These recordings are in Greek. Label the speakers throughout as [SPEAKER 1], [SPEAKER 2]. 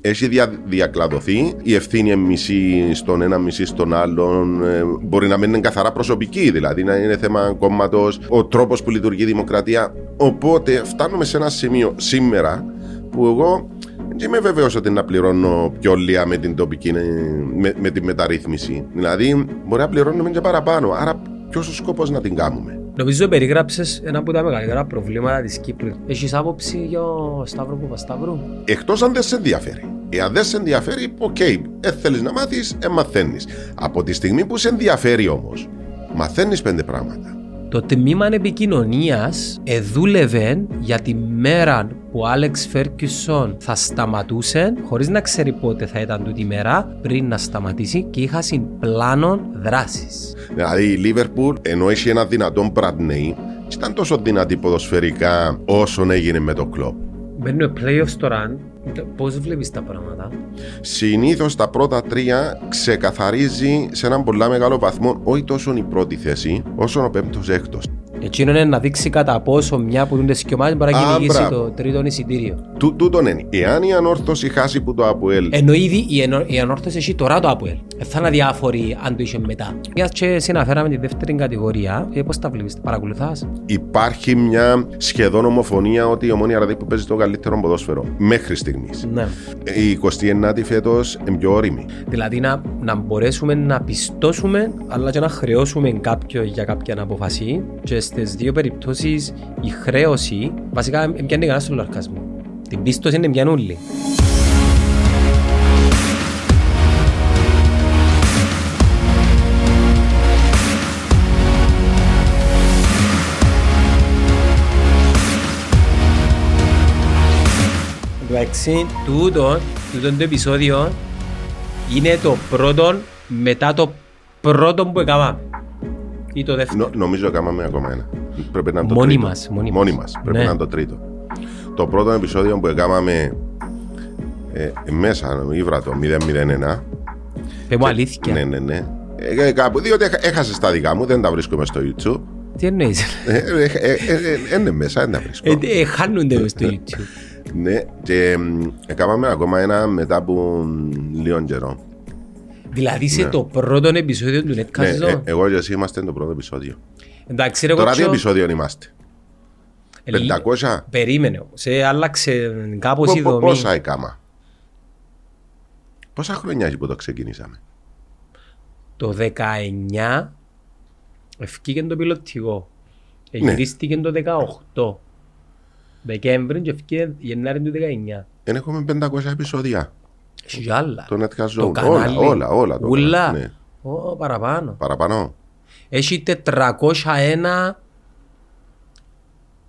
[SPEAKER 1] Έχει δια, διακλαδωθεί. Η ευθύνη είναι μισή στον ένα, μισή στον άλλον. Ε, μπορεί να μην είναι καθαρά προσωπική, δηλαδή να είναι θέμα κόμματος, ο τρόπος που λειτουργεί η δημοκρατία. Οπότε φτάνουμε σε ένα σημείο σήμερα που εγώ δεν είμαι βέβαιος ότι να πληρώνω πιο λίγα με την τοπική, με, με τη μεταρρύθμιση. Δηλαδή, μπορεί να πληρώνουμε και παραπάνω. Άρα, ποιος ο σκοπός να την κάνουμε;
[SPEAKER 2] Νομίζω περιγράψες ένα από τα μεγαλύτερα προβλήματα της Κύπρου. Έχεις άποψη για ο Σταύρο Παπασταύρου;
[SPEAKER 1] Εκτός αν δεν σε ενδιαφέρει. Εάν δεν σε ενδιαφέρει, OK, okay, ε, θέλεις να μάθεις, ε, μαθαίνεις. Από τη στιγμή που σε ενδιαφέρει όμως, μαθαίνεις πέντε πράγματα.
[SPEAKER 2] Το τμήμα επικοινωνίας εδούλευε για τη μέρα που ο Άλεξ Φέργκιουσον θα σταματούσε, χωρίς να ξέρει πότε θα ήταν τούτη μέρα, πριν να σταματήσει και είχα πλάνο δράση.
[SPEAKER 1] Δηλαδή η Λίβερπουλ, ενώ έχει ένα δυνατόν brand name, ήταν τόσο δυνατή ποδοσφαιρικά όσο έγινε με το κλοπ.
[SPEAKER 2] Μπαίνει ο playoffs τώρα, Πώς βλέπεις τα πράγματα;
[SPEAKER 1] Συνήθως τα πρώτα τρία ξεκαθαρίζει σε έναν πολύ μεγάλο βαθμό όχι τόσο η πρώτη θέση, όσο ο πέμπτος έκτος.
[SPEAKER 2] Εκείνο είναι να δείξει κατά πόσο μια που δίνονται σκιωμάτια μπορεί να κυνηγήσει το τρίτο εισιτήριο.
[SPEAKER 1] Του, τούτον είναι. Εάν η ανόρθωση χάσει που το ΑΠΟΕΛ.
[SPEAKER 2] Ενώ ήδη η, ενο, η ανόρθωση έχει τώρα το ΑΠΟΕΛ. Ε, θα είναι διάφοροι αν το είχε μετά. Μιας και συναφέραμε τη δεύτερη κατηγορία, ε, πώς τα βλέπεις, παρακολουθάς;
[SPEAKER 1] Υπάρχει μια σχεδόν ομοφωνία ότι η ομόνια ραδί που παίζει το καλύτερο ποδόσφαιρο μέχρι στιγμής.
[SPEAKER 2] Ναι.
[SPEAKER 1] Η 29η φέτος είναι πιο όρημη.
[SPEAKER 2] Δηλαδή να, να μπορέσουμε να πιστώσουμε αλλά και να χρεώσουμε κάποιο για κάποια αποφασή και στις δύο περιπτώσεις η χρέωση βασικά πιάνει κανένας στον λαρκασμό. Την πίστοση είναι μια νουλή. Εντάξει, τούτο, τούτο το επεισόδιο είναι το πρώτο μετά το πρώτο που έκαναμε. Ή το δεύτερο.
[SPEAKER 1] Νο, νομίζω έκαναμε ακόμα ένα. Πρέπει να είναι το
[SPEAKER 2] Μόνοι
[SPEAKER 1] τρίτο.
[SPEAKER 2] μας, μόνοι
[SPEAKER 1] Μόνοι
[SPEAKER 2] μας.
[SPEAKER 1] μας. Πρέπει
[SPEAKER 2] Ναι.
[SPEAKER 1] να είναι το τρίτο. Το πρώτο επεισόδιο που έκαναμε ε, μέσα, ήβρα το 001.
[SPEAKER 2] Πε μου αλήθεια.
[SPEAKER 1] Ναι, ναι, ναι. Ε, ε, κάπου, διότι έχα- έχασες τα δικά μου, δεν τα βρίσκομαι στο YouTube.
[SPEAKER 2] Τι εννοείς;
[SPEAKER 1] Ε, ε, ε, ε, ε, Είναι μέσα, δεν τα βρίσκω.
[SPEAKER 2] Ε, ε, Χάνονται μες στο YouTube.
[SPEAKER 1] Ναι, και μ, έκαναμε ακόμα ένα μετά από μ, λίγο καιρό.
[SPEAKER 2] Δηλαδή σε
[SPEAKER 1] Ναι.
[SPEAKER 2] το πρώτο επεισόδιο του
[SPEAKER 1] Ναι,
[SPEAKER 2] Netcast
[SPEAKER 1] ε,
[SPEAKER 2] Zone.
[SPEAKER 1] εγώ και εσύ είμαστε το πρώτο επεισόδιο.
[SPEAKER 2] Εντάξει ρε
[SPEAKER 1] Τώρα τι
[SPEAKER 2] κότσο.
[SPEAKER 1] επεισόδιο είμαστε.
[SPEAKER 2] ε,
[SPEAKER 1] 500.
[SPEAKER 2] Περίμενε. Σε άλλαξε κάπως η
[SPEAKER 1] Πο- πο-
[SPEAKER 2] δομή.
[SPEAKER 1] Πόσα έκαμα; Πόσα χρόνια έχει που το ξεκινήσαμε;
[SPEAKER 2] Το 19 ευκήκε το πιλωτικό.
[SPEAKER 1] Ναι.
[SPEAKER 2] Εγυρίστηκε το 18. Δεκέμβρη και ευκήκε Γενάρη του 19.
[SPEAKER 1] Δεν έχουμε 500 επεισόδια.
[SPEAKER 2] Έχει κι άλλα.
[SPEAKER 1] Το Netcast
[SPEAKER 2] Το
[SPEAKER 1] Zone.
[SPEAKER 2] κανάλι.
[SPEAKER 1] Όλα, όλα, όλα. το
[SPEAKER 2] Ούλα.
[SPEAKER 1] κανάλι, ναι.
[SPEAKER 2] Ω, παραπάνω.
[SPEAKER 1] Παραπάνω.
[SPEAKER 2] Έχει 401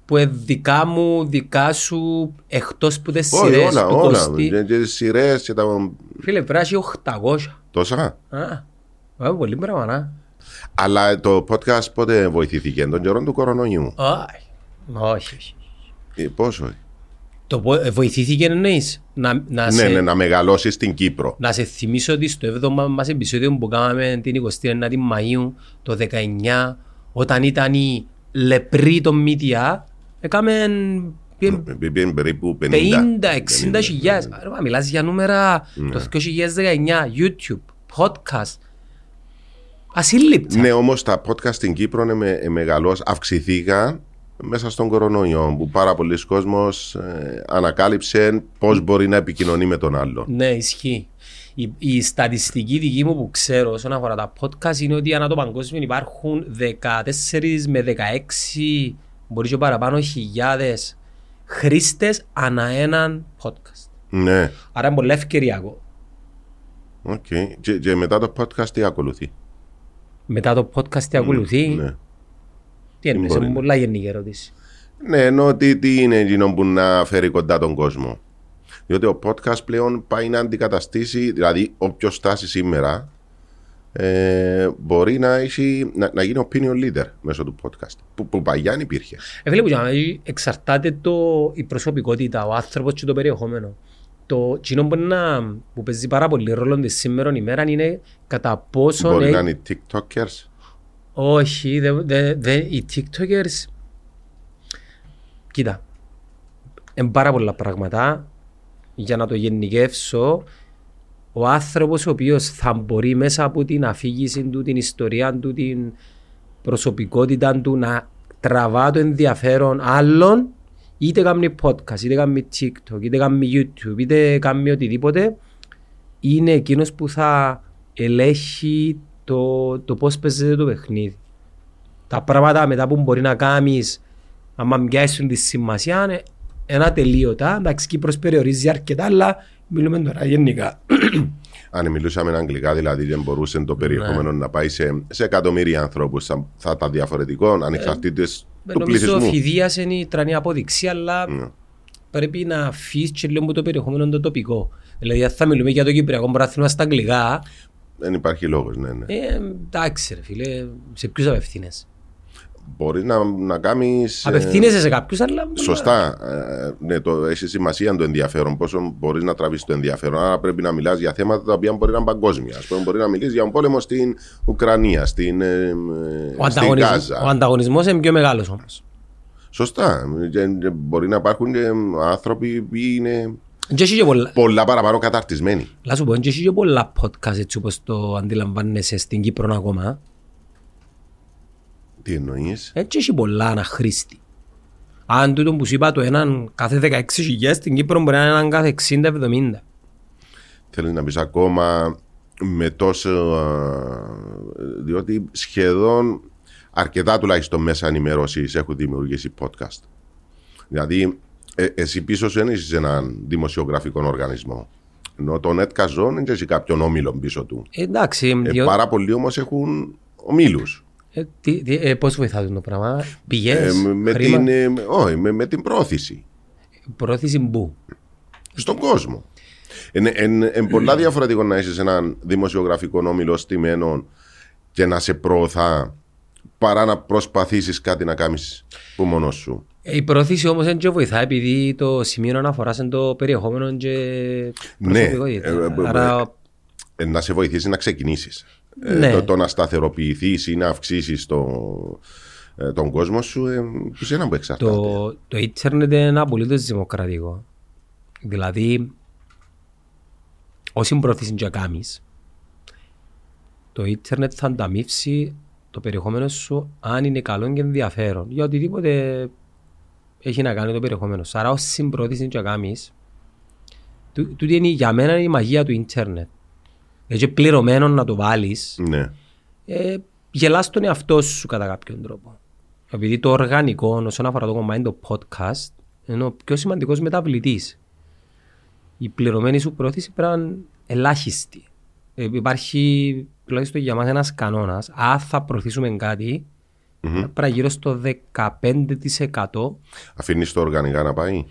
[SPEAKER 2] που είναι δικά μου, δικά σου, εκτός που τις
[SPEAKER 1] Όχι,
[SPEAKER 2] σειρές
[SPEAKER 1] όλα,
[SPEAKER 2] του
[SPEAKER 1] όλα.
[SPEAKER 2] Κωστή.
[SPEAKER 1] Και, και τις σειρές και τα...
[SPEAKER 2] Φίλε, πρέπει να έχει 800.
[SPEAKER 1] Τόσα.
[SPEAKER 2] Α, α, πολύ πράγμα, να.
[SPEAKER 1] Αλλά το podcast πότε βοηθήθηκε, τον καιρό του κορονοϊού;
[SPEAKER 2] Όχι, όχι, όχι.
[SPEAKER 1] Ε, πόσο.
[SPEAKER 2] Το πο- ε, βοηθήθηκε εννοείς να, να,
[SPEAKER 1] Ναι,
[SPEAKER 2] σε,
[SPEAKER 1] ναι, να μεγαλώσεις στην Κύπρο.
[SPEAKER 2] να σε θυμίσω ότι στο 7ο μας επεισόδιο που κάναμε την 29η Μαΐου το 19 όταν ήταν η λεπρή των μύτια έκαμε
[SPEAKER 1] Πήγαινε περίπου 50.
[SPEAKER 2] 50-60 χιλιάδες. Ρε, μα Μιλάς για νούμερα
[SPEAKER 1] Ναι.
[SPEAKER 2] το 2019, YouTube, podcast. Ασύλληπτα.
[SPEAKER 1] Ναι, όμως τα podcast στην Κύπρο είναι με, ε, μεγαλώς, αυξηθήκαν μέσα στον κορονοϊό που πάρα πολλοί κόσμος ε, ανακάλυψε πώς μπορεί να επικοινωνεί με τον άλλον.
[SPEAKER 2] Ναι, ισχύει. Η, η στατιστική δική μου που ξέρω όσον αφορά τα podcast είναι ότι ανά το παγκόσμιο υπάρχουν 14 με 16 μπορεί και παραπάνω χιλιάδες χρήστες ανά έναν podcast.
[SPEAKER 1] Ναι,
[SPEAKER 2] Άρα είναι πολύ ευκαιριακό.
[SPEAKER 1] οκ. Και, και μετά το podcast τι ακολουθεί;
[SPEAKER 2] Μετά το podcast τι ακολουθεί,
[SPEAKER 1] Ναι.
[SPEAKER 2] Τι εννοείς,
[SPEAKER 1] μπορεί
[SPEAKER 2] είναι
[SPEAKER 1] να-
[SPEAKER 2] πολλά γενική ερώτηση.
[SPEAKER 1] Ναι, ενώ τι, τι είναι εκείνο που να φέρει κοντά τον κόσμο. Διότι ο podcast πλέον πάει να αντικαταστήσει, δηλαδή όποιος φτάσει σήμερα ε, μπορεί να, έχει, να, να γίνει opinion leader μέσω του podcast. Που, που παλιά δεν υπήρχε.
[SPEAKER 2] Ε, βλέπω, για μένα, εξαρτάται το, η προσωπικότητα, ο άνθρωπος και το περιεχόμενο. Το κοινό που, είναι να, που παίζει πάρα πολύ ρόλο της σήμερα ημέρα είναι κατά πόσο
[SPEAKER 1] Μπορεί να είναι οι TikTokers.
[SPEAKER 2] Όχι, δε, δε, δε, οι TikTokers. Κοίτα. Είναι πάρα πολλά πράγματα. για να το γενικεύσω, ο άνθρωπος ο οποίος θα μπορεί μέσα από την αφήγηση του, την ιστορία του, την προσωπικότητα του να τραβά το ενδιαφέρον άλλων είτε κάνει podcast, είτε κάνει TikTok, είτε κάνει YouTube, είτε κάνει οτιδήποτε είναι εκείνος που θα ελέγχει το, το πώς παίζεται το παιχνίδι. Τα πράγματα μετά που μπορεί να κάνεις άμα μοιάσουν τη σημασία είναι ένα τελείωτα. Εντάξει, Κύπρος περιορίζει αρκετά, αλλά μιλούμε τώρα γενικά.
[SPEAKER 1] Αν μιλούσαμε αγγλικά, δηλαδή δεν μπορούσε το περιεχόμενο να πάει σε, σε εκατομμύρια ανθρώπους. Θα, θα ήταν διαφορετικό, ανεξαρτήτω
[SPEAKER 2] Ε,
[SPEAKER 1] του πληθυσμού.
[SPEAKER 2] Νομίζω φιδίας είναι η τρανή απόδειξη, αλλά
[SPEAKER 1] Ναι.
[SPEAKER 2] πρέπει να αφήσεις και λίγο το περιεχόμενο το τοπικό. Δηλαδή, αν θα μιλούμε για το Κυπριακό Πρωτάθλημα στα αγγλικά,
[SPEAKER 1] Δεν υπάρχει λόγος, ναι, ναι.
[SPEAKER 2] ε, εντάξει, ρε φίλε, σε ποιους απευθύνεσαι;
[SPEAKER 1] Μπορεί να, να κάνεις.
[SPEAKER 2] Απευθύνεσαι σε κάποιους, αλλά.
[SPEAKER 1] Σωστά. Ε, ναι, το, έχει σημασία το ενδιαφέρον. Πόσο μπορείς να τραβήσεις το ενδιαφέρον. Άρα πρέπει να μιλάς για θέματα τα οποία μπορεί να είναι παγκόσμια. Α πούμε, μπορεί να μιλήσεις για τον πόλεμο στην Ουκρανία, στην, ε, ε,
[SPEAKER 2] Ο,
[SPEAKER 1] στην
[SPEAKER 2] ανταγωνισμ...
[SPEAKER 1] Γάζα.
[SPEAKER 2] ο ανταγωνισμός είναι πιο μεγάλος όμως.
[SPEAKER 1] Σωστά. Και, και μπορεί να υπάρχουν και άνθρωποι που είναι
[SPEAKER 2] Και έχει και πολλά.
[SPEAKER 1] πολλά παραπάνω καταρτισμένοι.
[SPEAKER 2] Να σου πω, και έχει και πολλά podcast έτσι όπως το αντιλαμβάνεσαι στην Κύπρο ακόμα.
[SPEAKER 1] Τι εννοείς;
[SPEAKER 2] Έτσι έχει πολλά αναχρήστη. Αν τούτο που σου είπα το έναν κάθε 16 χιλιάδες στην Κύπρο μπορεί να είναι έναν κάθε 60-70.
[SPEAKER 1] Θέλεις να πεις ακόμα με τόσο. α, διότι σχεδόν αρκετά τουλάχιστον μέσα ενημέρωση έχουν δημιουργήσει podcast. Δηλαδή, ε, εσύ πίσω σου δεν είσαι έναν δημοσιογραφικό οργανισμό. Ενώ το Netcast δεν έχει κάποιον όμιλο πίσω του.
[SPEAKER 2] Ε, εντάξει,
[SPEAKER 1] Ε,
[SPEAKER 2] διό...
[SPEAKER 1] πάρα πολλοί όμως έχουν ομίλους.
[SPEAKER 2] ε, τι, τι, ε, πώς βοηθά το πράγμα. Πηγές,
[SPEAKER 1] με,
[SPEAKER 2] χρήμα,
[SPEAKER 1] την, ε, με- όχι, με, με την πρόθεση
[SPEAKER 2] πρόθεση μπου.
[SPEAKER 1] στον κόσμο. Είναι εν, πολλά διαφορετικό να είσαι έναν δημοσιογραφικό όμιλο στημένο και να σε προωθά παρά να προσπαθήσεις κάτι να κάνεις που μόνος σου.
[SPEAKER 2] Ε, Η πρόθεση όμως δεν και βοηθά επειδή το σημείο αναφοράς είναι το περιεχόμενο και
[SPEAKER 1] Ναι,
[SPEAKER 2] προσωπικότητας.
[SPEAKER 1] ε, ε,
[SPEAKER 2] Άρα
[SPEAKER 1] Ε, να σε βοηθήσει να ξεκινήσεις.
[SPEAKER 2] Ναι.
[SPEAKER 1] το, το να σταθεροποιηθείς ή να αυξήσεις το, ε, τον κόσμο σου, ε, που σε ένα που εξαρτάται.
[SPEAKER 2] το, το ίντερνετ είναι απολύτως δημοκρατικό. Δηλαδή, όσοι προωθήσει και κάνεις, το ίντερνετ θα ανταμείψει το περιεχόμενο σου αν είναι καλό και ενδιαφέρον για οτιδήποτε έχει να κάνει το περιεχόμενο σου. Άρα όσοι προωθήσει και κάνεις, τού- τούτη είναι για μένα η μαγεία του ίντερνετ. Δηλαδή πληρωμένο να το βάλεις
[SPEAKER 1] Ναι.
[SPEAKER 2] ε, γελάς τον εαυτό σου κατά κάποιον τρόπο. Επειδή το οργανικό όσον αφορά το κομμάτι το podcast είναι ο πιο σημαντικός μεταβλητής. Η πληρωμένη σου πρόθεση πρέπει να είναι ελάχιστη. Ε, υπάρχει τουλάχιστον για μας ένας κανόνας. Αν θα προωθήσουμε κάτι, πρέπει να γύρω στο 15%.
[SPEAKER 1] Αφήνεις το οργανικά να πάει;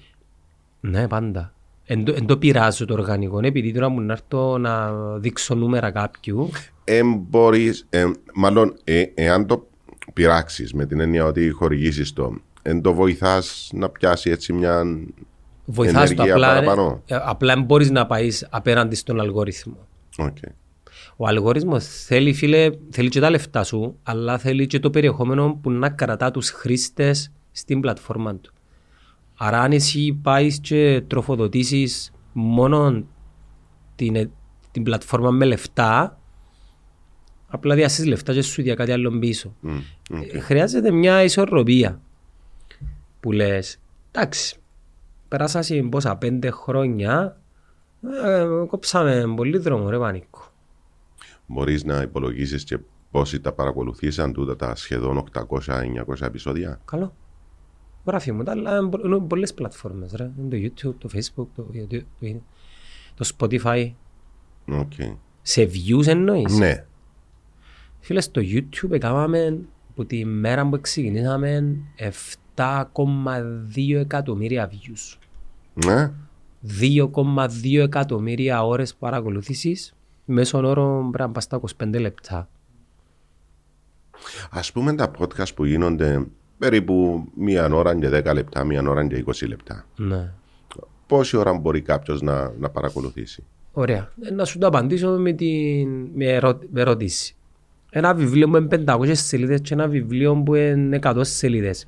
[SPEAKER 2] Ναι, πάντα. Εν, το- εν το πειράζω το οργανικό, επειδή τώρα μου να έρθω να δείξω νούμερα κάποιου.
[SPEAKER 1] Ε, μπορείς, ε, μάλλον, ε, εάν το πειράξεις με την έννοια ότι χορηγήσεις το, εν το βοηθάς να πιάσει έτσι μια.
[SPEAKER 2] Βοηθάς το
[SPEAKER 1] Ενέργεια
[SPEAKER 2] απλά,
[SPEAKER 1] παραπάνω;
[SPEAKER 2] ε, απλά δεν μπορείς να πάεις απέναντι στον αλγόριθμο.
[SPEAKER 1] Οκ.
[SPEAKER 2] Ο αλγόριθμος θέλει, φίλε, θέλει και τα λεφτά σου, αλλά θέλει και το περιεχόμενο που να κρατά τους χρήστες στην πλατφόρμα του. Άρα αν εσύ πάεις και τροφοδοτήσεις μόνο την, ε, την πλατφόρμα με λεφτά, απλά διας λεφτά και σου δια κάτι άλλο πίσω.
[SPEAKER 1] Μμ, οκ.
[SPEAKER 2] Ε, Χρειάζεται μια ισορροπία που λες, εντάξει, επεράσαν πόσα πέντε χρόνια, ε, κόψαμε πολύ δρόμο ρε Πανίκο.
[SPEAKER 1] Μπορείς να υπολογίσεις και πόσοι τα παρακολουθήσαν τούτα τα σχεδόν 800-900 επεισόδια;
[SPEAKER 2] Καλό. Γράφει μου τα, αλλά είναι πο- είναι πολλές πλατφόρμες ρε. Είναι το YouTube, το Facebook, το, το, το, το Spotify.
[SPEAKER 1] OK.
[SPEAKER 2] Σε views εννοείς;
[SPEAKER 1] Ναι.
[SPEAKER 2] Φίλε, στο YouTube έκαναμε που τη μέρα που ξεκινήσαμε 7,2 εκατομμύρια views.
[SPEAKER 1] Ναι.
[SPEAKER 2] 2,2 εκατομμύρια ώρες παρακολούθησης. Μέσον όρο πρέπει να πας στα 25 λεπτά.
[SPEAKER 1] Α πούμε τα podcast που γίνονται περίπου μία ώρα και 10 λεπτά, μία ώρα και 20 λεπτά.
[SPEAKER 2] Ναι.
[SPEAKER 1] Πόση ώρα μπορεί κάποιος να, να παρακολουθήσει;
[SPEAKER 2] Ωραία. Ε, Να σου το απαντήσω με, την, με, ερω, με ερώτηση. Ένα βιβλίο που είναι 500 σελίδες και ένα βιβλίο που είναι 100 σελίδες.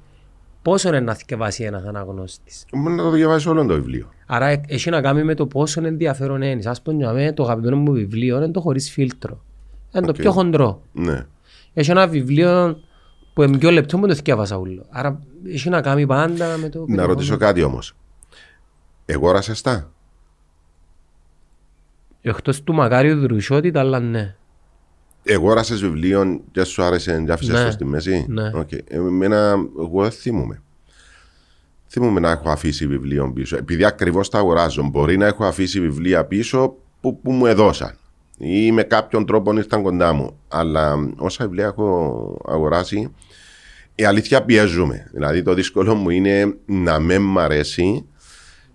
[SPEAKER 2] Πόσο είναι να θυκευάσει ένας αναγνώστης.
[SPEAKER 1] Μπορεί να το διαβάσει όλο το βιβλίο.
[SPEAKER 2] Άρα ε, έχει να κάνει με το πόσο ενδιαφέρον είναι. Ας πούμε, για μένα το αγαπημένο μου βιβλίο είναι το χωρίς φίλτρο. Είναι το
[SPEAKER 1] Οκ.
[SPEAKER 2] πιο χοντρό.
[SPEAKER 1] Ναι.
[SPEAKER 2] Έχει ένα βιβλίο που είναι πιο λεπτό που το θκιέβασα όλο. Άρα έχει να κάνει πάντα με το...
[SPEAKER 1] Να ρωτήσω κάτι όμως. Εγόρασε τα.
[SPEAKER 2] Εκτός του Μακάριου Δρουσιώτη, αλλά ναι.
[SPEAKER 1] Εγόρασε βιβλίο και σου άρεσε και άφησε
[SPEAKER 2] Ναι.
[SPEAKER 1] το στη μέση;
[SPEAKER 2] Ναι.
[SPEAKER 1] Οκ. Εμένα, εγώ δεν θυμούμαι. Θυμούμαι να έχω αφήσει βιβλίο πίσω. Επειδή ακριβώς τα αγοράζω, μπορεί να έχω αφήσει βιβλία πίσω που, που μου έδωσαν. Ή με κάποιον τρόπο ήρθαν κοντά μου. Αλλά όσα βιβλία έχω αγοράσει, η αλήθεια πιέζουμε. Δηλαδή το δύσκολο μου είναι να με μ' αρέσει,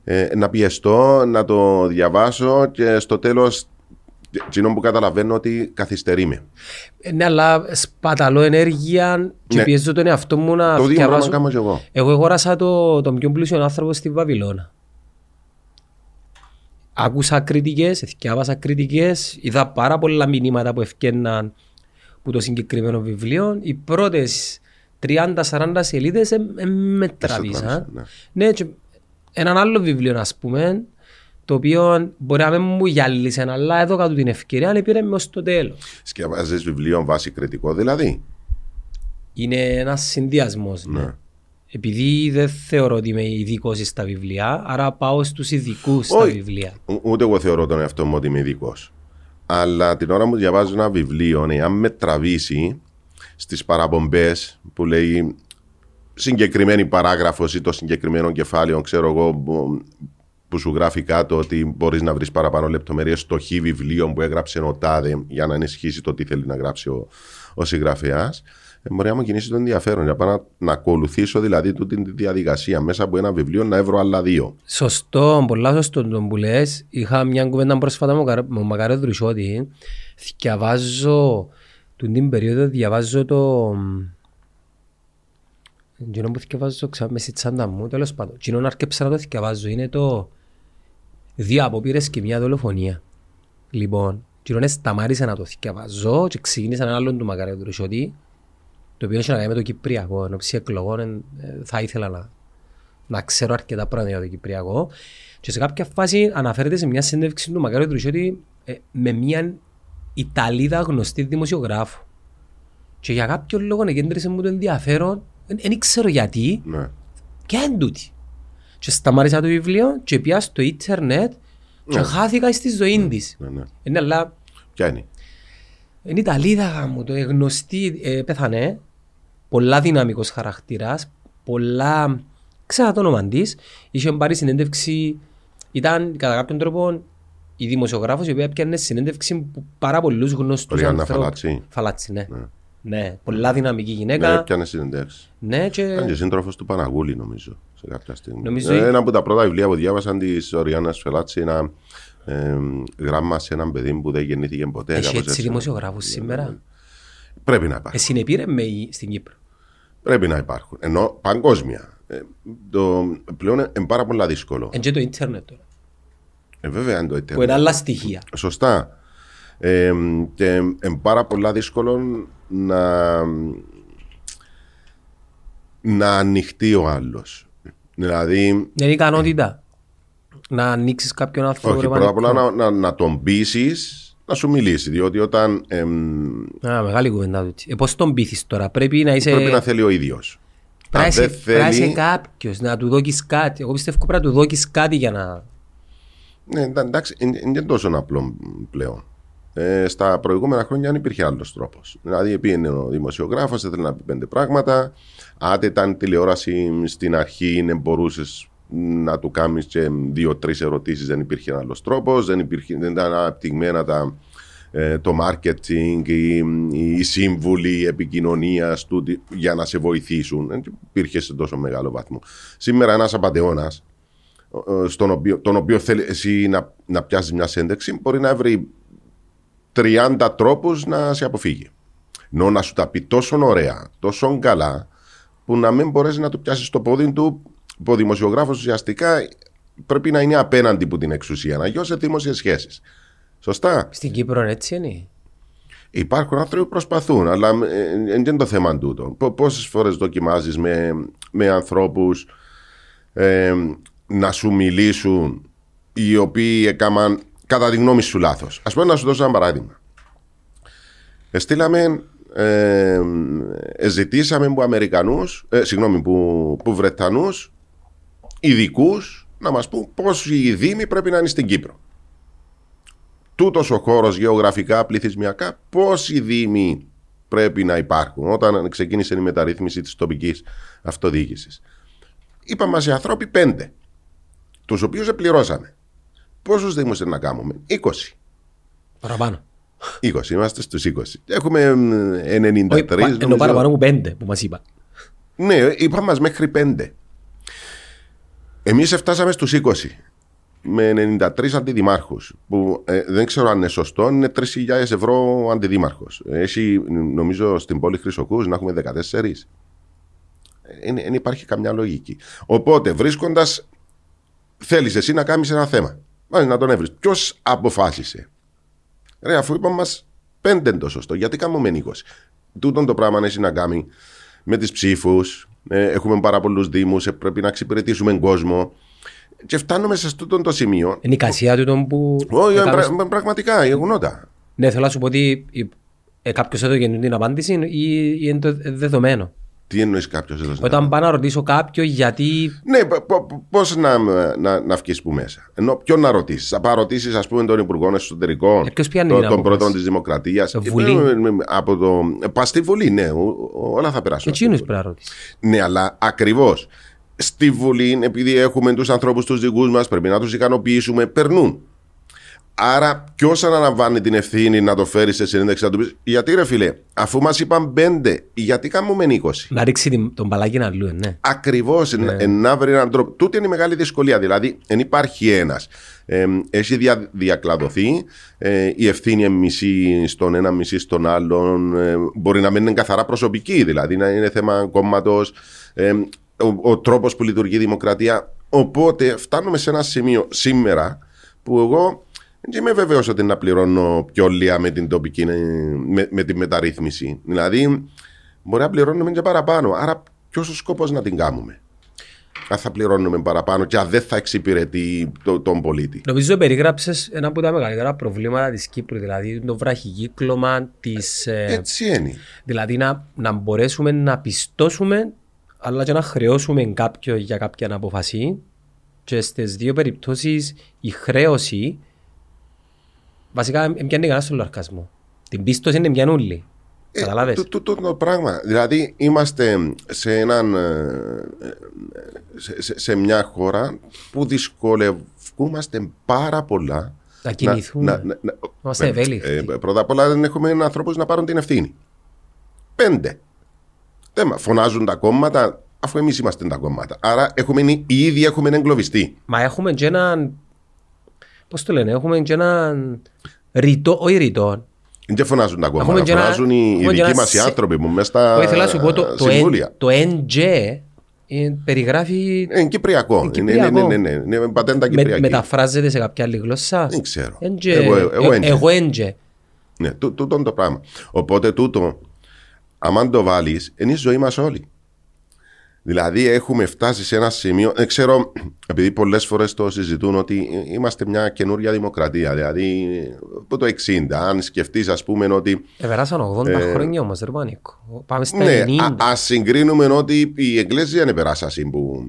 [SPEAKER 1] ε, να πιεστώ, να το διαβάσω και στο τέλος εκείνο που καταλαβαίνω ότι καθυστερεί με.
[SPEAKER 2] Ε, Ναι, αλλά σπαταλώ ενέργεια και
[SPEAKER 1] Ναι.
[SPEAKER 2] πιέζω τον εαυτό μου να
[SPEAKER 1] Το ίδιο πράγμα
[SPEAKER 2] θυκευάσω.
[SPEAKER 1] κάνω και εγώ.
[SPEAKER 2] Εγώ αγόρασα το, τον πιο πλούσιο άνθρωπο στη Βαβυλώνα. Άκουσα κριτικές, εθιάβασα κριτικές, είδα πάρα πολλά μηνύματα που ευκαιρναν που το συγκεκριμένο βιβλίο. Οι πρώτες 30-40 σελίδες ε, ε, με τραβήσαν.
[SPEAKER 1] τράβησαν,
[SPEAKER 2] Ναι, και έναν άλλο βιβλίο, ας πούμε, το οποίο μπορεί να μην μου γυάλισε, αλλά έδωκα του την ευκαιρία, αλλά πήρε μες ως το τέλος.
[SPEAKER 1] Σκευάζεις βιβλίο βάση κριτικό δηλαδή;
[SPEAKER 2] Είναι ένας συνδυασμός. Ναι.
[SPEAKER 1] Ναι.
[SPEAKER 2] Επειδή δεν θεωρώ ότι είμαι ειδικό στα βιβλία, άρα πάω στους ειδικούς στα
[SPEAKER 1] Όχι.
[SPEAKER 2] βιβλία.
[SPEAKER 1] Ο- Ούτε εγώ θεωρώ τον εαυτό μου ότι είμαι ειδικός. Αλλά την ώρα που διαβάζω ένα βιβλίο, εάν με τραβήσει στις παραπομπές που λέει συγκεκριμένη παράγραφος ή το συγκεκριμένο κεφάλαιο, ξέρω εγώ, που- που σου γράφει κάτω ότι μπορείς να βρεις παραπάνω λεπτομέρειες στο χ βιβλίο που έγραψε ο Τάδε για να ενισχύσει το τι θέλει να γράψει ο, ο συγγραφέας. Ε, μπορεί να μου κινήσεις το ενδιαφέρον για πάω να, να ακολουθήσω δηλαδή τούτη τη διαδικασία μέσα από ένα βιβλίο να έβρω άλλα δύο.
[SPEAKER 2] Σωστό, πολλά σωστό το που λες. Είχα μια κουβέντα πρόσφατα με ο Καρ- με τον Μακάριος Δρουσιώτη. Διαβάζω, του την περίοδο διαβάζω το... Εκείνο που διαβάζω ξα... μες στη τσάντα μου, τέλος πάντων. Εκείνο να αρκέψα να το διαβάζω είναι το δύο απόπειρες και μια δολοφονία. Λοιπόν, εκείνο σταμάτησα να το διαβάζω και ξεκίνησα έναν άλλον του Μακάριο Δρουσιώτη το οποίο έχει να κάνει με το Κυπριακό. Εν ώψη εκλογών ε, θα ήθελα να, να ξέρω αρκετά πράγματα για το Κυπριακό. Και σε κάποια φάση αναφέρεται σε μια συνέντευξη του Μακάριου Τρουσιώτη ε, με μια Ιταλίδα γνωστή δημοσιογράφο. Και για κάποιο λόγο εγκέντρισε μου το ενδιαφέρον, δεν ξέρω γιατί,
[SPEAKER 1] Ναι.
[SPEAKER 2] και εν τούτη. Και σταμάτησα το βιβλίο και πια στο ίντερνετ και
[SPEAKER 1] Ναι.
[SPEAKER 2] χάθηκα στη ζωή της.
[SPEAKER 1] Ναι, ναι.
[SPEAKER 2] Είναι αλλά
[SPEAKER 1] Ποια είναι;
[SPEAKER 2] είναι Ιταλίδα μου, το γνωστή, ε, πέθανε, πολλά δυναμικός χαρακτήρας, πολλά, ξέρω το όνομα της, είχε πάρει συνέντευξη, ήταν κατά κάποιον τρόπο η δημοσιογράφος η οποία έπιανε συνέντευξη που πάρα πολλούς γνωστούς
[SPEAKER 1] Ριάννα
[SPEAKER 2] ανθρώπους.
[SPEAKER 1] Φαλάτσι.
[SPEAKER 2] Φαλάτσι, ναι.
[SPEAKER 1] Ναι.
[SPEAKER 2] Ναι, πολλά δυναμική
[SPEAKER 1] Ναι,
[SPEAKER 2] γυναίκα.
[SPEAKER 1] έπιανε συνεντεύξει.
[SPEAKER 2] Ναι, και...
[SPEAKER 1] Ήταν και σύντροφος του Παναγούλη, νομίζω, σε κάποια στιγμή.
[SPEAKER 2] Νομίζω-
[SPEAKER 1] Ε, Ένα από τα πρώτα βιβλία που διάβασαν της Οριάννα Φελάτση, ένα ε, γράμμα σε έναν παιδί που δεν γεννήθηκε ποτέ.
[SPEAKER 2] Έχει
[SPEAKER 1] κάπως
[SPEAKER 2] έτσι δημοσιογράφους σήμερα;
[SPEAKER 1] Πρέπει να υπάρχουν.
[SPEAKER 2] Ε, συνεπήρε με η- στην Κύπρο;
[SPEAKER 1] Πρέπει να υπάρχουν. Ενώ παγκόσμια. Ε, το, πλέον είναι πάρα πολλά δύσκολο.
[SPEAKER 2] Εν και το ίντερνετ τώρα.
[SPEAKER 1] Ε, βέβαια είναι το
[SPEAKER 2] Που
[SPEAKER 1] ίντερνετ.
[SPEAKER 2] είναι άλλα στοιχεία.
[SPEAKER 1] Σωστά. Ε, και είναι πάρα πολλά δύσκολο να, να ανοιχτεί ο άλλος. Δηλαδή,
[SPEAKER 2] Είναι ικανότητα να ανοίξεις κάποιον άνθρωπο.
[SPEAKER 1] όχι,
[SPEAKER 2] ρε,
[SPEAKER 1] πρώτα απ' όλα
[SPEAKER 2] πανικό.
[SPEAKER 1] να, να, να τον πείσεις να σου μιλήσει. Διότι όταν εμ,
[SPEAKER 2] Α, μεγάλη κουβέντα τούτη. Ε, πώς τον πείθεις τώρα, πρέπει να είσαι...
[SPEAKER 1] πρέπει να θέλει ο ίδιος.
[SPEAKER 2] Πρέπει
[SPEAKER 1] Αν
[SPEAKER 2] να
[SPEAKER 1] δεν
[SPEAKER 2] είσαι- πρέπει να είσαι
[SPEAKER 1] θέλει.
[SPEAKER 2] κάποιος, να του δώκεις κάτι. Εγώ πιστεύω πρέπει να του δώκεις κάτι για να...
[SPEAKER 1] Ναι, εντά- εντάξει, είναι είναι τόσο απλό πλέον. Ε, στα προηγούμενα χρόνια δεν υπήρχε άλλος τρόπος. Δηλαδή, πήγαινε ο δημοσιογράφος, ήθελε να πει πέντε πράγματα. Αν ήταν τηλεόραση στην αρχή, ναι, μπορούσες να του κάνεις και δύο-τρεις ερωτήσεις, δεν υπήρχε άλλος τρόπος. Δεν, υπήρχε, δεν ήταν αναπτυγμένα τα, ε, το marketing, οι, οι σύμβουλοι επικοινωνίας για να σε βοηθήσουν. Δεν υπήρχε σε τόσο μεγάλο βαθμό. Σήμερα ένας απαντεώνας στον οποίο, τον οποίο θέλει εσύ να, να πιάσεις μια σέντεξη μπορεί να βρει 30 τρόπους να σε αποφύγει. Ενώ να σου τα πει τόσο ωραία, τόσο καλά που να μην μπορέσεις να του πιάσεις το πόδι του που ο δημοσιογράφος ουσιαστικά πρέπει να είναι απέναντι από την εξουσία, να γιώσει δημόσιες σχέσεις. Σωστά;
[SPEAKER 2] Στην Κύπρο έτσι είναι.
[SPEAKER 1] Υπάρχουν άνθρωποι που προσπαθούν, αλλά δεν είναι το θέμα τούτο. Πόσες φορές δοκιμάζεις με, με ανθρώπους ε, να σου μιλήσουν οι οποίοι έκαναν κατά τη γνώμη σου λάθος. Α πούμε, να σου δώσω ένα παράδειγμα. Στείλαμε, ε, ζητήσαμε από Αμερικανούς, ε, συγγνώμη, που, που Βρετανούς ειδικούς να μας πούν πώς οι Δήμοι πρέπει να είναι στην Κύπρο. Τούτος ο χώρος γεωγραφικά, πληθυσμιακά, πόσοι Δήμοι πρέπει να υπάρχουν όταν ξεκίνησε η μεταρρύθμιση της τοπικής αυτοδιοίκησης. Είπαμε μα οι άνθρωποι πέντε, τους οποίους επληρώσαμε. Πόσους Δήμους να κάνουμε, 20.
[SPEAKER 2] Παραπάνω.
[SPEAKER 1] 20, είμαστε στους 20. Έχουμε 93.
[SPEAKER 2] Ενώ παραπάνω από 5 που μας είπα.
[SPEAKER 1] Ναι, είπαμε μα μέχρι 5. Εμείς φτάσαμε στους 20 με 93 αντιδημάρχους. Που ε, δεν ξέρω αν είναι σωστό, είναι 3.000 ευρώ αντιδήμαρχος. Έχει, νομίζω, στην πόλη Χρυσοκούς να έχουμε 14. Δεν υπάρχει καμιά λογική. Οπότε, βρίσκοντας, θέλεις εσύ να κάνεις ένα θέμα. Μάλιστα να τον έβρει. Ποιος αποφάσισε; Ρε, αφού είπαμε μας πέντε είναι το σωστό, γιατί κάνουμε 20. Τούτον το πράγμα έχει να κάνει με τις ψήφους. Ε, έχουμε πάρα πολλούς Δήμους, ε, πρέπει να εξυπηρετήσουμε κόσμο. Και φτάνουμε σε αυτό το σημείο.
[SPEAKER 2] Είναι η κασία του που.
[SPEAKER 1] Όχι, πρα, πραγματικά, γεγονότα.
[SPEAKER 2] Ναι, θέλω να σου πω ότι ε, κάποιος έδωσε την απάντηση ή, ή είναι το δεδομένο.
[SPEAKER 1] Τι εννοείς κάποιος εδώ.
[SPEAKER 2] Όταν πάω να ρωτήσω κάποιον γιατί.
[SPEAKER 1] Ναι, πώς να, να, να βγεις που μέσα. Ενώ ποιον να ρωτήσεις; Θα πάω ρωτήσεις, ας πούμε, τον Υπουργό Εσωτερικών.
[SPEAKER 2] Ε, το,
[SPEAKER 1] τον πρώτον της Δημοκρατίας.
[SPEAKER 2] Βουλή.
[SPEAKER 1] Ε, από το. Πας στη Βουλή, ναι, όλα θα περάσουν.
[SPEAKER 2] Εκείνος πρέπει να ρωτήσει.
[SPEAKER 1] Ναι, αλλά ακριβώς. Στη Βουλή, επειδή έχουμε τους ανθρώπους τους δικούς μας, πρέπει να τους ικανοποιήσουμε, περνούν. Άρα, ποιος αναλαμβάνει την ευθύνη να το φέρει σε συνέντευξη να του πεις; Γιατί ρε φίλε, αφού μας είπαν πέντε, γιατί κάνουμε 20.
[SPEAKER 2] Να ρίξει τον παλάκι να λούει, ναι.
[SPEAKER 1] Ακριβώς, ναι. να βρει έναν τρόπο. Τούτη είναι η μεγάλη δυσκολία. Δηλαδή, δεν υπάρχει ένας. Ε, έχει δια, διακλαδωθεί. Ε, η ευθύνη είναι μισή στον ένα, μισή στον άλλον. Ε, μπορεί να μην είναι καθαρά προσωπική, δηλαδή να είναι θέμα κόμματος. Ε, ο, ο τρόπος που λειτουργεί η δημοκρατία. Οπότε φτάνουμε σε ένα σημείο σήμερα που εγώ δεν είμαι βέβαιος ότι να πληρώνω πιο λίγα με την τοπική, με, με τη μεταρρύθμιση. Δηλαδή, μπορεί να πληρώνουμε και παραπάνω. Άρα, ποιος ο σκόπο να την κάνουμε; Αν θα πληρώνουμε παραπάνω και αν δεν θα εξυπηρετεί το, τον πολίτη.
[SPEAKER 2] Νομίζω περιγράψες ένα από τα μεγαλύτερα προβλήματα της Κύπρου, δηλαδή το βραχικύκλωμα της.
[SPEAKER 1] Ε, Έτσι είναι.
[SPEAKER 2] Δηλαδή να, να μπορέσουμε να πιστώσουμε, αλλά και να χρεώσουμε κάποιον για κάποια αποφασή. Και στις δύο περιπτώσεις η χρέωση Βασικά εμπιάνει κανένα στον λαρκασμό. Την πίστοση είναι μια νουλή. Ε, Καταλάβες;
[SPEAKER 1] Τούτο το πράγμα. Δηλαδή είμαστε σε, έναν, ε, σε, σε, σε μια χώρα που δυσκολευόμαστε πάρα πολλά
[SPEAKER 2] να κινηθούμε. Να, να, να, Είμαστε ευέλικτοι. Ε,
[SPEAKER 1] πρώτα απ' όλα δεν έχουμε ανθρώπους να πάρουν την ευθύνη. Πέντε. Θέμα. Φωνάζουν τα κόμματα αφού εμείς είμαστε τα κόμματα. Άρα έχουμε, ήδη έχουμε εγκλωβιστεί.
[SPEAKER 2] Μα έχουμε και έναν Πώς το λένε, έχουμε και έναν ρητό, όχι ρητό.
[SPEAKER 1] Δεν φωνάζουν τα κόμματα, φωνάζουν οι δικοί μας οι άνθρωποι μου μέσα στα
[SPEAKER 2] συμβούλια. Θέλω να σου πω, το NG περιγράφει...
[SPEAKER 1] Είναι κυπριακό. Είναι, ναι, ναι, ναι, είναι πατέντα κυπριακή.
[SPEAKER 2] Μεταφράζεται σε κάποια άλλη γλώσσα.
[SPEAKER 1] Δεν ξέρω.
[SPEAKER 2] Εγώ NG.
[SPEAKER 1] Ναι, τούτο το πράγμα. Οπότε τούτο, αν το βάλεις, είναι η ζωή μας όλοι. Δηλαδή έχουμε φτάσει σε ένα σημείο, δεν ξέρω, επειδή πολλές φορές το συζητούν ότι είμαστε μια καινούρια δημοκρατία. Δηλαδή από το 60, αν σκεφτείς, ας πούμε, ότι.
[SPEAKER 2] Επεράσαν 80 ε, χρόνια όμως, δεν Πάμε στα
[SPEAKER 1] ναι, 90. Α συγκρίνουμε ότι η Εκκλησία δεν περάσαν που,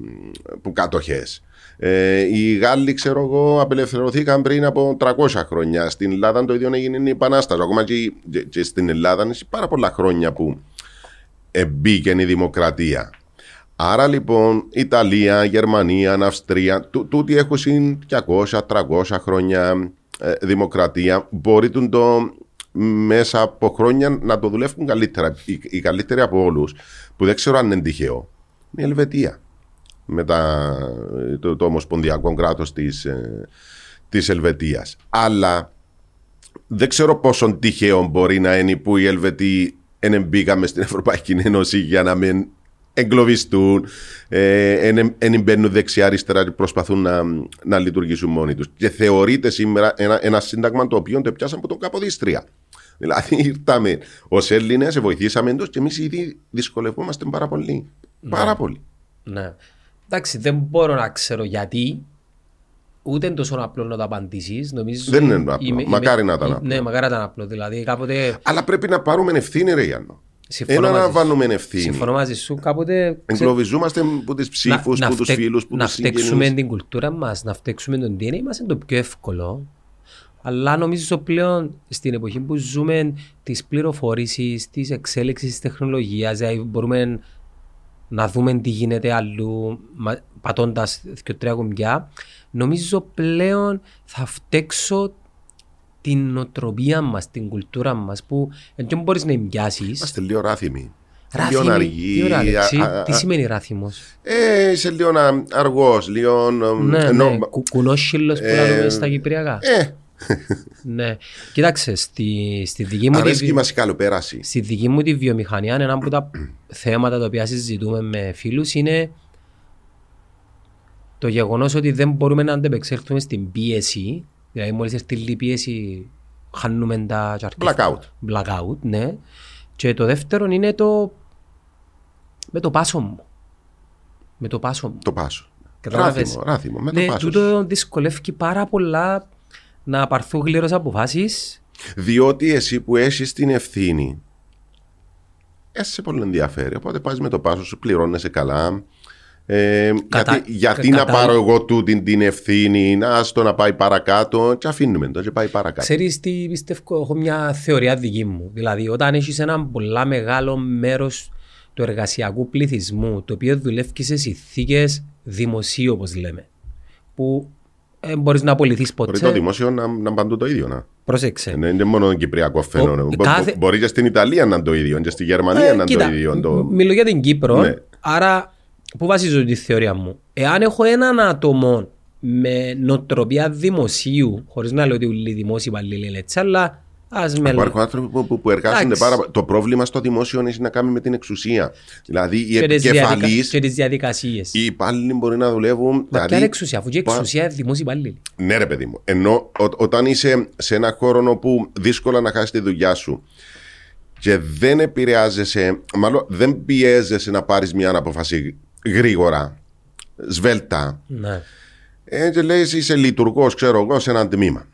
[SPEAKER 1] που κατοχές. Ε, οι Γάλλοι, ξέρω εγώ, απελευθερωθήκαν πριν από 300 χρόνια. Στην Ελλάδα το ίδιο έγινε η Επανάσταση. Ακόμα και, και, και στην Ελλάδα είναι πάρα πολλά χρόνια που μπήκε η δημοκρατία. Άρα λοιπόν Ιταλία, Γερμανία, Αυστρία, τούτοι έχουν 200-300 χρόνια ε, δημοκρατία. Μπορεί το μέσα από χρόνια να το δουλεύουν καλύτερα. Οι, οι καλύτεροι από όλους, που δεν ξέρω αν είναι τυχαίο, είναι η Ελβετία. Με τα, το, το ομοσπονδιακό κράτος της ε, της Ελβετίας. Αλλά δεν ξέρω πόσο τυχαίο μπορεί να είναι που οι Ελβετοί δεν μπήκαμε στην Ευρωπαϊκή Ένωση για να μην εγκλωβιστούν, δεν ε, μπαίνουν δεξιά-αριστερά και προσπαθούν να, να λειτουργήσουν μόνοι τους. Και θεωρείται σήμερα ένα, ένα σύνταγμα το οποίο το πιάσαν από τον Καποδίστρια. Δηλαδή ήρθαμε ως Έλληνες, βοηθήσαμε τους και εμείς ήδη δυσκολευόμαστε πάρα πολύ. Πάρα πολύ.
[SPEAKER 2] Ναι. Εντάξει, δεν μπορώ να ξέρω γιατί. Ούτε είναι τόσο απλό να το απαντήσεις.
[SPEAKER 1] Δεν είναι απλό. μακάρι να ήταν απλό.
[SPEAKER 2] Ναι, μακάρι να ήταν απλό. Δηλαδή, κάποτε...
[SPEAKER 1] Αλλά πρέπει να πάρουμε ευθύνη, Ρε Γιάννο. Ένα να βάλουμε ευθύνη.
[SPEAKER 2] Συμφωνώ μαζί σου. Κάποτε.
[SPEAKER 1] Εγκλωβιζόμαστε από τις ψήφους, από τους φίλους, από
[SPEAKER 2] Να φταίξουμε την κουλτούρα μας, να φταίξουμε τον DNA μας είναι το πιο εύκολο. Αλλά νομίζω πλέον στην εποχή που ζούμε της πληροφόρησης, της εξέλιξης της τεχνολογίας, δηλαδή μπορούμε να δούμε τι γίνεται αλλού, πατώντας δύο-τρία κουμπιά. Νομίζω πλέον θα φταίξω την νοοτροπία μας, την κουλτούρα μας που δεν μπορείς να εμπιάσεις.
[SPEAKER 1] Είμαστε λίγο ράθιμοι.
[SPEAKER 2] Ράθιμοι, λίγο αργοί. Τι σημαίνει ράθιμο.
[SPEAKER 1] Ε, είσαι λίγο αργός, λίγο.
[SPEAKER 2] Ναι, ναι, κουκουνόσχυλο που λέμε στα Κυπριακά.
[SPEAKER 1] Ε,
[SPEAKER 2] ναι. Κοίταξε, στη, στη δική μου.
[SPEAKER 1] Αρέσκει μας η καλοπέραση.
[SPEAKER 2] Στη δική μου τη βιομηχανία, ένα από τα θέματα τα οποία συζητούμε με φίλους είναι το γεγονός ότι δεν μπορούμε να αντεπεξέλθουμε στην πίεση. Δηλαδή, μόλις έρθει η πίεση, χάνουμε τα
[SPEAKER 1] Blackout.
[SPEAKER 2] Blackout, ναι. Και το δεύτερο είναι το. με το πάσο μου. Με το πάσο μου.
[SPEAKER 1] Το πάσο. Ράθιμο, ράθιμο, με το
[SPEAKER 2] ναι,
[SPEAKER 1] πάσος.
[SPEAKER 2] τούτο δυσκολεύει πάρα πολλά να πάρθουν γλύρω αποφάσεις.
[SPEAKER 1] Διότι εσύ που έχεις την ευθύνη, σε πολύ ενδιαφέρει. Οπότε πας με το πάσο σου, πληρώνεσαι καλά. Ε, Κατα... Γιατί, γιατί Κατα... να πάρω εγώ τούτη την ευθύνη, να στο να πάει παρακάτω, και αφήνουμε το και πάει παρακάτω.
[SPEAKER 2] Ξέρεις τι πιστεύω, έχω μια θεωρία δική μου. Δηλαδή, όταν έχεις ένα πολύ μεγάλο μέρος του εργασιακού πληθυσμού, το οποίο δουλεύει σε συνθήκες δημοσίου, όπως λέμε, που δεν μπορείς να απολυθείς ποτέ.
[SPEAKER 1] Μπορεί το δημόσιο να, να παντού το ίδιο. Να.
[SPEAKER 2] Πρόσεξε.
[SPEAKER 1] Δεν είναι μόνο κυπριακό φαινόμενο. Κάθε... Μπορεί και στην Ιταλία να είναι το ίδιο, και στη Γερμανία ε, να είναι το ίδιο. Το...
[SPEAKER 2] Μιλώ για την Κύπρο. Ναι. Άρα, πού βασίζω τη θεωρία μου; Εάν έχω έναν άτομο με νοοτροπία δημοσίου, χωρίς να λέω ότι όλοι οι δημόσιοι υπαλλήλοι είναι έτσι, αλλά
[SPEAKER 1] Υπάρχουν άνθρωποι που, που, που εργάζονται πάρα πολύ. Το πρόβλημα στο δημόσιο έχει να κάνει με την εξουσία. Δηλαδή οι επικεφαλεί.
[SPEAKER 2] Και τις διαδικασίες.
[SPEAKER 1] Οι υπάλληλοι μπορεί να δουλεύουν. Μα
[SPEAKER 2] δηλαδή, ποια είναι εξουσία, αφού και η εξουσία είναι δημόσιοι υπάλληλοι.
[SPEAKER 1] Ναι, ρε παιδί μου. Ενώ ό, όταν είσαι σε ένα χώρο όπου δύσκολα να χάσεις τη δουλειά σου και δεν επηρεάζεσαι, μάλλον δεν πιέζεσαι να πάρεις μια απόφαση γρήγορα, σβέλτα.
[SPEAKER 2] Ναι.
[SPEAKER 1] Ε, και λέει είσαι λειτουργός, ξέρω εγώ, σε ένα τμήμα.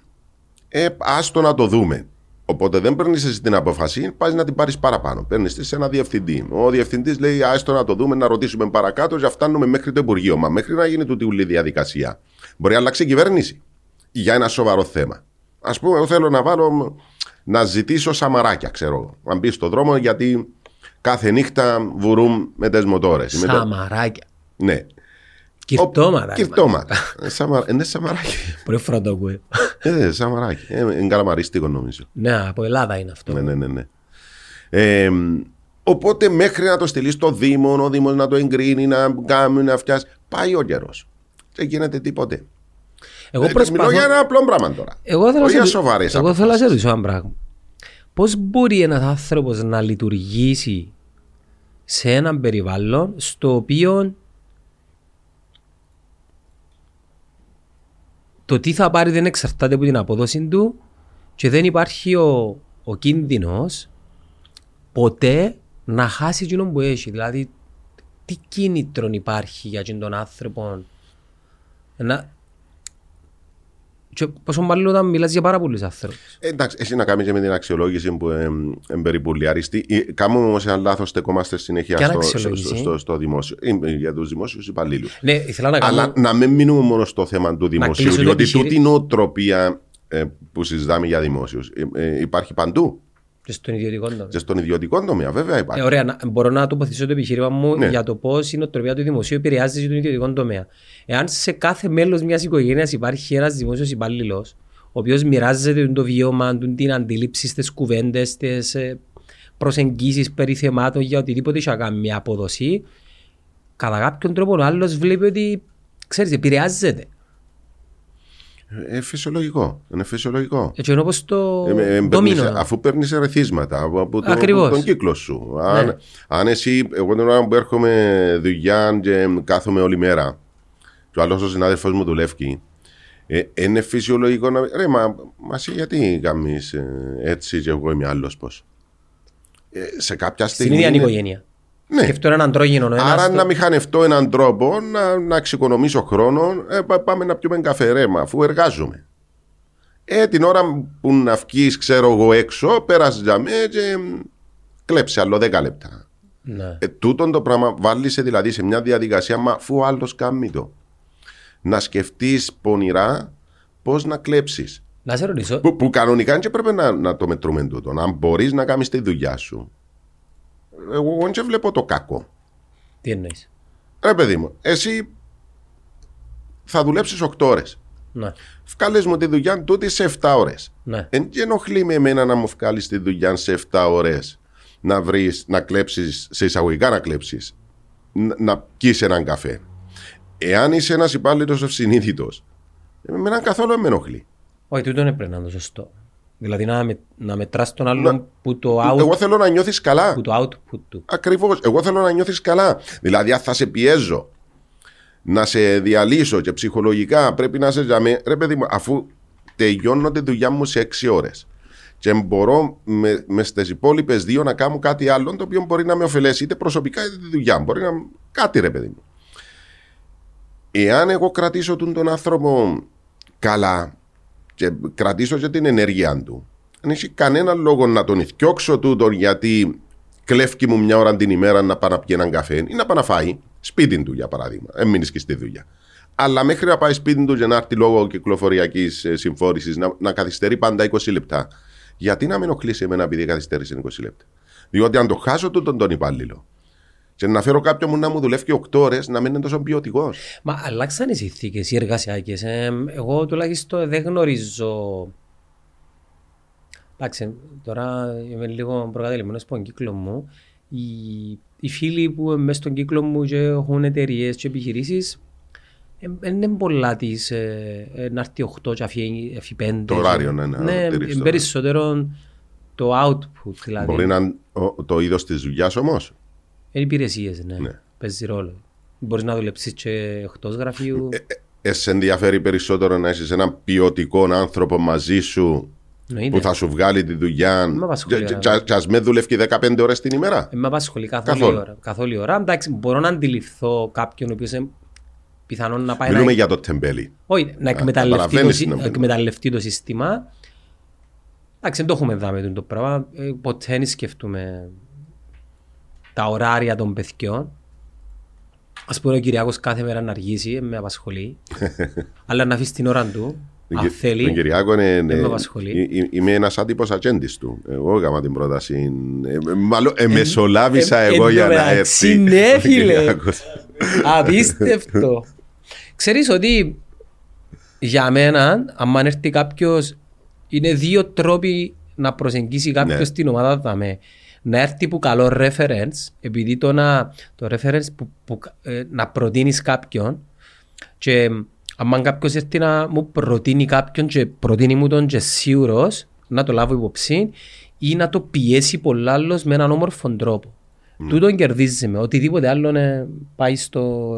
[SPEAKER 1] Ε, άστο να το δούμε. Οπότε δεν παίρνεις εσύ την απόφαση, πας να την πάρεις παραπάνω. Παίρνεις τη σε ένα διευθυντή. Ο διευθυντής λέει: Άστο να το δούμε, να ρωτήσουμε παρακάτω, για φτάνουμε μέχρι το Υπουργείο. Μα μέχρι να γίνει τούτη ουλή διαδικασία. Μπορεί να αλλάξει η κυβέρνηση για ένα σοβαρό θέμα. Α πούμε, εγώ θέλω να βάλω να ζητήσω σαμαράκια, ξέρω. Αν μπεις στον δρόμο, γιατί κάθε νύχτα βουρούν με τι μοτόρες.
[SPEAKER 2] Σαμαράκια.
[SPEAKER 1] Ναι.
[SPEAKER 2] Κυρτώματα.
[SPEAKER 1] Κυρτώματα. Είναι σαμαράκι.
[SPEAKER 2] Πολύ φορά το ακούω.
[SPEAKER 1] Ε, σαμαράκι. Είναι καλαμαρίστικο νομίζω.
[SPEAKER 2] Ναι, από Ελλάδα είναι αυτό.
[SPEAKER 1] Ναι, ναι, ναι. ναι. Ε, οπότε μέχρι να το στείλεις στο Δήμο, ο Δήμος να το εγκρίνει, να κάνει, να φτιάσει. Πάει ο καιρός. Δεν γίνεται τίποτε. Εγώ προσπαθώ... Μιλώ για ένα απλό πράγμα τώρα.
[SPEAKER 2] Εγώ θέλω,
[SPEAKER 1] για σοβαρές
[SPEAKER 2] Εγώ θέλω να σε ρωτήσω ένα πράγμα. Πώς μπορεί ένας άνθρωπος να λειτουργήσει σε έναν περιβάλλον στο οποίο το τι θα πάρει δεν εξαρτάται από την απόδοση του και δεν υπάρχει ο, ο κίνδυνος ποτέ να χάσει εκείνο που έχει. Δηλαδή, τι κίνητρο υπάρχει για τον άνθρωπο να, και πόσο μάλλον όταν μιλάς για πάρα πολλούς άνθρωπους.
[SPEAKER 1] Ε, εντάξει, εσύ να κάνεις και με την αξιολόγηση που είναι περίπου λιάριστη. Κάνουμε όμως ένα λάθος, στεκόμαστε συνέχεια στο, στο, στο, στο, στο, δημόσιο, ε, για τους δημόσιους υπαλλήλους.
[SPEAKER 2] Ναι, ήθελα να κάνω...
[SPEAKER 1] Αλλά να μην μείνουμε μόνο στο θέμα του δημοσίου, διότι τούτη νοοτροπία ε, που συζητάμε για δημόσιους ε, ε, υπάρχει παντού.
[SPEAKER 2] Και στον ιδιωτικό τομέα.
[SPEAKER 1] Και στον ιδιωτικό τομέα, βέβαια υπάρχει.
[SPEAKER 2] Ε, ωραία, μπορώ να τοποθετήσω το επιχείρημα μου ναι. για το πώς η νοοτροπία του δημοσίου επηρεάζει τον ιδιωτικό τομέα. Εάν σε κάθε μέλος μιας οικογένειας υπάρχει ένας δημόσιος υπάλληλος, ο οποίος μοιράζεται το βιώμα, την αντίληψη στις κουβέντες, στις ε, προσεγγίσεις περί θεμάτων για οτιδήποτε έχει κάνει μια απόδοση, κατά κάποιον τρόπο ο άλλος βλέπει ότι ξέρεις, επηρεάζεται.
[SPEAKER 1] Ε, φυσιολογικό. Είναι φυσιολογικό.
[SPEAKER 2] Έτσι είναι όπως το ε, ε,
[SPEAKER 1] Αφού παίρνεις ερεθίσματα από, το, από τον κύκλο σου. Αν, ναι. αν εσύ, εγώ την ώρα που έρχομαι δουλειά και κάθομαι όλη μέρα και ο άλλος ο συνάδελφος μου δουλεύει Ε, είναι φυσιολογικό να. Ρε, μα, μα εσύ γιατί κάνεις έτσι και εγώ είμαι άλλος πώς; Ε, σε κάποια
[SPEAKER 2] Στην
[SPEAKER 1] στιγμή.
[SPEAKER 2] ίδια
[SPEAKER 1] είναι-
[SPEAKER 2] οικογένεια.
[SPEAKER 1] Ναι.
[SPEAKER 2] Σκεφτώ έναν αντρόγινο. ο ένας
[SPEAKER 1] Άρα
[SPEAKER 2] το-
[SPEAKER 1] να μηχανευτώ έναν τρόπο να, να εξοικονομήσω χρόνο. Ε, πά- πάμε να πιούμε καφέ ρέμα, αφού εργάζομαι. Ε, την ώρα που να βγεις, ξέρω εγώ έξω, πέρασε για μέ και μ, κλέψε άλλο 10 λεπτά.
[SPEAKER 2] Ναι.
[SPEAKER 1] Ε, τούτον το πράγμα βάλεις σε, δηλαδή σε μια διαδικασία, μα αφού ο άλλος κάνει το. Να σκεφτείς πονηρά πώς να κλέψεις.
[SPEAKER 2] Να σε ρωτήσω,
[SPEAKER 1] Που, που κανονικά και πρέπει να, να το μετρούμε τούτο. Αν μπορείς να κάνεις τη δουλειά σου. Εγώ δεν βλέπω το κακό.
[SPEAKER 2] τι εννοείς;
[SPEAKER 1] Ρε παιδί μου, εσύ θα δουλέψεις 8 ώρες.
[SPEAKER 2] Ναι,
[SPEAKER 1] Βγάλες μου τη δουλειά τούτη σε 7 ώρες.
[SPEAKER 2] ναι.
[SPEAKER 1] Εν και ενοχλεί με εμένα να μου βγάλεις τη δουλειά σε 7 ώρες. Να βρεις, να κλέψεις, σε εισαγωγικά να κλέψεις, να, να πιεις έναν καφέ. Εάν είσαι ένας υπάλληλος ευσυνείδητος, εμένα καθόλου δεν με ενοχλεί.
[SPEAKER 2] Όχι, τούτο δεν πρέπει να είναι το σωστό. Δηλαδή να, με, να μετράς τον άλλον που το, out,
[SPEAKER 1] Εγώ θέλω να νιώθεις καλά.
[SPEAKER 2] που το output του.
[SPEAKER 1] Ακριβώς. Εγώ θέλω να νιώθεις καλά. Δηλαδή, αν θα σε πιέζω να σε διαλύσω και ψυχολογικά πρέπει να σε ζαμέ. Ρε παιδί μου, αφού τελειώνω τη δουλειά μου σε 6 ώρες και μπορώ με, μες στις υπόλοιπες δύο να κάνω κάτι άλλο το οποίο μπορεί να με ωφελέσει είτε προσωπικά είτε τη δουλειά μου. Μπορεί να. Κάτι ρε παιδί μου. Εάν εγώ κρατήσω τον, τον άνθρωπο καλά και κρατήσω και την ενέργεια του, δεν έχει κανένα λόγο να τον ηθιώξω τούτον γιατί κλέφκει μου μια ώρα την ημέρα να πάει να πιει έναν καφέ ή να πάει να φάει σπίτι του για παράδειγμα. Δεν μείνεις και στη δουλειά. Αλλά μέχρι να πάει σπίτι του για να έρθει λόγω κυκλοφοριακής συμφόρησης να, να καθυστερεί πάντα 20 λεπτά. Γιατί να με ενοχλήσει εμένα επειδή καθυστέρησε 20 λεπτά; Διότι αν το χάσω τούτον τον υπάλληλο και να φέρω κάποιον μου να μου δουλεύει 8 ώρες να μην είναι τόσο ποιοτικός.
[SPEAKER 2] Μα αλλάξαν οι συνθήκες, οι εργασιακές. Ε, εγώ τουλάχιστον δεν γνωρίζω... Εντάξει, τώρα είμαι λίγο προκατελημένος από τον κύκλο μου. Οι, οι φίλοι που είναι μέσα στον κύκλο μου και έχουν εταιρείες και επιχειρήσεις δεν είναι πολλά της ε, ε, να έρθει 8 και αφή, αφή 5.
[SPEAKER 1] Το ωράριο, ναι, ναι,
[SPEAKER 2] Ναι,
[SPEAKER 1] τηρείς το
[SPEAKER 2] είναι περισσότερο το output, δηλαδή.
[SPEAKER 1] Μπορεί να είναι ο- το είδος της δουλειάς όμως.
[SPEAKER 2] Είναι υπηρεσίες, ναι.
[SPEAKER 1] Ναι.
[SPEAKER 2] Παίζει ρόλο. Μπορείς να δουλέψεις και εκτός γραφείου.
[SPEAKER 1] Ε, σε ενδιαφέρει περισσότερο να είσαι έναν ποιοτικό άνθρωπο μαζί σου
[SPEAKER 2] Εννοείται.
[SPEAKER 1] που θα σου βγάλει τη δουλειά.
[SPEAKER 2] με απασχολεί,
[SPEAKER 1] Και- και-
[SPEAKER 2] αλλά.
[SPEAKER 1] και- Και ας με δουλεύει 15 ώρες την ημέρα;
[SPEAKER 2] Ε, με απασχολεί καθόλου,
[SPEAKER 1] Καθόλου.
[SPEAKER 2] ώρα. Καθόλου ώρα. Εντάξει, μπορώ να αντιληφθώ κάποιον ο οποίος είναι πιθανόν να πάει
[SPEAKER 1] Μιλούμε
[SPEAKER 2] να...
[SPEAKER 1] για το τεμπέλι.
[SPEAKER 2] Όχι, να εκμεταλλευτεί, το,
[SPEAKER 1] καταλαβαίνεις
[SPEAKER 2] συ-
[SPEAKER 1] τι να πούμε.
[SPEAKER 2] εκμεταλλευτεί το σύστημα. Εντάξει, δεν το έχουμε δάμε το πράγμα. Ε, ποτέ δεν σκεφτούμε τα ωράρια των παιδιών. Ας πούμε ο Κυριάκος κάθε μέρα να αργήσει, ε, με απασχολεί. Αλλά να αφήσει την ώρα του,
[SPEAKER 1] Τον
[SPEAKER 2] αν
[SPEAKER 1] Κυ-
[SPEAKER 2] θέλει.
[SPEAKER 1] Τον Κυριάκο είναι,
[SPEAKER 2] με
[SPEAKER 1] είναι-
[SPEAKER 2] απασχολεί.
[SPEAKER 1] ε- ε- είμαι ένας άτυπος ατζέντης του. Εγώ έκανα την πρόταση. ε, ε, Μάλλον ε, μεσολάβησα
[SPEAKER 2] ε,
[SPEAKER 1] εγώ
[SPEAKER 2] εν
[SPEAKER 1] για
[SPEAKER 2] τω
[SPEAKER 1] να
[SPEAKER 2] μεταξύ,
[SPEAKER 1] έρθει.
[SPEAKER 2] ναι,
[SPEAKER 1] ο
[SPEAKER 2] φίλε.
[SPEAKER 1] Κυριάκος.
[SPEAKER 2] Απίστευτο. Ξέρεις ότι για μένα, αν έρθει κάποιος, είναι δύο τρόποι να προσεγγίσει κάποιος
[SPEAKER 1] Ναι.
[SPEAKER 2] την ομάδα δαμέ. Να έρθει που καλό reference, επειδή το, να, το reference που, που, ε, να προτείνεις κάποιον και αν κάποιος έρθει να μου προτείνει κάποιον και προτείνει μου τον και σίγουρος να το λάβω υπόψη ή να το πιέσει πολλά άλλος με έναν όμορφο τρόπο.
[SPEAKER 1] Ναι.
[SPEAKER 2] Τούτον κερδίζεις με. Οτιδήποτε άλλο ε, πάει στο.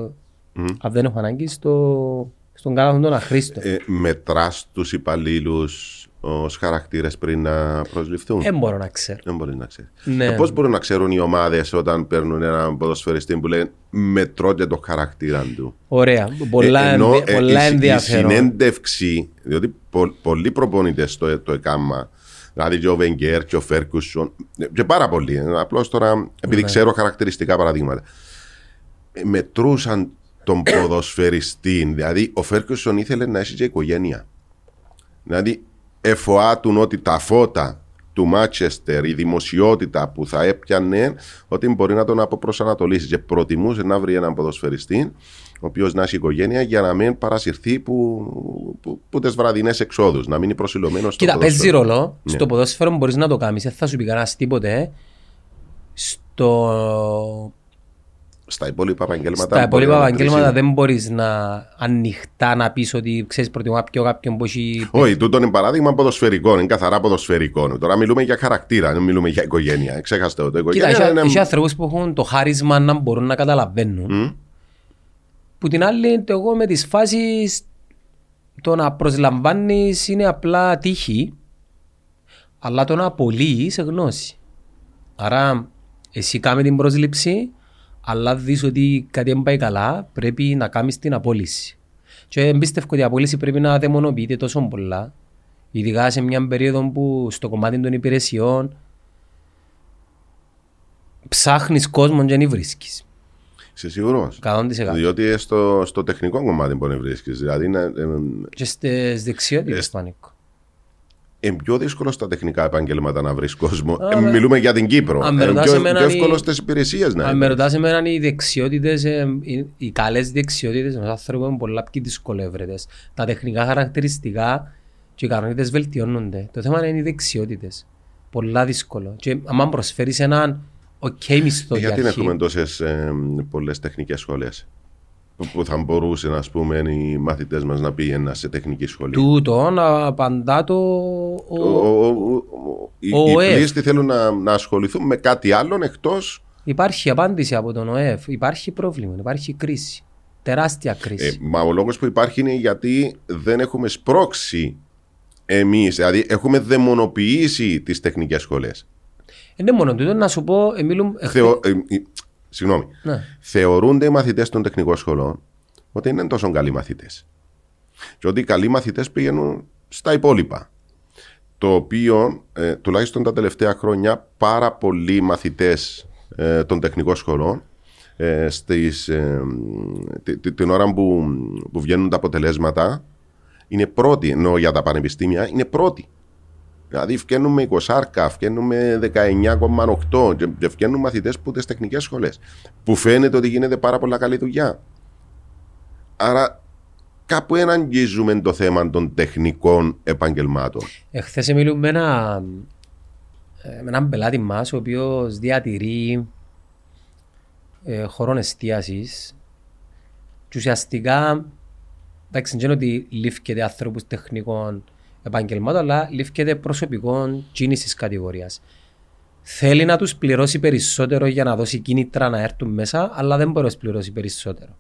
[SPEAKER 2] Αν δεν έχω ανάγκη, στο, στον κάλαθο των αχρήστων.
[SPEAKER 1] Ε, μετράς τους υπαλλήλους ως χαρακτήρες πριν να προσληφθούν.
[SPEAKER 2] Δεν μπορώ να ξέρω.
[SPEAKER 1] Δεν μπορεί να ξέρεις.
[SPEAKER 2] Ναι.
[SPEAKER 1] Πώς μπορούν να ξέρουν οι ομάδες όταν παίρνουν έναν ποδοσφαιριστή που λένε μετρώτε το χαρακτήρα του.
[SPEAKER 2] Ωραία. Πολλά,
[SPEAKER 1] Ε, ενώ,
[SPEAKER 2] ενδια-
[SPEAKER 1] ε,
[SPEAKER 2] πολλά
[SPEAKER 1] η, η
[SPEAKER 2] ενδιαφέρον.
[SPEAKER 1] συνέντευξη, διότι πο, πολλοί προπονητές το, το έκαμα, δηλαδή και ο Βενγκέρ και ο Φέρκουσον, και πάρα πολλοί. Απλώς τώρα, επειδή
[SPEAKER 2] Ναι.
[SPEAKER 1] ξέρω χαρακτηριστικά παραδείγματα, ε, μετρούσαν τον ποδοσφαιριστή. Δηλαδή, ο Φέρκουσον ήθελε να έχει και οικογένεια. Δηλαδή, εφοάτουν ότι τα φώτα του Μάτσεστερ, η δημοσιότητα που θα έπιανε, ότι μπορεί να τον αποπροσανατολίσει και προτιμούσε να βρει έναν ποδοσφαιριστή, ο οποίος να έχει οικογένεια, για να μην παρασυρθεί που, που, που τις βραδινές εξόδους, να μείνει προσιλωμένος στο
[SPEAKER 2] Κοίτα, παίζει
[SPEAKER 1] ποδόσφαιρο.
[SPEAKER 2] ρόλο.
[SPEAKER 1] Ναι.
[SPEAKER 2] Στο ποδόσφαιρο μπορείς να το κάνεις. Δεν θα σου πει κανένας τίποτε. Στο...
[SPEAKER 1] Στα υπόλοιπα επαγγέλματα.
[SPEAKER 2] Στα
[SPEAKER 1] μπορεί
[SPEAKER 2] υπόλοιπα
[SPEAKER 1] να
[SPEAKER 2] επαγγέλματα
[SPEAKER 1] μετρήσει.
[SPEAKER 2] δεν μπορείς να ανοιχτά να πεις ότι ξέρεις προτιμώ να πιω κάποιον που έχει.
[SPEAKER 1] Όχι, τούτο είναι παράδειγμα ποδοσφαιρικό, είναι καθαρά ποδοσφαιρικό. Τώρα μιλούμε για χαρακτήρα, δεν μιλούμε για οικογένεια. Ξέχαστε το. Το
[SPEAKER 2] Κοίτα,
[SPEAKER 1] οικογένεια
[SPEAKER 2] έχει,
[SPEAKER 1] είναι.
[SPEAKER 2] έχει ανθρώπους που έχουν το χάρισμα να μπορούν να καταλαβαίνουν.
[SPEAKER 1] Μμ.
[SPEAKER 2] Που την άλλη, εγώ με τις φάσεις το να προσλαμβάνεις είναι απλά τύχη, αλλά το να απολύεις σε γνώση. Άρα, εσύ κάμε την πρόσληψη, αλλά δεις ότι κάτι δεν πάει καλά, πρέπει να κάνεις την απόλυση. Και εμπίστευω ότι η απόλυση πρέπει να δαιμονοποιείται τόσο πολλά, ειδικά σε μια περίοδο που στο κομμάτι των υπηρεσιών ψάχνεις κόσμο και δεν βρίσκεις.
[SPEAKER 1] Είσαι σίγουρος;
[SPEAKER 2] 100%.
[SPEAKER 1] Διότι στο, στο τεχνικό κομμάτι μπορεί να βρίσκεις. Δηλαδή είναι, ε,
[SPEAKER 2] Και στις δεξιότητες
[SPEAKER 1] Ε,
[SPEAKER 2] πανίκο.
[SPEAKER 1] Είναι πιο δύσκολο στα τεχνικά επαγγέλματα να βρεις κόσμο.
[SPEAKER 2] Α,
[SPEAKER 1] Ε,
[SPEAKER 2] με-
[SPEAKER 1] μιλούμε για την Κύπρο.
[SPEAKER 2] Αν με
[SPEAKER 1] Είναι
[SPEAKER 2] ρωτάς
[SPEAKER 1] πιο,
[SPEAKER 2] εμένα
[SPEAKER 1] πιο
[SPEAKER 2] η-
[SPEAKER 1] εύκολο στις υπηρεσίες να
[SPEAKER 2] Αν
[SPEAKER 1] είναι.
[SPEAKER 2] με ρωτάς εμένα οι δεξιότητες, ε, οι, οι καλές δεξιότητες ενός άνθρωπου είναι πολλά πιο δυσκολεύρετες. Τα τεχνικά χαρακτηριστικά και οι ικανότητες βελτιώνονται. Το θέμα είναι οι δεξιότητες. Πολλά δύσκολο. Και αν προσφέρεις έναν ok μισθό για
[SPEAKER 1] Ε, Γιατί
[SPEAKER 2] αρχή,
[SPEAKER 1] έχουμε τόσες ε, πολλές τεχνικές σχολές; Που, που θα μπορούσαν ας πούμε, οι μαθητές μας να πήγαιναν σε τεχνική σχολή.
[SPEAKER 2] τούτο να απαντά το...
[SPEAKER 1] Ο,
[SPEAKER 2] ο-
[SPEAKER 1] ο, ο, ο, οι,
[SPEAKER 2] ο
[SPEAKER 1] οι
[SPEAKER 2] ΟΕΦ.
[SPEAKER 1] πλήστοι θέλουν να, να ασχοληθούν με κάτι άλλο εκτό.
[SPEAKER 2] Υπάρχει απάντηση από τον ΟΕΦ. Υπάρχει πρόβλημα, υπάρχει κρίση. Τεράστια κρίση.
[SPEAKER 1] Ε, μα ο λόγος που υπάρχει είναι γιατί δεν έχουμε σπρώξει εμείς, δηλαδή έχουμε δαιμονοποιήσει τις τεχνικές σχολές.
[SPEAKER 2] Είναι μόνο τούτο να σου πω, ε, μιλούμε... ε,
[SPEAKER 1] Θεω... ε, ε, συγγνώμη.
[SPEAKER 2] Ναι.
[SPEAKER 1] Θεωρούνται οι μαθητές των τεχνικών σχολών ότι δεν είναι τόσο καλοί μαθητές. Και ότι οι καλοί μαθητές πηγαίνουν στα υπόλοιπα. Το οποίο, ε, τουλάχιστον τα τελευταία χρόνια, πάρα πολλοί μαθητές ε, των τεχνικών σχολών ε, στις, ε, τη- τη- την ώρα που, που βγαίνουν τα αποτελέσματα είναι πρώτοι, ενώ για τα πανεπιστήμια είναι πρώτοι. Δηλαδή βγαίνουμε 20, βγαίνουμε 19,8 και, και βγαίνουν μαθητές που τις τεχνικές σχολές. Που φαίνεται ότι γίνεται πάρα πολλά καλή δουλειά. Άρα κάπου δεν αγγίζουμε το θέμα των τεχνικών επαγγελμάτων.
[SPEAKER 2] Εχθές μιλούμε με, ένα, ε, με έναν πελάτη μας ο οποίος διατηρεί ε, χωρών εστίασης και ουσιαστικά εντάξει δεν είναι ότι λήφκεται άνθρωπους τεχνικών επαγγελμάτων αλλά λήφκεται προσωπικών κίνησης κατηγορίας. Θέλει να τους πληρώσει περισσότερο για να δώσει κίνητρα να έρθουν μέσα αλλά δεν μπορεί να τους πληρώσει περισσότερο.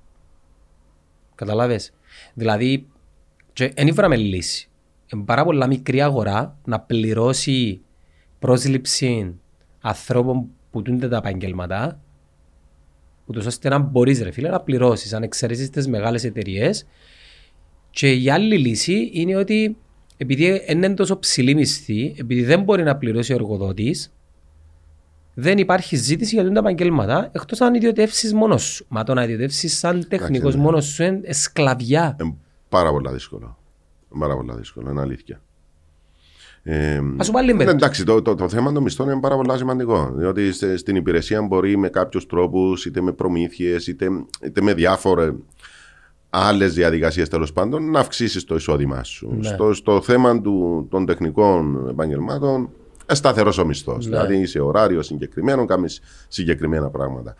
[SPEAKER 2] Καταλάβες; Δηλαδή δεν ήβραμε λύση. Είναι πάρα πολλά μικρή αγορά να πληρώσει πρόσληψη ανθρώπων που τούνται τα επαγγελματά ούτως ώστε να μπορείς ρε φίλε να πληρώσεις αν εξαιρέσεις τις μεγάλες εταιρείες και η άλλη λύση είναι ότι επειδή δεν είναι τόσο ψηλή μισθή, επειδή δεν μπορεί να πληρώσει ο εργοδότης, δεν υπάρχει ζήτηση για τα επαγγέλματα εκτός αν ιδιωτεύσεις μόνος σου. Μα το να ιδιωτεύσεις σαν τεχνικός
[SPEAKER 1] ναι.
[SPEAKER 2] μόνος σου είναι σκλαβιά.
[SPEAKER 1] Είναι πάρα πολλά δύσκολο. Πάρα πολλά δύσκολο, είναι αλήθεια. Ε,
[SPEAKER 2] Ας σου πάλι
[SPEAKER 1] ναι,
[SPEAKER 2] με
[SPEAKER 1] εντάξει, το, το, το θέμα των μισθών είναι πάρα πολύ σημαντικό. Διότι σε- στην υπηρεσία μπορεί με κάποιους τρόπους, είτε με προμήθειες, είτε, είτε με διάφορε άλλες διαδικασίες τέλος πάντων, να αυξήσεις το εισόδημά σου.
[SPEAKER 2] Ναι.
[SPEAKER 1] Στο, στο θέμα του, των τεχνικών επαγγελμάτων, σταθερός ο μισθός. Δηλαδή είσαι ωράριο συγκεκριμένο, κάνεις συγκεκριμένα πράγματα.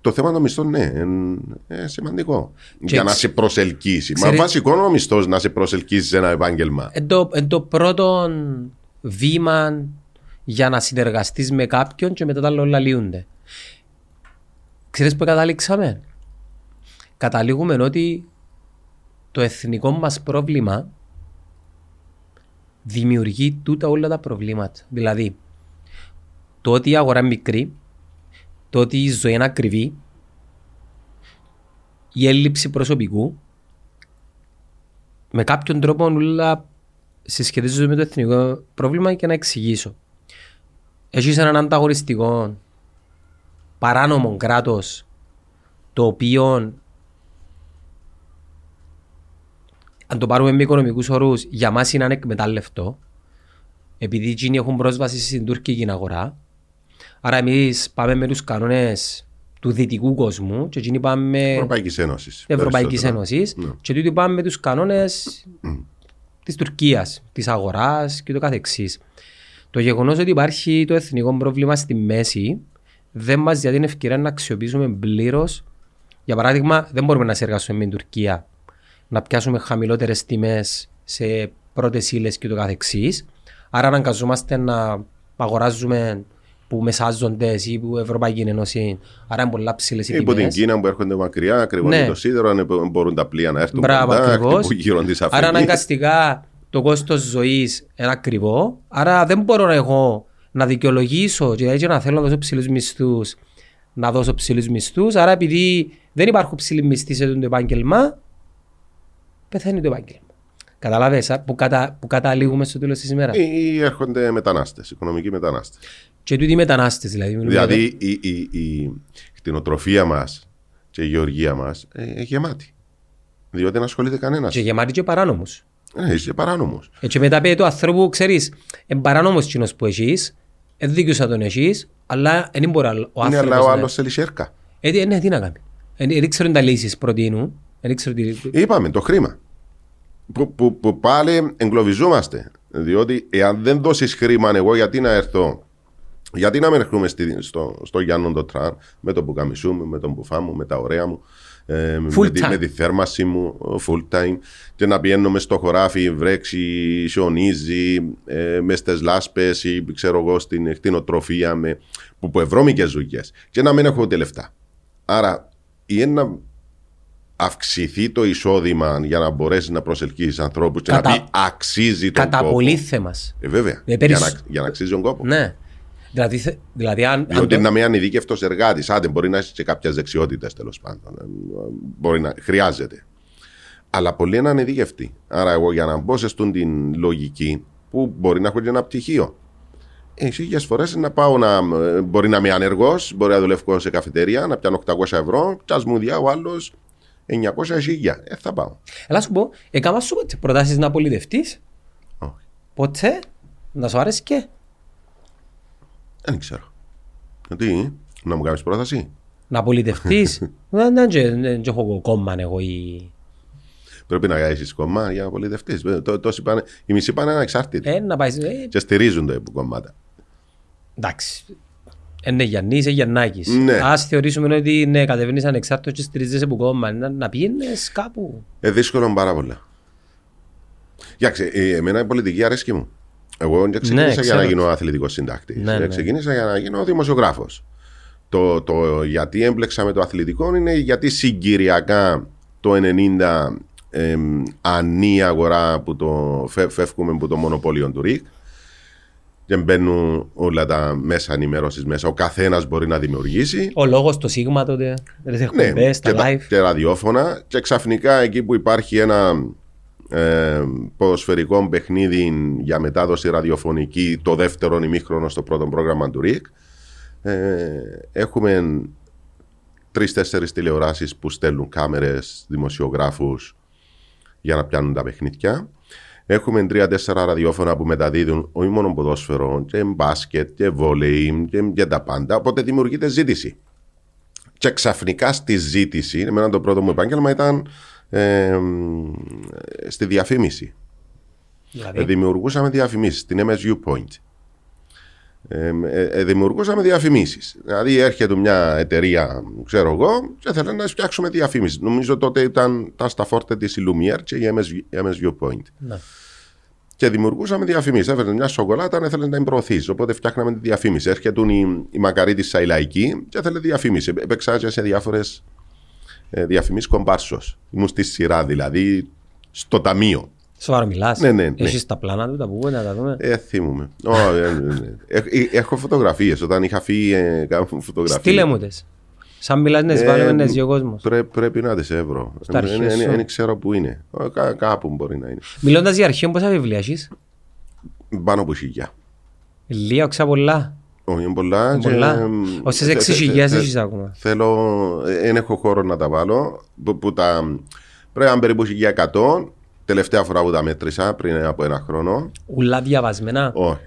[SPEAKER 1] Το θέμα των μισθών, ναι, είναι ε, σημαντικό. για να
[SPEAKER 2] εξ-
[SPEAKER 1] σε προσελκύσει. Μα
[SPEAKER 2] Ξέρει-
[SPEAKER 1] βασικό είναι ο μισθός να σε προσελκύσει σε ένα επάγγελμα.
[SPEAKER 2] Εν το, εν το πρώτο βήμα για να συνεργαστείς με κάποιον και μετά τα άλλα όλα λύονται. Ξέρεις που καταλήξαμε. Καταλήγουμε ότι το εθνικό μας πρόβλημα δημιουργεί τούτα όλα τα προβλήματα. Δηλαδή, το ότι η αγορά είναι μικρή, το ότι η ζωή είναι ακριβή, η έλλειψη προσωπικού, με κάποιον τρόπο όλα συσχετίζονται με το εθνικό πρόβλημα και να εξηγήσω. Έχεις έναν ανταγωνιστικό παράνομο κράτος το οποίο αν το πάρουμε με οικονομικούς όρους για μας είναι ανεκμετάλλευτο επειδή εκείνοι έχουν πρόσβαση στην τουρκική αγορά άρα εμείς πάμε με τους κανόνες του δυτικού κόσμου και εκείνοι πάμε
[SPEAKER 1] Ευρωπαϊκής Ένωσης.
[SPEAKER 2] Ευρωπαϊκής Ένωσης
[SPEAKER 1] Ναι.
[SPEAKER 2] και τούτοι πάμε με τους κανόνες της Τουρκίας, της αγοράς και το καθεξής. Το γεγονός ότι υπάρχει το εθνικό πρόβλημα στη μέση δεν μας δίνει την ευκαιρία να αξιοποιήσουμε πλήρως. Για παράδειγμα, δεν μπορούμε να συνεργαστούμε με την Τουρκία να πιάσουμε χαμηλότερες τιμές σε πρώτες ύλες και το καθεξής. Άρα αναγκαζόμαστε να αγοράζουμε που μεσάζονται ή που Ευρωπαϊκή Ένωση. Άρα είναι πολλά ψηλές οι
[SPEAKER 1] Υπό την
[SPEAKER 2] τιμές.
[SPEAKER 1] Κίνα που έρχονται μακριά, ακριβώς
[SPEAKER 2] Ναι.
[SPEAKER 1] το σίδερο, αν μπορούν τα πλοία να έρθουν
[SPEAKER 2] Μπράβο,
[SPEAKER 1] κοντά,
[SPEAKER 2] ακριβώς.
[SPEAKER 1] χτυπούν γύρω της
[SPEAKER 2] Άρα
[SPEAKER 1] Αφρικής.
[SPEAKER 2] αναγκαστικά το κόστος ζωής είναι ακριβό. Άρα δεν μπορώ εγώ να δικαιολογήσω και έτσι να θέλω να δώσω ψηλούς μισθούς να δώσω ψηλούς μισθούς. Άρα επειδή δεν υπάρχουν ψηλοί μισθοί σε αυτό το επάγγελμα πεθαίνει το επάγγελμα. Καταλάβες α, που, κατα, που καταλήγουμε στο τέλος της ημέρας;
[SPEAKER 1] Ή έρχονται μετανάστες, οικονομικοί μετανάστες.
[SPEAKER 2] Και τούτοι οι μετανάστες δηλαδή. μιλούμε εδώ.
[SPEAKER 1] Δηλαδή η, η, η κτηνοτροφία μας και η γεωργία μας ε, είναι γεμάτη. Διότι δεν ασχολείται κανένας.
[SPEAKER 2] Και γεμάτοι και παράνομους.
[SPEAKER 1] Ε, είσαι παράνομος.
[SPEAKER 2] Ε, Και μετά πει του ανθρώπου, ξέρεις, είναι παράνομος κοινός που έχεις, δεν δίκαιωσα τον έχεις, αλλά δεν μπορεί άλλο- ο
[SPEAKER 1] Είναι
[SPEAKER 2] άνθρωπος
[SPEAKER 1] αλλά ο
[SPEAKER 2] να-
[SPEAKER 1] άλλος θέλει σέρκα.
[SPEAKER 2] Ε, τι- ναι, τι να κάνει. Ε, Δεν ξέρω τα λύσεις προτείνουν. Δεν ξέρω τι...
[SPEAKER 1] Είπαμε το χρήμα. Που, που, που πάλι εγκλωβιζόμαστε. Διότι εάν δεν δώσεις χρήμα, εγώ γιατί να έρθω, γιατί να μην έρχομαι στη, στο, στο Γιάννον το Τραν με τον πουκαμισού μου, με τον μπουφά μου, με τα ωραία μου, ε,
[SPEAKER 2] Full
[SPEAKER 1] με, τη,
[SPEAKER 2] time.
[SPEAKER 1] με τη θέρμαση μου, full time, και να πηγαίνουμε στο χωράφι, βρέξει, σιωνίζει, ε, μες στι λάσπες ή ξέρω εγώ στην κτηνοτροφία, με, που, που ευρώμικες δουλειέ, και να μην έχω ούτε λεφτά. Άρα, ή ένα αυξηθεί το εισόδημα για να μπορέσεις να προσελκύσεις ανθρώπους και
[SPEAKER 2] Κατά-
[SPEAKER 1] να πει αξίζει τον
[SPEAKER 2] Κατά
[SPEAKER 1] κόπο.
[SPEAKER 2] πολύ θέμας.
[SPEAKER 1] Ε, βέβαια.
[SPEAKER 2] Ε,
[SPEAKER 1] για,
[SPEAKER 2] περισ-
[SPEAKER 1] να, για να αξίζει τον κόπο.
[SPEAKER 2] Ναι. Δηλαδή, θε- δηλαδή αν, αν
[SPEAKER 1] Διότι
[SPEAKER 2] το-
[SPEAKER 1] να είμαι ανειδίκευτο εργάτης, άντε μπορεί να έχει και κάποιες δεξιότητες τέλος πάντων. Ε, Μπορεί να χρειάζεται. Αλλά πολλοί είναι ανειδίκευτοι. Άρα, εγώ για να μπω σε αυτήν την λογική, που μπορεί να έχω και ένα πτυχίο. Εσύ χίλιε φορές να πάω να. ε, Μπορεί να είμαι ανεργός, μπορεί να δουλεύω σε καφετέρια, να πιάνω 800 ευρώ, και α μου διά ο άλλος 900 χίλια. Ε, θα πάω.
[SPEAKER 2] Έλα σου πω, έκανα σου ποτέ προτάσεις να πολιτευτείς.
[SPEAKER 1] Όχι.
[SPEAKER 2] Ποτέ. Να σου άρεσε και;
[SPEAKER 1] Δεν ξέρω. Τι, να μου κάνεις πρόταση;
[SPEAKER 2] Να πολιτευτείς. Δεν δεν- δεν- δεν έχω κόμμα εγώ ή...
[SPEAKER 1] Πρέπει να γράψει κομμά για να πολιτευτεί. Οι μισοί πάνε ανεξάρτητοι.
[SPEAKER 2] Ε, να πάεις... ε,
[SPEAKER 1] Και στηρίζουν τα κομμάτα.
[SPEAKER 2] εντάξει. Είναι Γιαννής, είναι Γιαννάκης.
[SPEAKER 1] Ναι.
[SPEAKER 2] Ας θεωρήσουμε ότι ναι, κατεβαίνεις ανεξάρτητος και στηρίζεσαι από κόμμα. Να, να πήγαινες κάπου.
[SPEAKER 1] Ε, δύσκολο πάρα πολλά. Κοιτάξτε, ε, εμένα η πολιτική αρέσκει μου. Εγώ δεν ξεκίνησα για
[SPEAKER 2] ξέρω.
[SPEAKER 1] να γίνω αθλητικός συντάκτης.
[SPEAKER 2] Ναι, ναι.
[SPEAKER 1] Ξεκίνησα για να γίνω δημοσιογράφος. Το, το γιατί έμπλεξα με το αθλητικό είναι γιατί συγκυριακά το 90 εμ, ανή αγορά που το φε- φεύγουμε από το μονοπόλιο του ΡΙΚ και μπαίνουν όλα τα μέσα ενημέρωσης μέσα. Ο καθένας μπορεί να δημιουργήσει.
[SPEAKER 2] Ο λόγος, το σίγμα τότε, τις
[SPEAKER 1] Ναι,
[SPEAKER 2] εκπομπές,
[SPEAKER 1] και,
[SPEAKER 2] τα
[SPEAKER 1] τα,
[SPEAKER 2] live.
[SPEAKER 1] και ραδιόφωνα και ξαφνικά εκεί που υπάρχει ένα ε, ποδοσφαιρικό παιχνίδι για μετάδοση ραδιοφωνική το δεύτερο ημίχρονο στο πρώτο πρόγραμμα του ΡΙΚ ε, έχουμε τρεις-τέσσερις τηλεοράσεις που στέλνουν κάμερες, δημοσιογράφους για να πιάνουν τα παιχνίδια. Έχουμε τρία-τέσσερα ραδιόφωνα που μεταδίδουν όχι μόνο ποδόσφαιρο, και μπάσκετ, και βόλεϊ, και, και τα πάντα. Οπότε δημιουργείται ζήτηση. Και ξαφνικά στη ζήτηση, εμένα το πρώτο μου επάγγελμα ήταν ε, στη διαφήμιση.
[SPEAKER 2] Δηλαδή,
[SPEAKER 1] Ε, δημιουργούσαμε διαφημίσεις στην MSU Point. Ε, ε, ε, δημιουργούσαμε διαφημίσεις. Δηλαδή έρχεται μια εταιρεία, ξέρω εγώ, και θέλει να φτιάξουμε διαφήμιση. Νομίζω τότε ήταν τα στα φόρτε της Lumière και η MSU, η MSU Point.
[SPEAKER 2] ναι.
[SPEAKER 1] Και δημιουργούσαμε διαφημίσεις. Έφερε μια σοκολάτα, αν ήθελες να την προωθήσει. Οπότε φτιάχναμε τη διαφήμιση. Έρχεται η, η Μακαρίτη Σαϊλαϊκή και ήθελε διαφήμιση. Έπαιξα και σε διάφορες ε, διαφημίσεις κομπάρσος. Ήμουν στη σειρά δηλαδή, στο ταμείο.
[SPEAKER 2] Σοβαρά μιλάς.
[SPEAKER 1] Ναι, ναι, ναι.
[SPEAKER 2] Έχεις τα πλάνα του, τα πούμε, να τα δούμε.
[SPEAKER 1] Ε, θυμούμαι. Ω, ε, ε, ε. Έχ- ε, Έχω φωτογραφίες. Όταν είχα φύγει, ε, κάνω φωτογραφίες.
[SPEAKER 2] Στείλε μου τες. Σαν μιλάς να τις
[SPEAKER 1] Ε,
[SPEAKER 2] βάλουμε να τις δει ο κόσμος.
[SPEAKER 1] πρέπει να τις εύρω.
[SPEAKER 2] Στα αρχεία
[SPEAKER 1] Δεν
[SPEAKER 2] σου.
[SPEAKER 1] δεν ξέρω που είναι. Ε, κά- κάπου μπορεί να είναι.
[SPEAKER 2] Μιλώντας για αρχείο, πόσα βιβλία έχεις;
[SPEAKER 1] Πάνω από χιλιά.
[SPEAKER 2] Λίγα, οξά πολλά.
[SPEAKER 1] Όχι, είναι πολλά. και,
[SPEAKER 2] Πολλά.
[SPEAKER 1] εμ,
[SPEAKER 2] Όσες
[SPEAKER 1] θε-
[SPEAKER 2] έξι
[SPEAKER 1] θε-
[SPEAKER 2] χιλιάδες
[SPEAKER 1] θε-
[SPEAKER 2] έχεις ακόμα.
[SPEAKER 1] Θέλω, δεν έχω χώρο να τα βάλω. Που, που τα, πρέπει να είναι περίπου 1100. Τελευταία φορά που τα μέτρησα πριν από ένα χρόνο.
[SPEAKER 2] Ουλά διαβασμένα.
[SPEAKER 1] Όχι.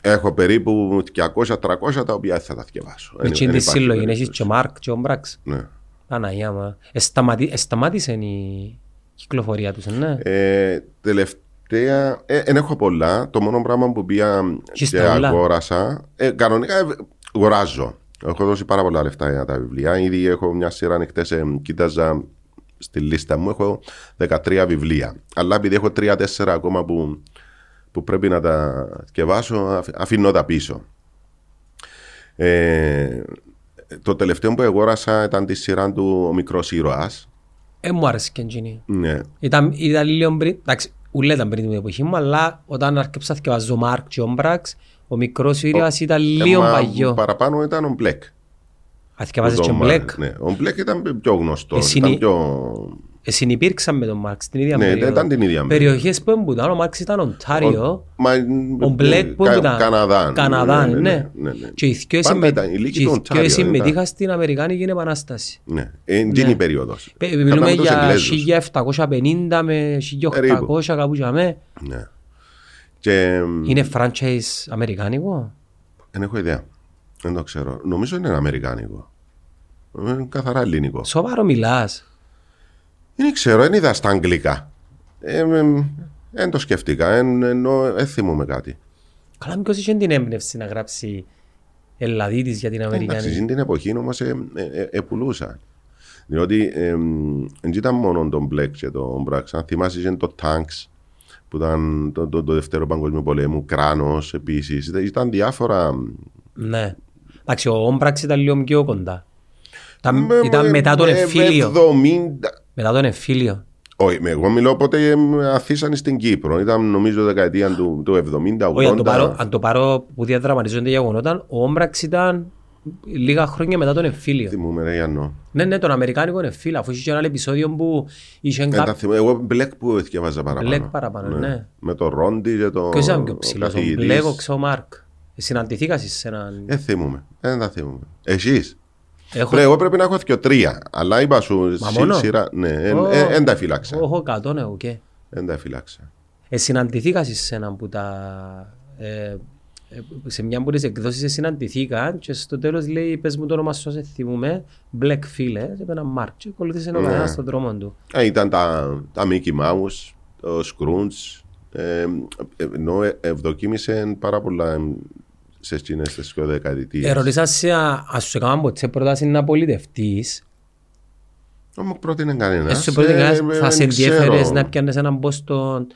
[SPEAKER 1] Έχω περίπου 200-300 τα οποία θα τα διαβάσω.
[SPEAKER 2] Με
[SPEAKER 1] Δεν-
[SPEAKER 2] τσιν
[SPEAKER 1] δεν
[SPEAKER 2] της
[SPEAKER 1] υπάρχει
[SPEAKER 2] σύλλογη, έχεις
[SPEAKER 1] περίπτωση.
[SPEAKER 2] και Μάρκ και ο Μπραξ.
[SPEAKER 1] Ναι.
[SPEAKER 2] Παναγιά μα. Εσταματή- Εσταμάτησε η κυκλοφορία τους, ναι.
[SPEAKER 1] Ε, τελευταία, ε, δεν έχω πολλά. Το μόνο πράγμα που πήγα
[SPEAKER 2] Έχεις
[SPEAKER 1] και
[SPEAKER 2] τα όλα.
[SPEAKER 1] αγόρασα. Ε, κανονικά ε, αγοράζω. Έχω δώσει πάρα πολλά λεφτά για τα βιβλία. Ήδη έχω μια σειρά ανοιχτές. Ε, κοίταζα στη λίστα μου. Έχω 13 βιβλία. Αλλά επειδή έχω 3-4 ακόμα που, που πρέπει να τα διαβάσω, αφ- αφήνω τα πίσω. Ε, το τελευταίο που αγόρασα ήταν τη σειρά του Ο Μικρός Ήρωας.
[SPEAKER 2] Ε, μου άρεσε και εκείνη.
[SPEAKER 1] Ναι.
[SPEAKER 2] Ήταν, ήταν λίγο πριν, εντάξει, ούλα ήταν πριν την εποχή μου, αλλά όταν άρκεψα και βάζω Μάρκ και Όμπραξ, ο μικρός ήρωας ήταν λίγο
[SPEAKER 1] Ε, μα
[SPEAKER 2] παγιό.
[SPEAKER 1] Παραπάνω ήταν ο Μπλεκ.
[SPEAKER 2] Αν και βάζεις
[SPEAKER 1] Ο
[SPEAKER 2] και
[SPEAKER 1] Tom
[SPEAKER 2] Μπλεκ,
[SPEAKER 1] Mark, Ναι. Ο Μπλεκ ήταν πιο γνωστός.
[SPEAKER 2] Εσύ
[SPEAKER 1] Ήταν
[SPEAKER 2] είναι-
[SPEAKER 1] πιο...
[SPEAKER 2] ε, συνυπήρξαν με τον Μάρκ στην ίδια
[SPEAKER 1] Ναι,
[SPEAKER 2] περίοδο.
[SPEAKER 1] ήταν την ίδια
[SPEAKER 2] Περιοχές που έμπουταν, ο Μάρκ ήταν Οντάριο,
[SPEAKER 1] Μα,
[SPEAKER 2] ο Μπλεκ που
[SPEAKER 1] Κα-
[SPEAKER 2] έμπουταν
[SPEAKER 1] Καναδά.
[SPEAKER 2] Καναδά, ναι.
[SPEAKER 1] ναι, ναι.
[SPEAKER 2] Και οι δυο
[SPEAKER 1] Πάντα
[SPEAKER 2] συμμε-
[SPEAKER 1] ήταν η λίγη
[SPEAKER 2] και οι
[SPEAKER 1] του
[SPEAKER 2] δυο
[SPEAKER 1] Οντάριο,
[SPEAKER 2] συμμετείχαν
[SPEAKER 1] ήταν.
[SPEAKER 2] στην Αμερικάνικη Επανάσταση.
[SPEAKER 1] Ναι, εκείνη η περίοδος.
[SPEAKER 2] Ε,
[SPEAKER 1] Κατά
[SPEAKER 2] Μιλούμε
[SPEAKER 1] με τους
[SPEAKER 2] για
[SPEAKER 1] Εγγλέζους.
[SPEAKER 2] 1750 με 1800 κάπου για με.
[SPEAKER 1] Ναι. Και
[SPEAKER 2] Είναι franchise αμερικάνικο;
[SPEAKER 1] δεν έχω ιδέα. Δεν το ξέρω. Νομίζω είναι αμερικάνικο. Είναι καθαρά ελληνικό.
[SPEAKER 2] Σοβαρό μιλάς.
[SPEAKER 1] Δεν ξέρω, δεν είδα στα αγγλικά. Ε, ε, Δεν το σκεφτήκα, εν- ενώ δεν θυμούμαι κάτι.
[SPEAKER 2] Καλά μήπως είχε την έμπνευση να γράψει Ελλαδίτης για την
[SPEAKER 1] Εντάξει,
[SPEAKER 2] Αμερικάνικη.
[SPEAKER 1] στην την εποχή όμως επουλούσαν. Διότι δεν ήταν μόνο τον Μπλεκ και τον Μπράξ. Αν θυμάσαι, είχε το Tanks που ήταν το, το, το δεύτερο παγκόσμιο πολέμου, Κράνος επίσης. Ήταν διάφορα.
[SPEAKER 2] Ναι. Εντάξει, ο Όμπραξ ήταν λίγο πιο κοντά. Ήταν,
[SPEAKER 1] Με-
[SPEAKER 2] ήταν
[SPEAKER 1] με-
[SPEAKER 2] μετά τον
[SPEAKER 1] με
[SPEAKER 2] εμφύλιο.
[SPEAKER 1] 70.
[SPEAKER 2] Μετά τον εμφύλιο.
[SPEAKER 1] Όχι, με- εγώ μιλώ πότε ε, αθήσαν στην Κύπρο. Ήταν νομίζω δεκαετία του, του 70-80.
[SPEAKER 2] Όχι, αν το πάρω, αν το πάρω που διαδραματίζονται γεγονότα, ο Όμπραξ ήταν λίγα χρόνια μετά τον εμφύλιο.
[SPEAKER 1] Θυμούμαι, ρε Γιάννο.
[SPEAKER 2] Ναι, ναι, τον Αμερικάνικο εμφύλιο. Αφού είχε και ένα άλλο επεισόδιο που είχε
[SPEAKER 1] Ε, τα
[SPEAKER 2] κάποιο.
[SPEAKER 1] θυμούμαι. Εγώ Μπλεκ που διαβάζα παραπάνω.
[SPEAKER 2] Μπλεκ παραπάνω, ναι.
[SPEAKER 1] Με το Ρόντι και το.
[SPEAKER 2] Ποιος ήταν πιο
[SPEAKER 1] ο
[SPEAKER 2] ψηλός, ο
[SPEAKER 1] καθηγητής.
[SPEAKER 2] Μπλεκ, ο Ξό Μάρκ. Συναντηθήκας σε έναν...
[SPEAKER 1] Δεν θυμούμαι. Δεν τα θυμούμαι. Εσείς.
[SPEAKER 2] Έχω
[SPEAKER 1] Ρε, εγώ πρέπει να έχω και τρία. Αλλά είπα σου
[SPEAKER 2] Μα
[SPEAKER 1] σι-
[SPEAKER 2] μόνο;
[SPEAKER 1] σειρά. Ναι,
[SPEAKER 2] Ω.
[SPEAKER 1] δεν τα φυλάξα.
[SPEAKER 2] έχω εκατό, ναι, οκ.
[SPEAKER 1] Δεν τα φυλάξα.
[SPEAKER 2] Ε, συναντηθήκας σε έναν που τα... Ε, ε, σε μια από τις εκδόσεις συναντηθήκα και στο τέλος λέει πες μου το όνομα σου, σε θυμούμε, Black φίλε, και είπε ένα Μάρκ και ακολούθησε ο
[SPEAKER 1] Ναι.
[SPEAKER 2] καθένας στον δρόμο του.
[SPEAKER 1] Ε, ήταν τα, τα Mickey Mouse, το Scrooge. Ε, ε, ενώ ε, ευδοκίμησε πάρα πολλά ε, σε εκείνες τις δύο δεκαετίες.
[SPEAKER 2] Ερωτήσα σε αν σου έκαναν ποτέ πρόταση να πολιτευτείς,
[SPEAKER 1] Δεν μου πρότεινε κανένας.
[SPEAKER 2] ε, σου πρότεινε κανένας, θα σε ενδιαφέρες
[SPEAKER 1] ενδιαφέρεις
[SPEAKER 2] να πιάνεις έναν πόστο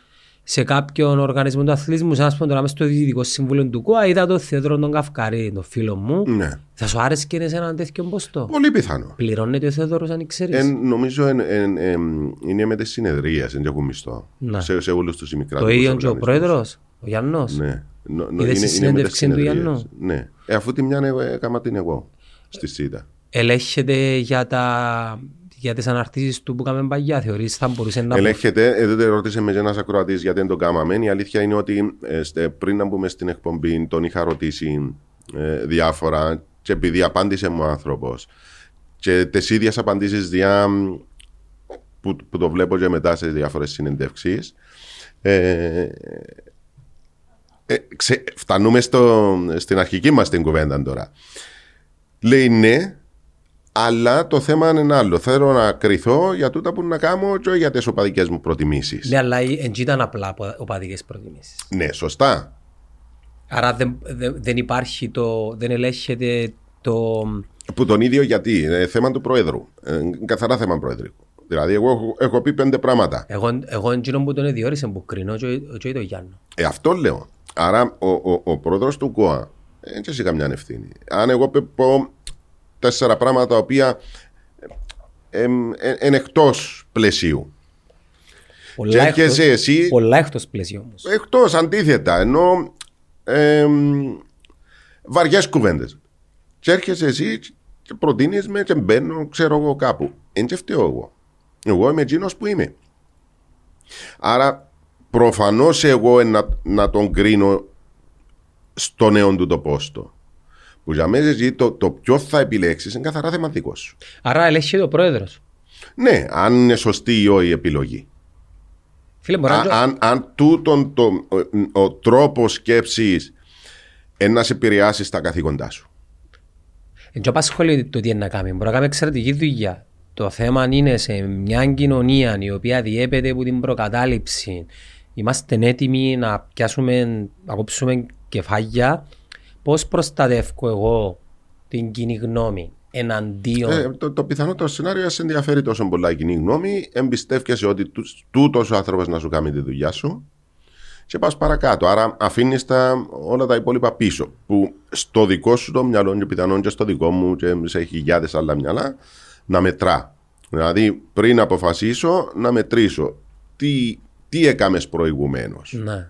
[SPEAKER 2] σε κάποιον οργανισμό του αθλητισμού, σαν να σου πω τώρα μες στο Διοικητικό Συμβούλιο του ΚΟΑ, είδα το θέατρο των Καυκαρή, τον φίλο μου,
[SPEAKER 1] Ναι.
[SPEAKER 2] θα σου άρεσε και σε έναν τέτοιο πόστο;
[SPEAKER 1] Πολύ πιθανό.
[SPEAKER 2] Πληρώνεται ο Θεόδωρος αν ξέρεις.
[SPEAKER 1] Ε, νομίζω εν, εν, εν, είναι με τις συνεδρίες, δεν έχουν μισθό.
[SPEAKER 2] Ναι.
[SPEAKER 1] Σε, σε όλους τους
[SPEAKER 2] Το
[SPEAKER 1] ημικράτικους
[SPEAKER 2] ίδιο και ο
[SPEAKER 1] οργανισμούς.
[SPEAKER 2] πρόεδρος, ο Γιάννος.
[SPEAKER 1] Ναι. Νο, νο,
[SPEAKER 2] Είδες τη συνέντευξη του Γιάννου;
[SPEAKER 1] Ναι. Ε, αφού τη μια ε, έκανα την εγώ στη ΣΥΤΑ.
[SPEAKER 2] Ελέγχεται για, τα, για τις αναρτήσεις του που κάνουμε παγιά; Θεωρείς θα μπορούσε να...
[SPEAKER 1] Ελέγχεται, ε, δεν ρώτησε με ένας ακροατής γιατί δεν το κάναμε. Η αλήθεια είναι ότι ε, στε- πριν να μπούμε στην εκπομπή, τον είχα ρωτήσει ε, διάφορα και επειδή απάντησε μου ο άνθρωπος και τις ίδιες απαντήσεις διά που, που το βλέπω και μετά σε διάφορες συνεντεύξεις. Ε, ε, ξε- φτανούμε στο, στην αρχική μας την κουβέντα τώρα. Λέει ναι, αλλά το θέμα είναι ένα άλλο. Θέλω να κρυθώ για τούτα που να κάνω και για τις οπαδικές μου προτιμήσεις.
[SPEAKER 2] Ναι, αλλά δεν ήταν απλά οπαδικές προτιμήσεις.
[SPEAKER 1] Ναι, σωστά.
[SPEAKER 2] Άρα δεν, δεν, δεν υπάρχει το... δεν ελέγχεται το...
[SPEAKER 1] Που τον ίδιο γιατί. Είναι θέμα του Προέδρου. Ε, καθαρά θέμα Προεδρικού. Δηλαδή, εγώ έχω, έχω πει πέντε πράγματα.
[SPEAKER 2] Εγώ, εγώ εκείνο που τον διόρισε που κρίνω και, και το Γιάννο.
[SPEAKER 1] Ε, αυτό λέω. Άρα, ο, ο, ο πρόεδρος του ΚΟΑ δεν έχει καμιά ευθύνη. Αν εγώ πει- πω τέσσερα πράγματα τα οποία είναι εκτός πλαισίου.
[SPEAKER 2] Πολλά
[SPEAKER 1] Και έρχεσαι
[SPEAKER 2] εκτός-
[SPEAKER 1] εσύ
[SPEAKER 2] Πολλά εκτός πλαισίου όμως.
[SPEAKER 1] εκτός αντίθετα. Ενώ ε, βαριές κουβέντες. Και έρχεσαι εσύ και προτείνεις με και μπαίνω, ξέρω εγώ κάπου. Δεν και φταίω εγώ. Εγώ είμαι εκείνος που είμαι. Άρα προφανώς εγώ να, να τον κρίνω στο νέο του το πόστο. Που για μένα εσύ το, το ποιο θα επιλέξεις είναι καθαρά θεματικός σου.
[SPEAKER 2] Άρα ελέγχεται ο πρόεδρος.
[SPEAKER 1] Ναι, αν είναι σωστή ή όχι η επιλογή.
[SPEAKER 2] Φίλε, μπορεί να...
[SPEAKER 1] Α, αν, αν τούτον το, ο, ο τρόπος σκέψης να σε επηρεάσεις στα καθήκοντά σου.
[SPEAKER 2] Δεν απασχολεί το τι είναι να κάνει. Μπορεί να κάνει εξαιρετική δουλειά. Το θέμα είναι σε μια κοινωνία η οποία διέπεται από την προκατάληψη. Είμαστε έτοιμοι να πιάσουμε, να κόψουμε κεφάλια. Πώς προστατεύω εγώ την κοινή γνώμη εναντίον.
[SPEAKER 1] Ε, το, το πιθανότερο σενάριο σε ενδιαφέρει τόσο πολλά η κοινή γνώμη. Εμπιστεύεσαι ότι τούτος ο άνθρωπος να σου κάνει τη δουλειά σου και πας παρακάτω. Άρα αφήνεις όλα τα υπόλοιπα πίσω. Που στο δικό σου το μυαλό, και πιθανόν και στο δικό μου, και σε χιλιάδες άλλα μυαλά, να μετρά. Δηλαδή πριν αποφασίσω να μετρήσω τι, τι έκαμες προηγουμένως;
[SPEAKER 2] Ναι.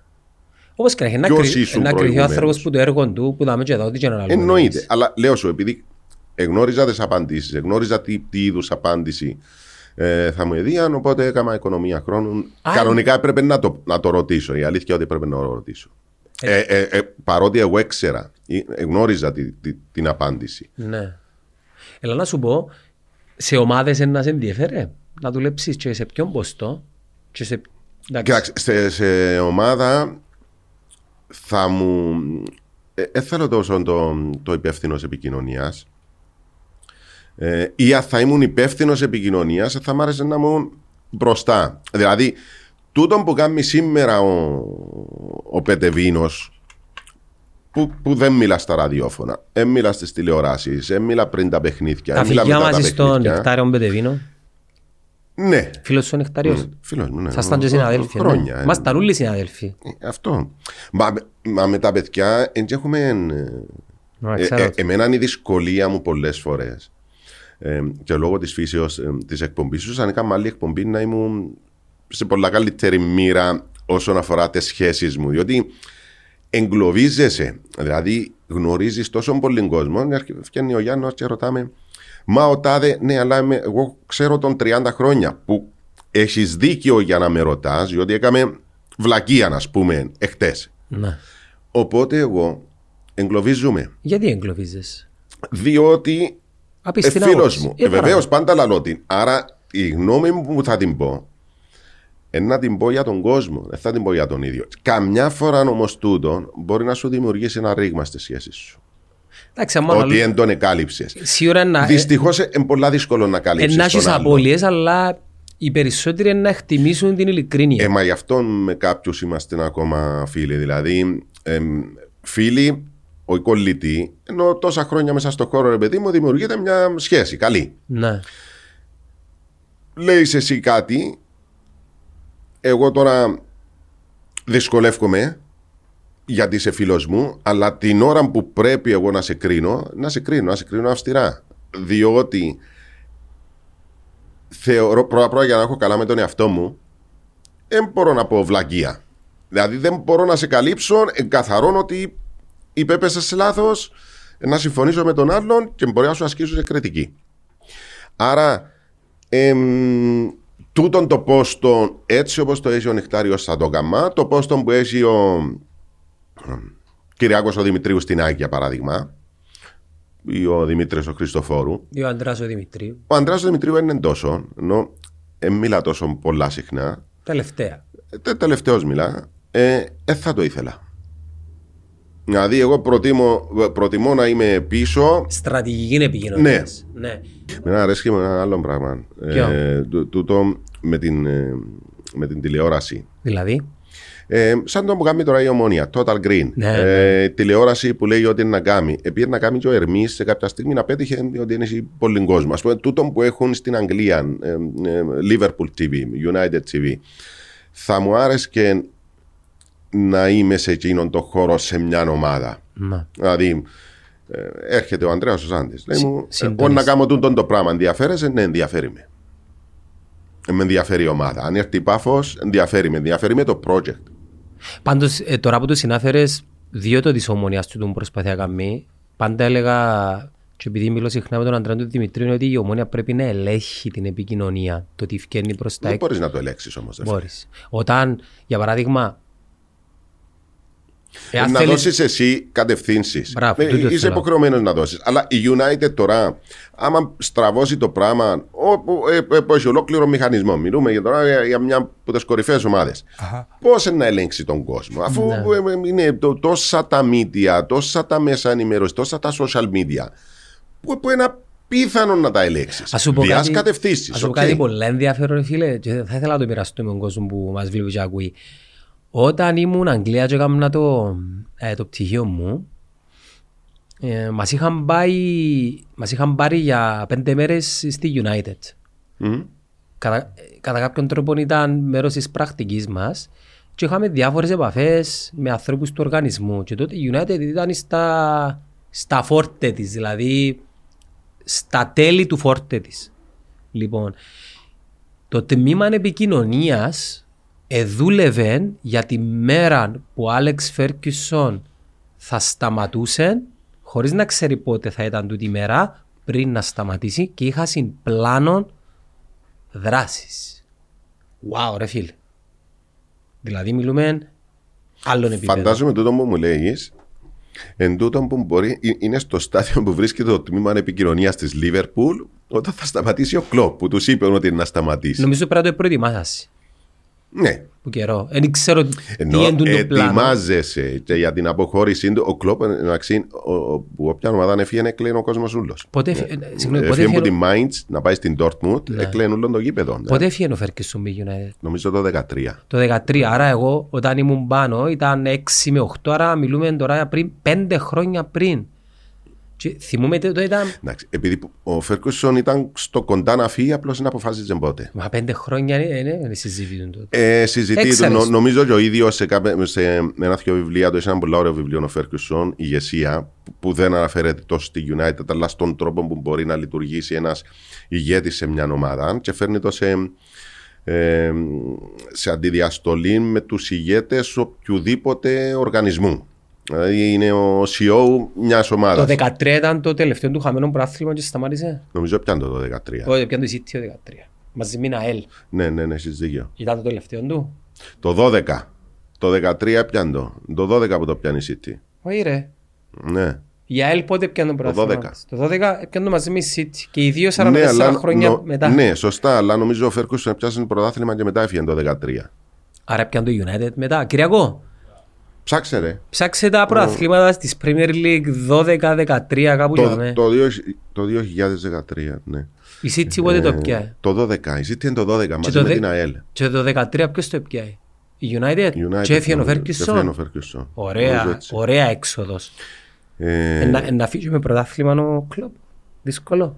[SPEAKER 2] Όπως και να έχει να κρυθεί ο άνθρωπος που το έργο του, που δάμε και εδώ, τι και να
[SPEAKER 1] Εννοείται. Αλλά λέω σου, επειδή εγνώριζα τις απαντήσεις, εγνώριζα τι, τι είδους απάντηση ε, θα μου έδιαν, οπότε έκανα οικονομία χρόνου. Α, Κανονικά έπρεπε να το, να το ρωτήσω. Η αλήθεια είναι ότι έπρεπε να το ρωτήσω. Ε, ε, ε, παρότι εγώ έξερα, γνώριζα τη, τη, την απάντηση.
[SPEAKER 2] Ναι. Έλα να σου πω, σε ομάδες να σε ενδιαφέρε να δουλέψεις και σε ποιον ποστό. Και σε...
[SPEAKER 1] Κοιτάξτε, σε, σε ομάδα θα μου. Ε, ε θέλω τόσο το, το υπεύθυνος επικοινωνίας. Ε, ή αν θα ήμουν υπεύθυνος επικοινωνίας, θα μ' άρεσε να ήμουν μπροστά. Δηλαδή, τούτο που κάνει σήμερα ο, ο Πετεβίνος, που, που δεν μιλά στα ραδιόφωνα, δεν μιλά στις τηλεοράσεις, δεν μιλά πριν τα παιχνίδια.
[SPEAKER 2] Τα φιλιά μαζί στον Νεκτάριο Πετεβίνο.
[SPEAKER 1] Ναι.
[SPEAKER 2] Φίλος σου Νεκτάριος; Mm,
[SPEAKER 1] Φίλος μου, ναι.
[SPEAKER 2] Σας και συναδέλφοι. Ναι. Χρόνια. Ναι. Μας όλοι συναδέλφοι.
[SPEAKER 1] Ε, αυτό. Μα, μα με τα παιδιά, έτσι έχουμε. Ε, ε, εμένα είναι η δυσκολία μου πολλές φορές ε, και λόγω της φύσεως ε, της εκπομπής, ίσω αν έκανα άλλη εκπομπή να ήμουν σε πολλά καλύτερη μοίρα όσον αφορά τις σχέσεις μου. Διότι εγκλωβίζεσαι, δηλαδή γνωρίζεις τόσο πολύ κόσμο. Φτιάχνει ο Γιάννη και ρωτάμε, Μα ο τάδε, ναι, αλλά εγώ ξέρω τον 30 χρόνια που έχεις δίκιο για να με ρωτάς, διότι έκαμε βλακία, ας πούμε, εχθές. Ναι. Οπότε εγώ εγκλωβίζομαι.
[SPEAKER 2] Γιατί εγκλωβίζεσαι,
[SPEAKER 1] Διότι ε, φίλος μου. Ε, Βεβαίως πάντα λαλώ την. Άρα η γνώμη μου που θα την πω είναι να την πω για τον κόσμο, δεν θα την πω για τον ίδιο. Καμιά φορά όμως τούτο μπορεί να σου δημιουργήσει ένα ρήγμα στη σχέση σου. Εντάξει, ότι δεν τον εκάλυψε.
[SPEAKER 2] Να...
[SPEAKER 1] Δυστυχώς είναι πολλά δύσκολο να καλύψει.
[SPEAKER 2] Να έχεις απώλειες, αλλά οι περισσότεροι να εκτιμήσουν την ειλικρίνεια.
[SPEAKER 1] Ε, μα γι' αυτό με κάποιους είμαστε ακόμα φίλοι. Δηλαδή, ε, φίλοι ο κολλητή, ενώ τόσα χρόνια μέσα στο χώρο, ρε παιδί μου, δημιουργείται μια σχέση καλή.
[SPEAKER 2] Ναι.
[SPEAKER 1] Λέει εσύ κάτι, εγώ τώρα δυσκολεύομαι γιατί είσαι φίλος μου, αλλά την ώρα που πρέπει εγώ να σε κρίνω, να σε κρίνω, να σε κρίνω αυστηρά. Διότι θεωρώ πρώτα πρώτα για να έχω καλά με τον εαυτό μου, δεν μπορώ να πω βλαγία. Δηλαδή δεν μπορώ να σε καλύψω, εγκαθαρώνω ότι υπέπεσες σε λάθος, να συμφωνήσω με τον άλλον και μπορεί να σου ασκήσω σε κριτική. Άρα, εμ, τούτον το πόστο, έτσι όπως το έχει ο Νεκτάριος Σαντόγκαμα, το πόστο που έχει ο Κυριάκος ο Δημητρίου στην Άγια παράδειγμα, ή ο Δημήτρης ο Χριστοφόρου.
[SPEAKER 2] Ή ο Αντράς ο Δημητρίου.
[SPEAKER 1] Ο Αντράς ο Δημητρίου είναι τόσο, ενώ ε, μιλά τόσο πολλά συχνά.
[SPEAKER 2] Τελευταία.
[SPEAKER 1] Ε, Τελευταίος μιλά. Ε, ε, θα το ήθελα. Δηλαδή, εγώ προτιμώ, προτιμώ να είμαι πίσω.
[SPEAKER 2] Στρατηγική επικοινωνίας.
[SPEAKER 1] Ναι. ναι. Με ένα αρέσει με ένα άλλο πράγμα. Ε, τούτο με την, ε, με την τηλεόραση.
[SPEAKER 2] Δηλαδή;
[SPEAKER 1] Ε, σαν το που κάνει τώρα η ομόνια, Total Green.
[SPEAKER 2] Ναι, ε,
[SPEAKER 1] ναι. Τηλεόραση που λέει ότι είναι να κάνει. Επειδή να κάνει και ο Ερμής σε κάποια στιγμή να πέτυχε ότι είναι πολύ κόσμο. Α πούμε, τούτο που έχουν στην Αγγλία, ε, ε, Liverpool TV, United TV. Θα μου άρεσε και να είμαι σε εκείνον τον χώρο σε μια ομάδα.
[SPEAKER 2] Να.
[SPEAKER 1] Δηλαδή, ε, έρχεται ο Ανδρέας ο Σάντης. Λέει μου, μπορεί να κάνω τούτο το πράγμα. Ενδιαφέρεσαι, ναι, ενδιαφέρει με. Ε, με ενδιαφέρει η ομάδα. Αν έρθει η πάφος, ενδιαφέρει με. Ενδιαφέρει με το project.
[SPEAKER 2] Πάντως, ε, τώρα που το συνάφερες, δύο το της ομονίας του που προσπαθεί να κάνει, πάντα έλεγα, και επειδή μιλώ συχνά με τον Αντρέα του Δημητρίου, είναι ότι η ομόνια πρέπει να ελέγχει την επικοινωνία. Το τι βγαίνει προς τα
[SPEAKER 1] έξω. Δεν μπορείς να το ελέγξεις όμως.
[SPEAKER 2] Μπορείς. Όταν, για παράδειγμα,
[SPEAKER 1] ε, να θέλεις... δώσεις εσύ κατευθύνσεις. Ε, είσαι υποχρεωμένος να δώσεις. Αλλά η United τώρα, άμα στραβώσει το πράγμα, όπω έχει ολόκληρο μηχανισμό, μιλούμε για, τώρα για μια από τις κορυφαίες ομάδες. Πώς να ελέγξει τον κόσμο, αφού ναι. είναι τόσα τα media, τόσα τα μέσα ενημέρωσης, τόσα τα social media, που, που είναι απίθανο να τα ελέγξεις.
[SPEAKER 2] Διά
[SPEAKER 1] κατευθύνσεις.
[SPEAKER 2] Α σου πω κάτι πολύ ενδιαφέρον, φίλε, και θα ήθελα να το μοιραστώ με τον κόσμο που μας βλέπει και ακούει. Όταν ήμουν Αγγλία και έκανα το, ε, το πτυχίο μου, ε, μας, είχαν πάει, μας είχαν πάρει για πέντε μέρες στη United.
[SPEAKER 1] Mm.
[SPEAKER 2] Κατά, κατά κάποιον τρόπο ήταν μέρος της πρακτικής μας και είχαμε διάφορες επαφές με ανθρώπους του οργανισμού και τότε η United ήταν στα, στα φόρτε της, δηλαδή στα τέλη του φόρτε της. Λοιπόν, το τμήμα επικοινωνίας εδούλευε για τη μέρα που ο Άλεξ Φέρκισον θα σταματούσε χωρίς να ξέρει πότε θα ήταν τούτη η μέρα πριν να σταματήσει και είχα πλάνο δράσης. Wow ρε φίλε. Δηλαδή μιλούμε άλλον επίπεδο.
[SPEAKER 1] Φαντάζομαι τούτο που μου λέει εν τούτο που μπορεί, είναι στο στάδιο που βρίσκεται το τμήμα επικοινωνίας της Λίβερπουλ όταν θα σταματήσει ο κλοπ που τους είπε ότι είναι να σταματήσει.
[SPEAKER 2] Νομίζω πρέπει να το προετοιμάσεις.
[SPEAKER 1] Ναι.
[SPEAKER 2] Που καιρό. Δεν ξέρω τι
[SPEAKER 1] Ενώ
[SPEAKER 2] είναι το πλάνο.
[SPEAKER 1] ετοιμάζεσαι και για την αποχώρησή του, ο κλοπ εντάξει, που όποια ομάδα έφυγε, έκλαινε ο κόσμος ούλος.
[SPEAKER 2] Πότε έφυγε- ε, συγγνώμη, πότε
[SPEAKER 1] Έφυγε από
[SPEAKER 2] έφυγε-
[SPEAKER 1] τη Mainz να πάει στην Dortmund,
[SPEAKER 2] Ναι.
[SPEAKER 1] έκλαινε όλο το γήπεδο.
[SPEAKER 2] Πότε έφυγε ο Φέρκισον με United.
[SPEAKER 1] Νομίζω το 13.
[SPEAKER 2] Το 13. Άρα εγώ όταν ήμουν πάνω ήταν 6 με 8. Άρα μιλούμε τώρα πριν 5 χρόνια πριν. Και θυμούμαι τότε ήταν.
[SPEAKER 1] Εντάξει, επειδή που- ο Φέρκουσον ήταν στο κοντά να φύγει, απλώς δεν αποφάσιζε πότε.
[SPEAKER 2] Μα 5 χρόνια είναι, είναι, είναι συζήτητο τότε.
[SPEAKER 1] Ε, συζητεί,
[SPEAKER 2] Έξερες.
[SPEAKER 1] νο, νομίζω και ο ίδιος σε, κάποιο- σε ένα δύο βιβλία του, έχει ένα πολύ ωραίο βιβλίο ο Φέρκουσον, ηγεσία, που, που δεν αναφέρεται τόσο στη United, αλλά στον τρόπο που μπορεί να λειτουργήσει ένας ηγέτης σε μια ομάδα και φέρνει το σε, ε, σε αντιδιαστολή με τους ηγέτες οποιοδήποτε οργανισμού. Δηλαδή είναι ο CEO μιας
[SPEAKER 2] Το
[SPEAKER 1] ομάδα.
[SPEAKER 2] 13 ήταν το τελευταίο του χαμένο πράθλημα και σταμάτησε.
[SPEAKER 1] Νομίζω πιάνει το 13.
[SPEAKER 2] Όχι, πιάνε το City το 13. Μαζί με ένα L.
[SPEAKER 1] Ναι, ναι, ναι, έχεις δίκιο.
[SPEAKER 2] Ήταν το τελευταίο του.
[SPEAKER 1] Το 12. Το 13 πιάνει το. Το 12 που το πιάνει η City.
[SPEAKER 2] Όχι ρε.
[SPEAKER 1] Ναι.
[SPEAKER 2] Η ΑΕΛ πότε πιάνε το πράθλημα.
[SPEAKER 1] 12.
[SPEAKER 2] Το 12 πιάνε το μαζί με η City. Και οι δύο 44
[SPEAKER 1] ναι, αλλά
[SPEAKER 2] χρόνια
[SPEAKER 1] νο-
[SPEAKER 2] μετά.
[SPEAKER 1] Ναι, σωστά, αλλά νομίζω ο Φέρκουσον πιάσανε πρωτάθλημα και μετά έφυγε το 13.
[SPEAKER 2] Άρα πιάνε το United μετά. Κυριακό.
[SPEAKER 1] Ψάξε ρε.
[SPEAKER 2] Ψάξε τα προαθλήματα της Premier League 12-13 κάπου
[SPEAKER 1] Το,
[SPEAKER 2] γιαμε.
[SPEAKER 1] το, δύο- το 2013, ναι.
[SPEAKER 2] Η City πότε το
[SPEAKER 1] Ε,
[SPEAKER 2] πιάει.
[SPEAKER 1] Το 12. Η City είναι το 12 μαζί
[SPEAKER 2] το
[SPEAKER 1] με
[SPEAKER 2] δε-
[SPEAKER 1] την ΑΕΛ.
[SPEAKER 2] Και το 13 ποιος το πιάει. Η United.
[SPEAKER 1] United,
[SPEAKER 2] Και έφυγε ο
[SPEAKER 1] νομίζω. Έφυγε ο
[SPEAKER 2] Ferguson;
[SPEAKER 1] Ferguson. Νομίζω
[SPEAKER 2] Ωραία,
[SPEAKER 1] έτσι.
[SPEAKER 2] ωραία έξοδος.
[SPEAKER 1] Ε,
[SPEAKER 2] Ε, να- Να φύγει με πρωτάθλημα ο κλόπ. Δύσκολο.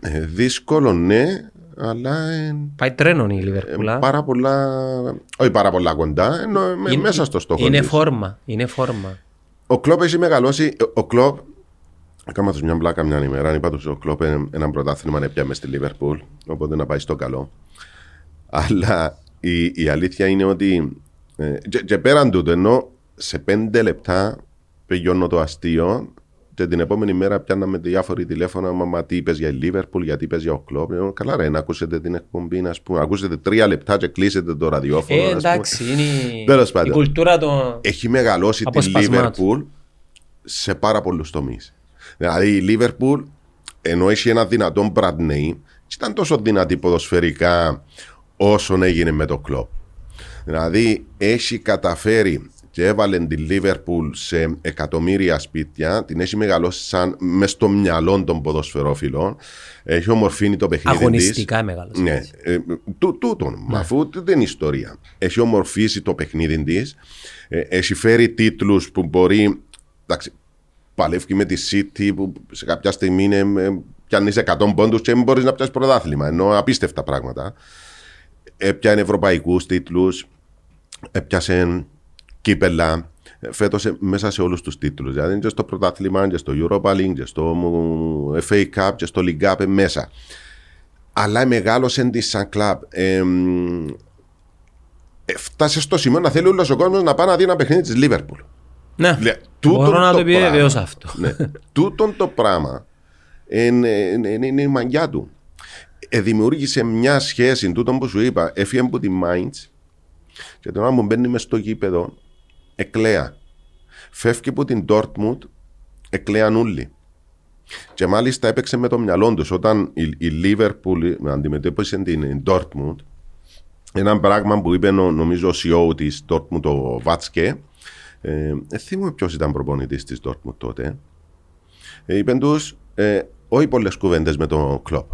[SPEAKER 1] ε, δύσκολο, ναι, αλλά ε,
[SPEAKER 2] Πάει τρένον η
[SPEAKER 1] ε,
[SPEAKER 2] Λιβερπούλα.
[SPEAKER 1] πάρα πολλά. Όχι πάρα πολλά κοντά, ενώ με-
[SPEAKER 2] Είναι-
[SPEAKER 1] μέσα στο στόχο.
[SPEAKER 2] Είναι
[SPEAKER 1] της.
[SPEAKER 2] φόρμα. Είναι φόρμα.
[SPEAKER 1] Ο Κλόπ έχει μεγαλώσει. Ο Κλόπ. Έκανα τους μια μπλάκα μια ημέρα. Είπα τους ο Κλόπ ε, ένα πρωτάθλημα να πιάμε στη Λίβερπουλ. Οπότε να πάει στο καλό. Αλλά η, η αλήθεια είναι ότι. Ε, και, και πέραν τούτο, ενώ σε πέντε λεπτά πηγαίνω το αστείο και την επόμενη μέρα πιάναμε διάφοροι τηλέφωνα. Μα, μα τι είπες για η Λίβερπουλ, γιατί είπες για ο Κλόπ. Λέω, Καλά, ρε, να ακούσετε την εκπομπή, να πούμε. Ακούσετε τρία λεπτά και κλείσετε το ραδιόφωνο.
[SPEAKER 2] Ε,
[SPEAKER 1] ας πούμε.
[SPEAKER 2] εντάξει, είναι η-
[SPEAKER 1] Τέλος
[SPEAKER 2] η
[SPEAKER 1] πάντων.
[SPEAKER 2] κουλτούρα των...
[SPEAKER 1] έχει μεγαλώσει τη
[SPEAKER 2] Αποσπασμάτων.
[SPEAKER 1] Λίβερπουλ σε πάρα πολλούς τομείς. Δηλαδή η Λίβερπουλ, ενώ έχει ένα δυνατό brand name, ήταν τόσο δυνατή ποδοσφαιρικά όσον έγινε με το κλοπ. Δηλαδή έχει καταφέρει και έβαλε τη Λίβερπουλ σε εκατομμύρια σπίτια, την έχει μεγαλώσει σαν μες στο μυαλό των ποδοσφαιρόφιλων, έχει ομορφύνει το παιχνίδι της.
[SPEAKER 2] Αγωνιστικά μεγάλο.
[SPEAKER 1] Ναι, ε, τού- τούτον, μα αφού δεν είναι ιστορία. Έχει ομορφήσει το παιχνίδι της, έχει φέρει τίτλους που μπορεί. Εντάξει, παλεύει με τη City που σε κάποια στιγμή είναι, ε, πιάνεις 100 πόντους και δεν μπορείς να πιάσεις πρωτάθλημα. Ενώ απίστευτα πράγματα. Έπιανε ευρωπαϊκούς τίτλους, έπιασε κύπελα. Φέτος μέσα σε όλους τους τίτλους. Δηλαδή και στο πρωτάθλημα, και στο Europa League, και στο FA Cup, και στο League Cup μέσα αλλά μεγάλωσε της σαν κλαμπ. Ε, φτάσε στο σημείο να θέλει όλος ο κόσμος να πάει να δει ένα παιχνίδι της Λίβερπουλ.
[SPEAKER 2] Ναι,
[SPEAKER 1] Λε- τούτον
[SPEAKER 2] μπορώ να το
[SPEAKER 1] πράγμα.
[SPEAKER 2] επιβεβαιώσω αυτό.
[SPEAKER 1] Ναι. Τούτον το πράγμα είναι, είναι, είναι, είναι η μαγιά του. Ε, δημιούργησε μια σχέση, τούτον που σου είπα, έφυγε από τη Mainz και τώρα μου μπαίνει μες στο γήπεδο, εκλαία. Φεύγει από την Dortmund, εκλαίαν όλοι. Και μάλιστα έπαιξε με το μυαλό τους όταν η, η Liverpool αντιμετώπισε την Dortmund. Ένα πράγμα που είπε νο- νομίζω ο CEO της Dortmund, ο Βάτσκε. Ε, δεν θυμούμαι ποιος ήταν προπονητής της Dortmund τότε. Ε, είπε τους, ε, όχι πολλές κουβέντες με τον κλοπ.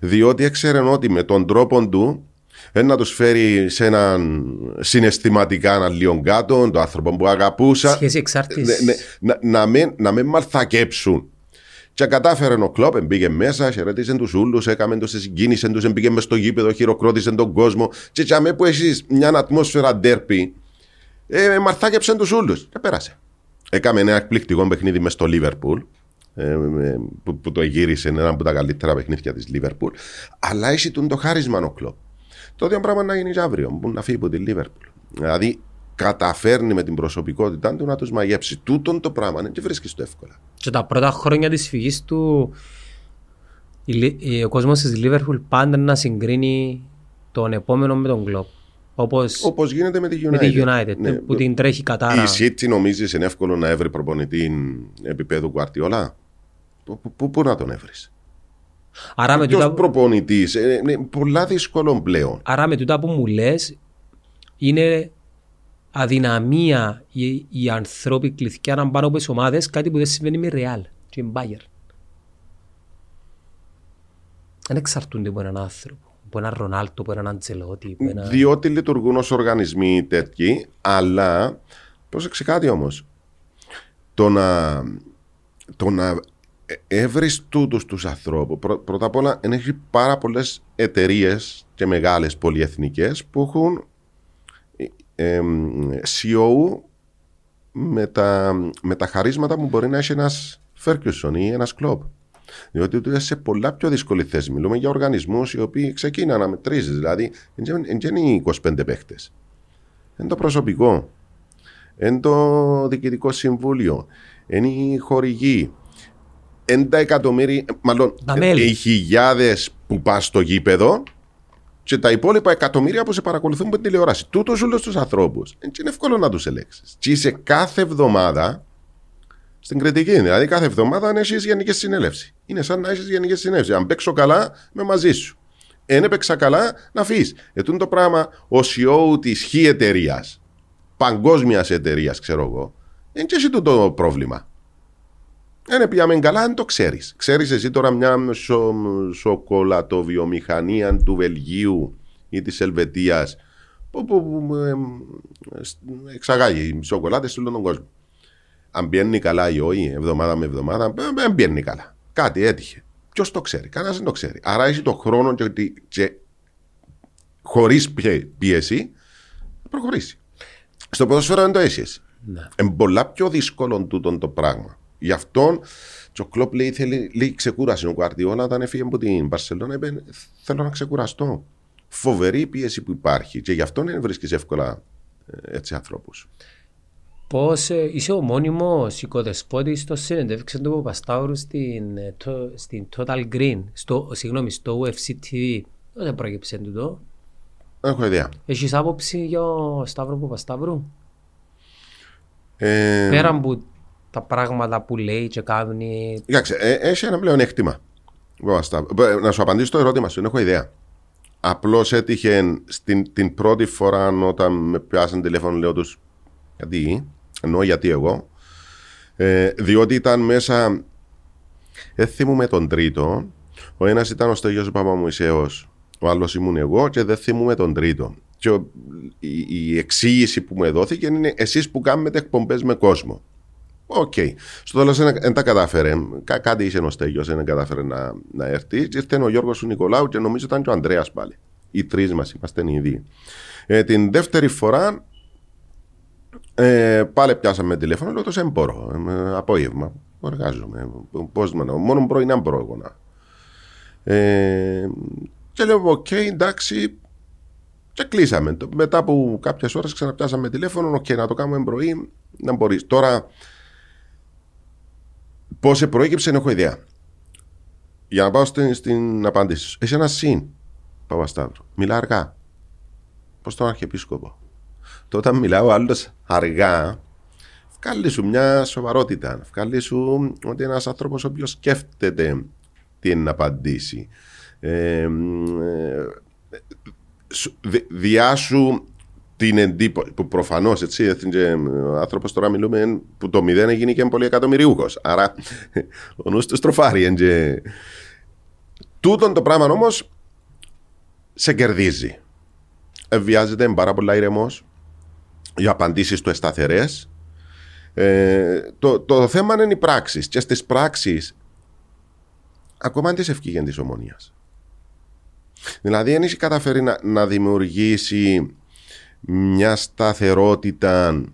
[SPEAKER 1] Διότι έξερε ότι με τον τρόπο του ε, να τους φέρει σε έναν συναισθηματικά έναν λίγο κάτω, τον άνθρωπο που αγαπούσα.
[SPEAKER 2] Σχέση εξάρτησης.
[SPEAKER 1] Ναι, ναι, να, να, μην, να μην μαλθακέψουν Και κατάφερε ο Κλόπ, μπήκε μέσα, χαιρετήσε τους ούλους, έκαμε το σε συγκίνησε τους, μπήκε μες στο γήπεδο, χειροκρότησε τον κόσμο. Και τσαμέ που έχει μια ατμόσφαιρα ντέρπι, ε, μαρθάκεψε τους ούλους. Και πέρασε. Έκαμε ένα εκπληκτικό παιχνίδι μες στο Λίβερπουλ. Ε, που, που, το γύρισε ένα από τα καλύτερα παιχνίδια της Λίβερπουλ. Αλλά έχει τον το χάρισμα ο Κλόπ. Το ίδιο πράγμα να γίνει αύριο, που να φύγει από τη Λίβερπουλ. Δηλαδή καταφέρνει με την προσωπικότητά του να τους μαγέψει. Τούτον το πράγμα δεν βρίσκεις το εύκολα.
[SPEAKER 2] Και τα πρώτα χρόνια της φυγής του, ο κόσμος της Λίβερπουλ πάντα να συγκρίνει τον επόμενο με τον Κλοπ.
[SPEAKER 1] Όπως, Όπως γίνεται με τη United. Με
[SPEAKER 2] τη United ναι. που την τρέχει κατάρα.
[SPEAKER 1] Η City νομίζεις είναι εύκολο να έβρει προπονητή επίπεδου Κουαρτιόλα. Πού να τον έβρεις; Άρα με τούτα... προπονητής, είναι ε, πολλά δύσκολο πλέον.
[SPEAKER 2] Άρα με τούτα που μου λες, είναι αδυναμία οι, οι ανθρώποι κληθιά να πάνε από ομάδες κάτι που δεν συμβαίνει με Real και με Bayern. Δεν εξαρτούνται από έναν άνθρωπο, από έναν Ρονάλτο, από έναν Αντζελότη.
[SPEAKER 1] Ένα... Διότι λειτουργούν ως οργανισμοί τέτοιοι, αλλά πρόσεξε κάτι όμως. Το να, το να έβρεις τούτους τους ανθρώπους, πρώτα απ' όλα έχει πάρα πολλές εταιρείες και μεγάλες πολυεθνικές που έχουν ε, CEO με τα, με τα χαρίσματα που μπορεί να έχει ένας Φέρκιουσον ή ένας Κλοπ. Διότι του σε πολλά πιο δύσκολη θέση. Μιλούμε για οργανισμούς οι οποίοι ξεκίναν να μετρήσεις. Δηλαδή, δεν είναι 25 παίχτες. Είναι το προσωπικό. Είναι το διοικητικό συμβούλιο. Είναι οι χορηγοί. Είναι τα εκατομμύρια, μάλλον οι χιλιάδες που πας στο γήπεδο και τα υπόλοιπα εκατομμύρια που σε παρακολουθούν από την τηλεόραση. Τούτος όλου τους ανθρώπους. Είναι εύκολο να τους ελέγξεις. Και είσαι κάθε εβδομάδα στην κριτική. Δηλαδή κάθε εβδομάδα αν έχεις γενική συνέλευση. Είναι σαν να έχεις γενική συνέλευση. Αν παίξω καλά, με μαζί σου. Εν έπαιξα καλά, να φύγεις. Ετούν το πράγμα ο CEO της χι εταιρείας, παγκόσμιας εταιρείας, ξέρω εγώ, δεν έχει το πρόβλημα. Δεν πήγαμε καλά αν το ξέρεις. Ξέρεις εσύ τώρα μια σο, σοκολατοβιομηχανία του Βελγίου ή της Ελβετίας που, που ε, εξαγάγει σοκολάτες σε όλο τον κόσμο. Αν πιένει καλά ή όχι, εβδομάδα με εβδομάδα, δεν πιένει καλά. Κάτι έτυχε. Ποιος το ξέρει, κανένας δεν το ξέρει. Άρα έχει το χρόνο και, και χωρίς πίεση να προχωρήσει. Στο ποδοσφαίρο δεν το έχει. Ναι. Είναι πολλά πιο δύσκολο τούτο το πράγμα. Γι' αυτό και ο Κλόπ λέει θέλει λέει, ξεκούραση. Ο Κουαρτιόλα όταν έφυγε από την Παρσελόνα είπε θέλω να ξεκουραστώ. Φοβερή πίεση που υπάρχει και γι' αυτό δεν βρίσκεις εύκολα ε, έτσι ανθρώπους.
[SPEAKER 2] Πώς ε, είσαι ο μόνιμος οικοδεσπότης στο συνέντευξη του Παπαστάουρου στην, ε, το, στην Total Green, στο, συγγνώμη, στο UFC TV. Δεν πρόκειψε τούτο.
[SPEAKER 1] Έχω ιδέα.
[SPEAKER 2] Έχεις άποψη για ο Σταύρο Παπασταύρου; Ε... Πέρα από τα πράγματα που λέει και κάνει.
[SPEAKER 1] Κοιτάξτε, ε, έχει ένα πλέον έκτημα. Να σου απαντήσω το ερώτημα σου, δεν έχω ιδέα. Απλώς έτυχε στην, την πρώτη φορά όταν με πιάσαν τηλέφωνο, λέω τους γιατί, εννοώ γιατί εγώ. Ε, διότι ήταν μέσα. Δεν με τον τρίτο. Ο ένας ήταν ο Στέλιος Παπαμωυσέως, ο άλλος ήμουν εγώ και δεν θυμούμαι τον τρίτο. Και η, η εξήγηση που μου δόθηκε είναι εσείς που κάνετε εκπομπές με κόσμο. OK. Okay. Στο τέλος δεν τα κατάφερε. Κά, κάτι είχε ο Στέλιος, δεν κατάφερε να, να έρθει. Και ήρθε ο Γιώργος του Νικολάου και νομίζω ήταν και ο Ανδρέας πάλι. Οι τρεις μας είμαστε ήδη. Ε, την δεύτερη φορά ε, πάλι πιάσαμε τηλέφωνο. Λέω το δεν μπορώ. Ε, απόγευμα. Εργάζομαι. Πώ να Μόνο πρωί να μπορώ εγώ να. Ε, και λέω, OK, okay, εντάξει. Και κλείσαμε. Μετά από κάποιες ώρες ξαναπιάσαμε τηλέφωνο. OK, okay, να το κάνουμε πρωί. Να μπορείς. Τώρα Πώς προέκυψε, δεν έχω ιδέα. Για να πάω στην, στην απάντηση Έχει ένα συν, Παπασταύρο. Μιλά αργά. Πώς τον Αρχιεπίσκοπο. Τότε όταν μιλάω άλλος αργά, βγάλει σου μια σοβαρότητα. Βγάλει σου ότι ένας άνθρωπος ο οποίος σκέφτεται τι είναι να απαντήσει. Ε, ε, διάσου την εντύπωση που προφανώς έτσι ο άνθρωπος τώρα μιλούμε που το μηδέν έγινε και πολύ εκατομμυριούχος. Άρα ο νους του στροφάρει. Και... Τούτον το πράγμα όμως σε κερδίζει. Βιάζεται πάρα πολλά ηρεμός. Οι απαντήσεις του εσταθερές. Ε, το, το θέμα είναι οι πράξεις. Και στις πράξεις ακόμα τη ευκήγεν της ομονίας. Δηλαδή, δεν έχει καταφέρει να, να δημιουργήσει μια σταθερότητα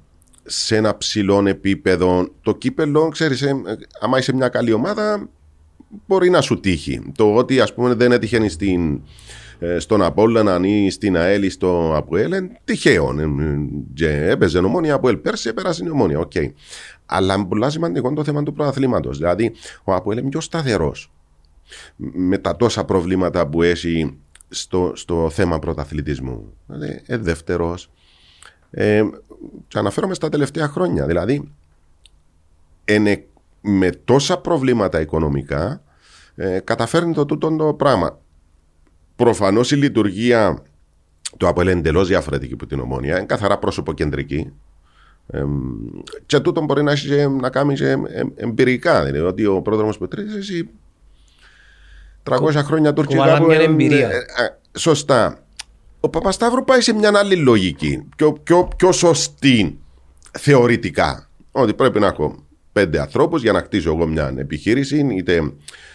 [SPEAKER 1] σε ένα ψηλό επίπεδο. Το κύπελο, ξέρεις, ε, άμα είσαι μια καλή ομάδα, μπορεί να σου τύχει. Το ότι ας πούμε δεν έτυχε στην, ε, στον Απόλλωνα ή στην ΑΕΛ ή στο Αποέλ, τυχαίο. Ε, και έπαιζε ομόνια από πέρσι, έπερασε η ομόνια. Okay. Αλλά πολύ σημαντικό το θέμα του πρωταθλήματο. Δηλαδή, ο Αποέλ είναι πιο σταθερός με τα τόσα προβλήματα που έχει στο, στο θέμα πρωταθλητισμού. Δηλαδή, ε, δεύτερος. Ε, και αναφέρομαι στα τελευταία χρόνια. Δηλαδή, είναι με τόσα προβλήματα οικονομικά ε, καταφέρνει το τούτο το πράγμα. Προφανώς η λειτουργία του Αποέλ είναι εντελώς διαφορετική από την ομόνια. Είναι καθαρά πρόσωπο κεντρική. Ε, και τούτο μπορεί να, έχει, να κάνεις και εμπειρικά. Δηλαδή ότι ο πρόδρομος Πετρίδη έχει 300 χρόνια τουρκικά.
[SPEAKER 2] Που, εμπειρία. Ε,
[SPEAKER 1] ε, σωστά. Ο Παπασταύρου πάει σε μια άλλη λογική. Πιο, πιο, πιο σωστή θεωρητικά. Ότι πρέπει να έχω πέντε ανθρώπους για να χτίσω εγώ μια επιχείρηση, είτε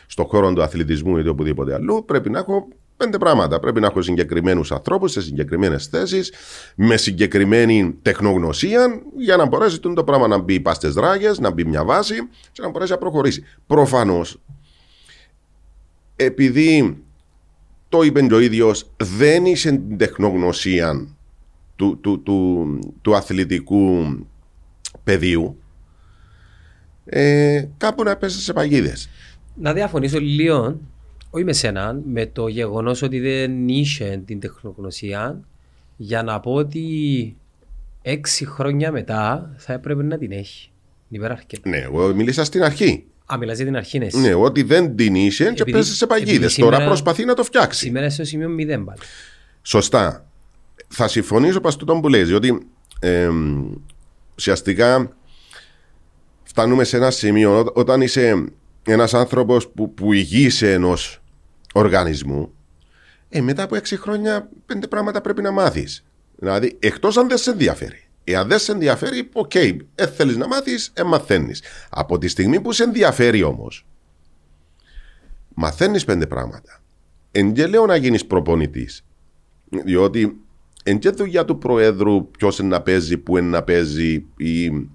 [SPEAKER 1] στον χώρο του αθλητισμού είτε οπουδήποτε αλλού. Πρέπει να έχω πέντε πράγματα. Πρέπει να έχω συγκεκριμένους ανθρώπους σε συγκεκριμένες θέσεις, με συγκεκριμένη τεχνογνωσία, για να μπορέσει το πράγμα να μπει πάστε ράγες, να μπει μια βάση και να μπορέσει να προχωρήσει. Προφανώς, επειδή το είπε και ο ίδιος, δεν είσαι την τεχνογνωσία του, του, του, του αθλητικού πεδίου, ε, κάπου να πέσει σε παγίδες.
[SPEAKER 2] Να διαφωνήσω λίγο, όχι με σένα, με το γεγονός ότι δεν είσαι την τεχνογνωσία για να πω ότι έξι χρόνια μετά θα έπρεπε να την έχει.
[SPEAKER 1] Ναι, εγώ μίλησα στην αρχή.
[SPEAKER 2] Α, μιλάς για την αρχή, ναι.
[SPEAKER 1] Ναι, ότι δεν την είσαι και πέσει σε παγίδες. Τώρα προσπαθεί να το φτιάξει.
[SPEAKER 2] Σήμερα στο σημείο μηδέν πάλι.
[SPEAKER 1] Σωστά. Θα συμφωνήσω πα τούτο που λέει, ότι ε, ουσιαστικά φτάνουμε σε ένα σημείο όταν είσαι ένας άνθρωπος που, που ηγείσαι ενός οργανισμού, ε, μετά από έξι χρόνια πέντε πράγματα πρέπει να μάθεις. Δηλαδή, εκτός αν δεν σε ενδιαφέρει. Εάν δεν σε ενδιαφέρει, OK, okay, ε, θέλει να μάθεις, ε, μαθαίνεις. Από τη στιγμή που σε ενδιαφέρει όμως, μαθαίνεις πέντε πράγματα. Εν και λέω να γίνεις προπονητής. Διότι εν και δουλειά του Προέδρου ποιος είναι να παίζει, πού είναι να παίζει ή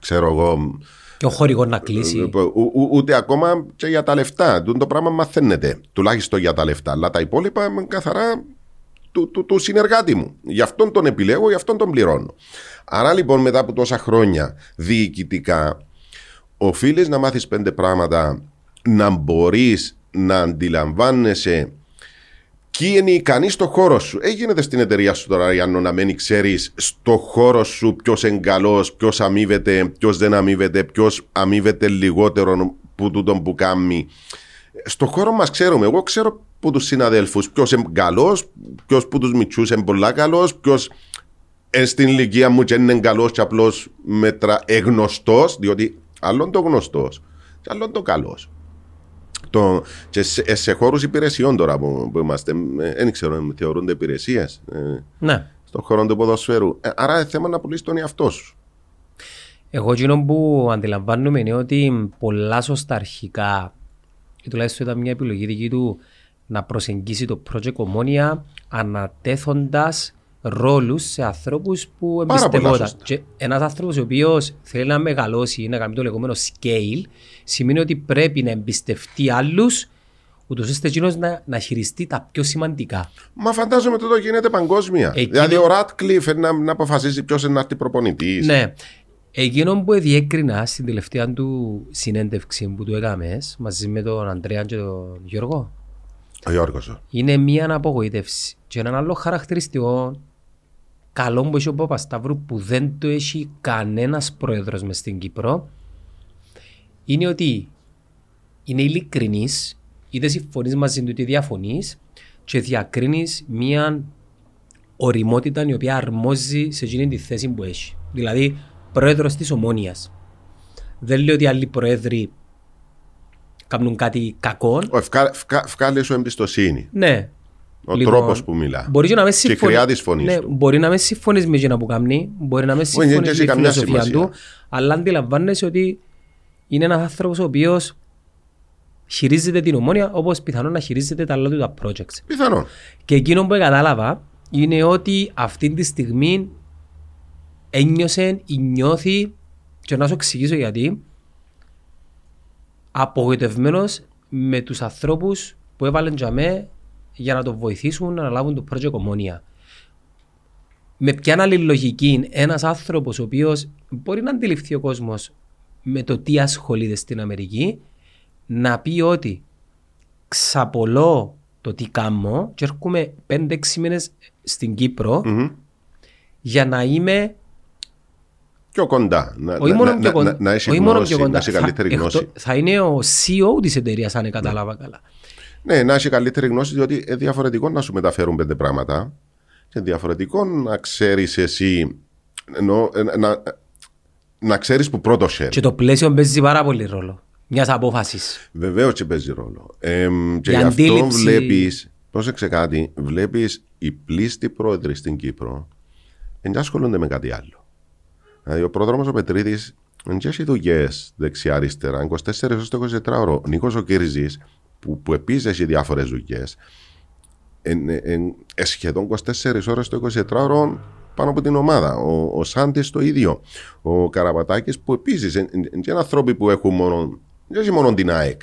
[SPEAKER 1] ξέρω εγώ.
[SPEAKER 2] Και ο χορηγός να κλείσει.
[SPEAKER 1] Ε, ούτε ακόμα και για τα λεφτά. Το πράγμα μαθαίνεται. Τουλάχιστον για τα λεφτά. Αλλά τα υπόλοιπα είναι καθαρά του, του, του συνεργάτη μου. Γι' αυτόν τον επιλέγω, γι' αυτόν τον πληρώνω. Άρα λοιπόν μετά από τόσα χρόνια διοικητικά, οφείλεις να μάθεις πέντε πράγματα, να μπορείς να αντιλαμβάνεσαι Ποιοι είναι ικανοί στο χώρο σου. Έγινε στην εταιρεία σου τώρα, Γιάννο, να μην ξέρεις στο χώρο σου ποιος είναι καλός, ποιος αμείβεται, ποιος δεν αμείβεται, ποιος αμείβεται λιγότερο που τούτον που κάνει. Στο χώρο μας ξέρουμε. Εγώ ξέρω που τους συναδέλφους ποιος είναι καλός, ποιος που τους μυτσού είναι πολύ καλός, ποιος στην ηλικία μου και είναι καλός και απλώ μέτρα εγνωστό, διότι άλλον το γνωστός, και άλλον το καλός το, και σε, σε χώρους υπηρεσιών τώρα που, που είμαστε, ε, δεν ξέρω, θεωρούνται υπηρεσίες.
[SPEAKER 2] Ε, ναι.
[SPEAKER 1] Στον χώρο του ποδοσφαίρου. Ε, άρα είναι θέμα να πουλήσει τον εαυτό σου.
[SPEAKER 2] Εγώ εκείνο που αντιλαμβάνομαι είναι ότι πολλά σωστά αρχικά, ή τουλάχιστον ήταν μια επιλογή δική του να προσεγγίσει το project Ομόνια ανατέθοντας ρόλους σε ανθρώπους που εμπιστευόταν. Ένας άνθρωπος ο οποίος θέλει να μεγαλώσει ή να κάνει το λεγόμενο scale, σημαίνει ότι πρέπει να εμπιστευτεί άλλους, ούτως ώστε εκείνος να, να χειριστεί τα πιο σημαντικά.
[SPEAKER 1] Μα φαντάζομαι ότι εδώ γίνεται παγκόσμια. Εκείνο... Δηλαδή ο Ρατκλиф να, να αποφασίζει ποιος είναι να έρθει προπονητής.
[SPEAKER 2] Ναι. Εκείνο που διέκρινα στην τελευταία του συνέντευξη που του έκαμες μαζί με τον Αντρέα και τον Γιώργο.
[SPEAKER 1] Ο Γιώργος.
[SPEAKER 2] Είναι μία απογοήτευση. Και ένα άλλο χαρακτηριστικό καλό που έχει ο Παπασταύρου που δεν το έχει κανένας πρόεδρος μες στην Κύπρο είναι ότι είναι ειλικρινής, είτε συμφωνεί μαζί του είτε διαφωνείς και διακρίνεις μια οριμότητα η οποία αρμόζει σε εκείνη τη θέση που έχει. Δηλαδή, πρόεδρος της ομόνοια. Δεν λέω ότι άλλοι πρόεδροι κάνουν κάτι κακό.
[SPEAKER 1] Ευκάλε σου εμπιστοσύνη.
[SPEAKER 2] Ναι,
[SPEAKER 1] ο λοιπόν, τρόπος που μιλά.
[SPEAKER 2] Μπορεί να με συμφωνεί.
[SPEAKER 1] Ναι,
[SPEAKER 2] μπορεί να με συμφωνείς με εκείνα που κάνει, μπορεί να με συμφωνείς με τη φιλοσοφία του, αλλά αντιλαμβάνεσαι ότι είναι ένας άνθρωπος ο οποίος χειρίζεται την ομόνια όπως πιθανόν να χειρίζεται τα άλλα του τα projects.
[SPEAKER 1] Πιθανόν.
[SPEAKER 2] Και εκείνο που κατάλαβα είναι ότι αυτή τη στιγμή ένιωσε ή νιώθει, και να σου εξηγήσω γιατί, απογοητευμένος με τους ανθρώπους που έβαλαν για μέ για να το βοηθήσουν να αναλάβουν το project ομόνια. Με ποια άλλη λογική ένας άνθρωπος ο οποίος μπορεί να αντιληφθεί ο κόσμος με το τι ασχολείται στην Αμερική να πει ότι ξαπολώ το τι κάνω και έρχομαι 5-6 μήνες στην κυπρο
[SPEAKER 1] Μμμ.
[SPEAKER 2] για να είμαι
[SPEAKER 1] Πιο κοντά. Να,
[SPEAKER 2] όχι
[SPEAKER 1] να,
[SPEAKER 2] μόνο
[SPEAKER 1] να,
[SPEAKER 2] πιο
[SPEAKER 1] να,
[SPEAKER 2] κοντά,
[SPEAKER 1] να, έχει
[SPEAKER 2] όχι μόνο
[SPEAKER 1] γνώση,
[SPEAKER 2] πιο κοντά.
[SPEAKER 1] να έχει καλύτερη
[SPEAKER 2] θα,
[SPEAKER 1] γνώση.
[SPEAKER 2] εκτό- θα είναι ο CEO της εταιρείας αν κατάλαβα καλά.
[SPEAKER 1] Ναι, να έχει καλύτερη γνώση, διότι είναι διαφορετικό να σου μεταφέρουν πέντε πράγματα και διαφορετικό να ξέρεις εσύ. Ενώ, ε, να, να ξέρεις που πρώτο χέρι.
[SPEAKER 2] Και το πλαίσιο παίζει πάρα πολύ ρόλο. Μιας απόφασης.
[SPEAKER 1] Βεβαίως και παίζει ρόλο. Ε, και
[SPEAKER 2] Η
[SPEAKER 1] γι' αυτό
[SPEAKER 2] αντίληψη-
[SPEAKER 1] βλέπει. Πρόσεξε κάτι, βλέπεις οι πλήστοι πρόεδροι στην Κύπρο δεν ασχολούνται με κάτι άλλο. Δηλαδή, ο πρόδρομος ο Πετρίδης δεν έχει δουλειές δεξιά-αριστερά, 24 έω 24 ώρο. Ο Νίκος ο Κύρζη, που, που επίσης έχει διάφορες δουλειές, σχεδόν 24 ώρες το 24 ώρο πάνω από την ομάδα. Ο, ο Σάντι το ίδιο. Ο Καραπατάκης που επίσης είναι άνθρωποι που έχουν μόνο, δεν έχει μόνο την ΑΕΚ.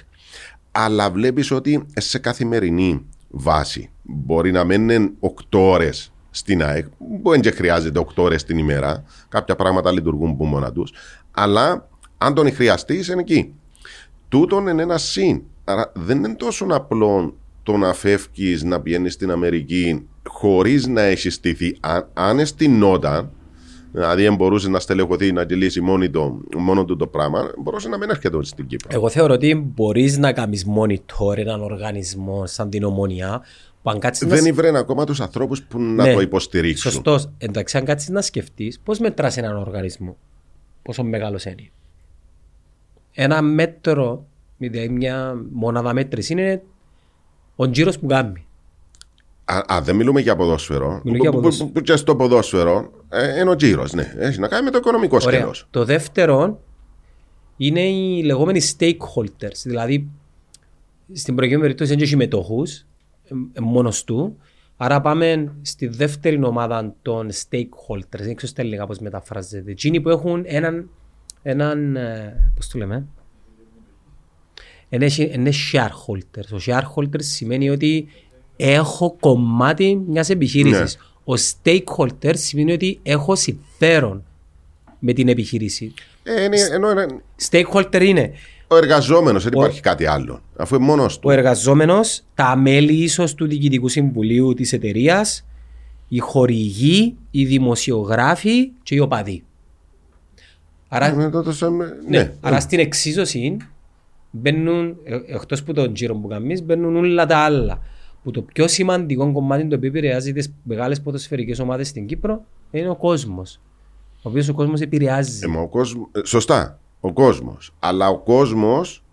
[SPEAKER 1] Αλλά βλέπεις ότι σε καθημερινή βάση μπορεί να μένουν 8 ώρες στην ΑΕΚ. Μπορεί και χρειάζεται 8 ώρες την ημέρα. Κάποια πράγματα λειτουργούν που μόνα τους. Αλλά αν τον χρειαστείς, είναι εκεί. Τούτον είναι ένα συν. Άρα δεν είναι τόσο απλό το να φεύγεις να πηγαίνεις στην Αμερική χωρίς να έχεις στηθεί. Αν, αν αισθηνόταν, δηλαδή αν μπορούσες να στελεχωθείς να λύσει μόνο, το, μόνο του το πράγμα, μπορούσε να μην έρχεται στην Κύπρο.
[SPEAKER 2] Εγώ θεωρώ ότι μπορείς να κάνεις monitor έναν οργανισμό σαν την ομονία που αν κάτσεις να...
[SPEAKER 1] Δεν βρει ακόμα τους ανθρώπους που να
[SPEAKER 2] Ναι,
[SPEAKER 1] το υποστηρίξουν.
[SPEAKER 2] Σωστός. Εντάξει, αν κάτσεις να σκεφτείς πώς μετράς έναν οργανισμό. Πόσο μεγάλος είναι. Ένα μέτρο, δηλαδή μια μονάδα μέτρηση είναι ο τζίρος που κάνει.
[SPEAKER 1] Α, α, δεν μιλούμε για ποδόσφαιρο.
[SPEAKER 2] Μιλούμε για
[SPEAKER 1] Που- που-
[SPEAKER 2] ποδόσφαιρο.
[SPEAKER 1] Που, που και στο ποδόσφαιρο ε, είναι ο τζίρος. Ναι. Έχει να κάνει με το οικονομικό
[SPEAKER 2] Ωραία.
[SPEAKER 1] σκέλος.
[SPEAKER 2] Το δεύτερο είναι οι λεγόμενοι stakeholders. Δηλαδή, στην προηγούμενη περίπτωση δεν έχει μετόχους, ε, μόνος του. Άρα πάμε στη δεύτερη ομάδα των stakeholders. Δεν ξέρω στα ελληνικά πώς μεταφράζεται. Εκείνοι που έχουν έναν, έναν ε, πώς το λέμε, είναι, είναι shareholders. Ο shareholders σημαίνει ότι έχω κομμάτι μιας επιχείρησης. Ο stakeholder σημαίνει ότι έχω συμφέρον με την επιχείρηση.
[SPEAKER 1] Ε, είναι, ενώ είναι
[SPEAKER 2] Stakeholder είναι
[SPEAKER 1] ο εργαζόμενος, δεν υπάρχει κάτι άλλο. Αφού είναι μόνος του.
[SPEAKER 2] ο εργαζόμενος, τα μέλη ίσως του Διοικητικού Συμβουλίου της εταιρείας, οι χορηγοί, οι δημοσιογράφοι και οι οπαδοί. Άρα,
[SPEAKER 1] Ε, τότε σε-
[SPEAKER 2] ναι,
[SPEAKER 1] ναι.
[SPEAKER 2] άρα στην εξίσωση μπαίνουν, ε, εκτός που τον τζίρο που κάνεις, μπαίνουν όλα τα άλλα. Που το πιο σημαντικό κομμάτι το οποίο επηρεάζει τις μεγάλες ποδοσφαιρικές ομάδες στην Κύπρο είναι ο κόσμος. Ο οποίος ο κόσμος επηρεάζει.
[SPEAKER 1] Ε, μα ο κόσμος- ε, σωστά. Ο κόσμος. Αλλά ο κόσμος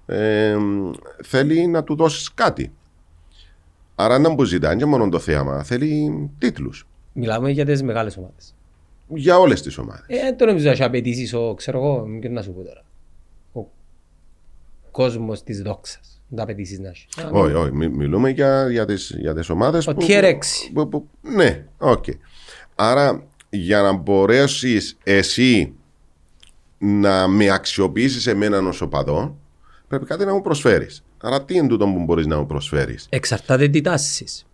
[SPEAKER 1] θέλει να του δώσεις κάτι. Άρα να μου ζητάει, είναι και μόνο το θέαμα. Θέλει τίτλους.
[SPEAKER 2] Μιλάμε για τις μεγάλες ομάδες.
[SPEAKER 1] Για όλες τις ομάδες.
[SPEAKER 2] Ε, δεν το νομίζω να έχει απαιτήσεις ο, ξέρω εγώ, και να σου πω τώρα. Ο κόσμος της δόξας. Δεν τα απαιτήσεις να έχει.
[SPEAKER 1] Όχι, όχι. μι- μιλούμε για, για τις, για τις ομάδες
[SPEAKER 2] Ο
[SPEAKER 1] που,
[SPEAKER 2] tier 6.
[SPEAKER 1] που- που- Ναι, οκ. Άρα για να μπορέσεις εσύ να με αξιοποιήσεις εμένα ως οπαδό πρέπει κάτι να μου προσφέρεις. Άρα τι είναι τούτο που μπορείς να μου προσφέρεις;
[SPEAKER 2] Εξαρτάται τι τάσεις.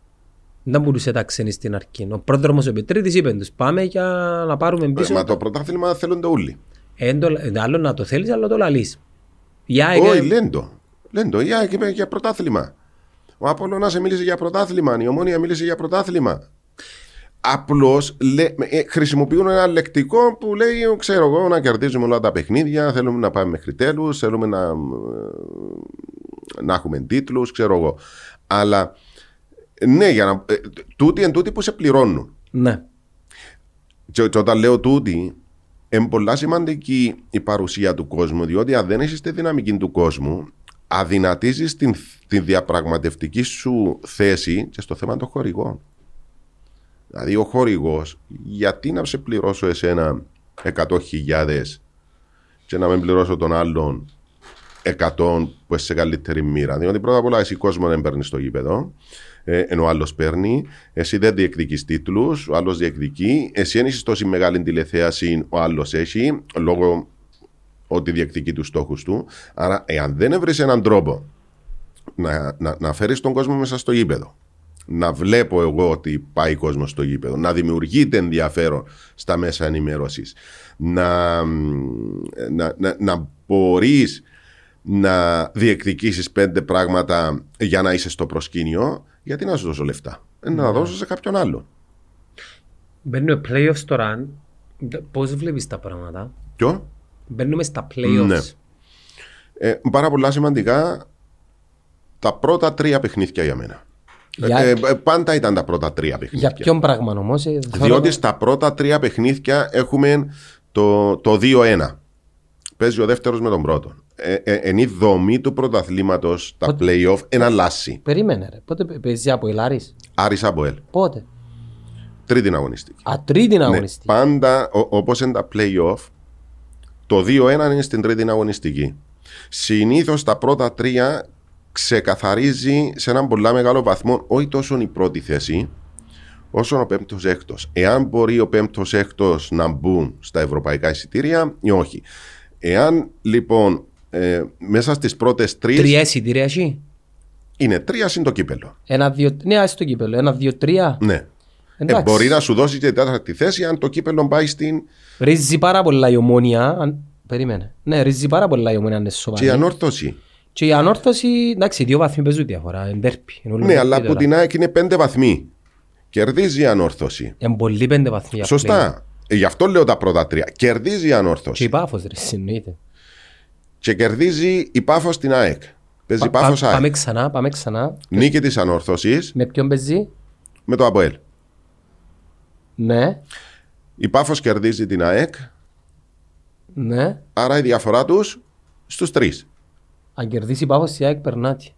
[SPEAKER 2] Δεν μπορούσε τα ξένη στην αρχή. Ο πρόδρομος ο Πετρίτης είπε τους πάμε για να πάρουμε
[SPEAKER 1] Ε,
[SPEAKER 2] πίσω.
[SPEAKER 1] Μα το πρωτάθλημα θέλονται όλοι.
[SPEAKER 2] Ε, το- ε, άλλο να το θέλεις, άλλο το λαλείς. Η ΑΕΚ,
[SPEAKER 1] Όχι, λένε το. Λένε το. Η ΑΕΚ είπε για πρωτάθλημα. Ο Απόλλωνας μίλησε για πρωτάθλημα. Η Ομόνια μίλησε για πρωτάθλημα. Απλώς χρησιμοποιούν ένα λεκτικό που λέει: Ξέρω εγώ, να κερδίζουμε όλα τα παιχνίδια. Θέλουμε να πάμε μέχρι τέλους. Θέλουμε να, ε, να έχουμε τίτλους. Ξέρω εγώ. Αλλά ναι, για να, ε, τούτοι εν τούτοι που σε πληρώνουν.
[SPEAKER 2] Ναι.
[SPEAKER 1] Και, και όταν λέω τούτη, είναι πολλά σημαντική η παρουσία του κόσμου, διότι αν δεν έχεις τη δυναμική του κόσμου, αδυνατίζεις την, την διαπραγματευτική σου θέση και στο θέμα των χορηγών. Δηλαδή, ο χορηγός, γιατί να σε πληρώσω εσένα 100.000 και να μην πληρώσω τον άλλον 100 που είσαι σε καλύτερη μοίρα; Διότι πρώτα απ' όλα εσύ κόσμο δεν παίρνεις στο γήπεδο. Ε, ενώ ο άλλος παίρνει, εσύ δεν διεκδικείς τίτλους, ο άλλος διεκδικεί. Εσύ δεν είσαι τόση μεγάλη τηλεθέαση, ο άλλος έχει, λόγω ότι διεκδικεί τους στόχους του. Άρα, εάν δεν βρεις έναν τρόπο να, να, να φέρεις τον κόσμο μέσα στο γήπεδο, να βλέπω εγώ ότι πάει κόσμος στο γήπεδο, να δημιουργείται ενδιαφέρον στα μέσα ενημέρωσης, να, να, να, να μπορείς να διεκδικήσεις πέντε πράγματα για να είσαι στο προσκήνιο, γιατί να σου δώσω λεφτά. Ε, να
[SPEAKER 2] Ναι.
[SPEAKER 1] δώσω σε κάποιον άλλο.
[SPEAKER 2] Μπαίνουμε playoffs τώρα. Πώς βλέπεις τα πράγματα;
[SPEAKER 1] Ποιο;
[SPEAKER 2] Μπαίνουμε στα playoffs.
[SPEAKER 1] Ναι. Ε, πάρα πολλά σημαντικά τα πρώτα τρία παιχνίδια για μένα.
[SPEAKER 2] Για-
[SPEAKER 1] Ε, ε, πάντα ήταν τα πρώτα τρία παιχνίδια.
[SPEAKER 2] Για ποιον πράγμα όμως. ε, θέλω
[SPEAKER 1] Διότι
[SPEAKER 2] να-
[SPEAKER 1] στα πρώτα τρία παιχνίδια έχουμε το, το 2-1. Παίζει ο δεύτερος με τον πρώτο. Ε, ε, εν η δομή του πρωταθλήματος, τα
[SPEAKER 2] Πότε-
[SPEAKER 1] playoff, εναλλάσσει.
[SPEAKER 2] Περίμενε ρε. Πότε παι- παίζει από Ελάρης.
[SPEAKER 1] Άρης; Αποέλ.
[SPEAKER 2] Πότε;
[SPEAKER 1] Τρίτη αγωνιστική.
[SPEAKER 2] Α, τρίτη
[SPEAKER 1] Ναι,
[SPEAKER 2] αγωνιστή.
[SPEAKER 1] πάντα, όπως είναι τα playoff, το 2-1 είναι στην τρίτη αγωνιστική. Συνήθως τα πρώτα τρία ξεκαθαρίζει σε έναν πολύ μεγάλο βαθμό όχι τόσο η πρώτη θέση, όσο ο πέμπτος έκτος. Εάν μπορεί ο πέμπτος έκτος να μπουν στα ευρωπαϊκά εισιτήρια ή όχι. Εάν λοιπόν ε, μέσα στις πρώτες τρει
[SPEAKER 2] Τρία εισιτήρια έχει;
[SPEAKER 1] είναι τρία συν το κύπελο.
[SPEAKER 2] Ένα, δύο, ναι, ας το κύπελο. Ένα, δύο, τρία;
[SPEAKER 1] Ναι. Ε,
[SPEAKER 2] Εντάξει.
[SPEAKER 1] μπορεί να σου δώσει και τέταρτη θέση αν το κύπελο πάει στην.
[SPEAKER 2] Ρίζει πάρα πολλά η ομόνια. Αν... Περίμενε. Ναι, ρίζει πάρα πολλά η ομόνια αν είναι
[SPEAKER 1] και
[SPEAKER 2] σοβαρή.
[SPEAKER 1] η ανόρθωση.
[SPEAKER 2] Και η ανόρθωση, εντάξει, δύο βαθμοί παίζουν διαφορά. Είναι τέρπι. Είναι όλο
[SPEAKER 1] Ναι,
[SPEAKER 2] τέρπι
[SPEAKER 1] αλλά
[SPEAKER 2] τώρα.
[SPEAKER 1] που την ΑΕΚ είναι πέντε βαθμοί. Κερδίζει η ανόρθωση.
[SPEAKER 2] Είναι πολύ πέντε βαθμοί. για πλέον.
[SPEAKER 1] Σωστά. Ε, Γι' αυτό λέω τα πρώτα τρία. Κερδίζει η
[SPEAKER 2] Και
[SPEAKER 1] ανόρθωση.
[SPEAKER 2] η πάφος ρε, συνοείται.
[SPEAKER 1] Και κερδίζει η πάφος στην ΑΕΚ. Παίζει
[SPEAKER 2] Πα-
[SPEAKER 1] πάφος
[SPEAKER 2] πα-
[SPEAKER 1] ΑΕΚ.
[SPEAKER 2] Πάμε ξανά, πάμε ξανά.
[SPEAKER 1] Νίκη της ανόρθωσης
[SPEAKER 2] Με ποιον παίζει;
[SPEAKER 1] με το ΑΠΟΕΛ.
[SPEAKER 2] Ναι,
[SPEAKER 1] Η πάφος κερδίζει την ΑΕΚ.
[SPEAKER 2] ναι.
[SPEAKER 1] Άρα η διαφορά τους στους τρεις.
[SPEAKER 2] Αν κερδίσει η πάφος η ΑΕΚ περνάτη.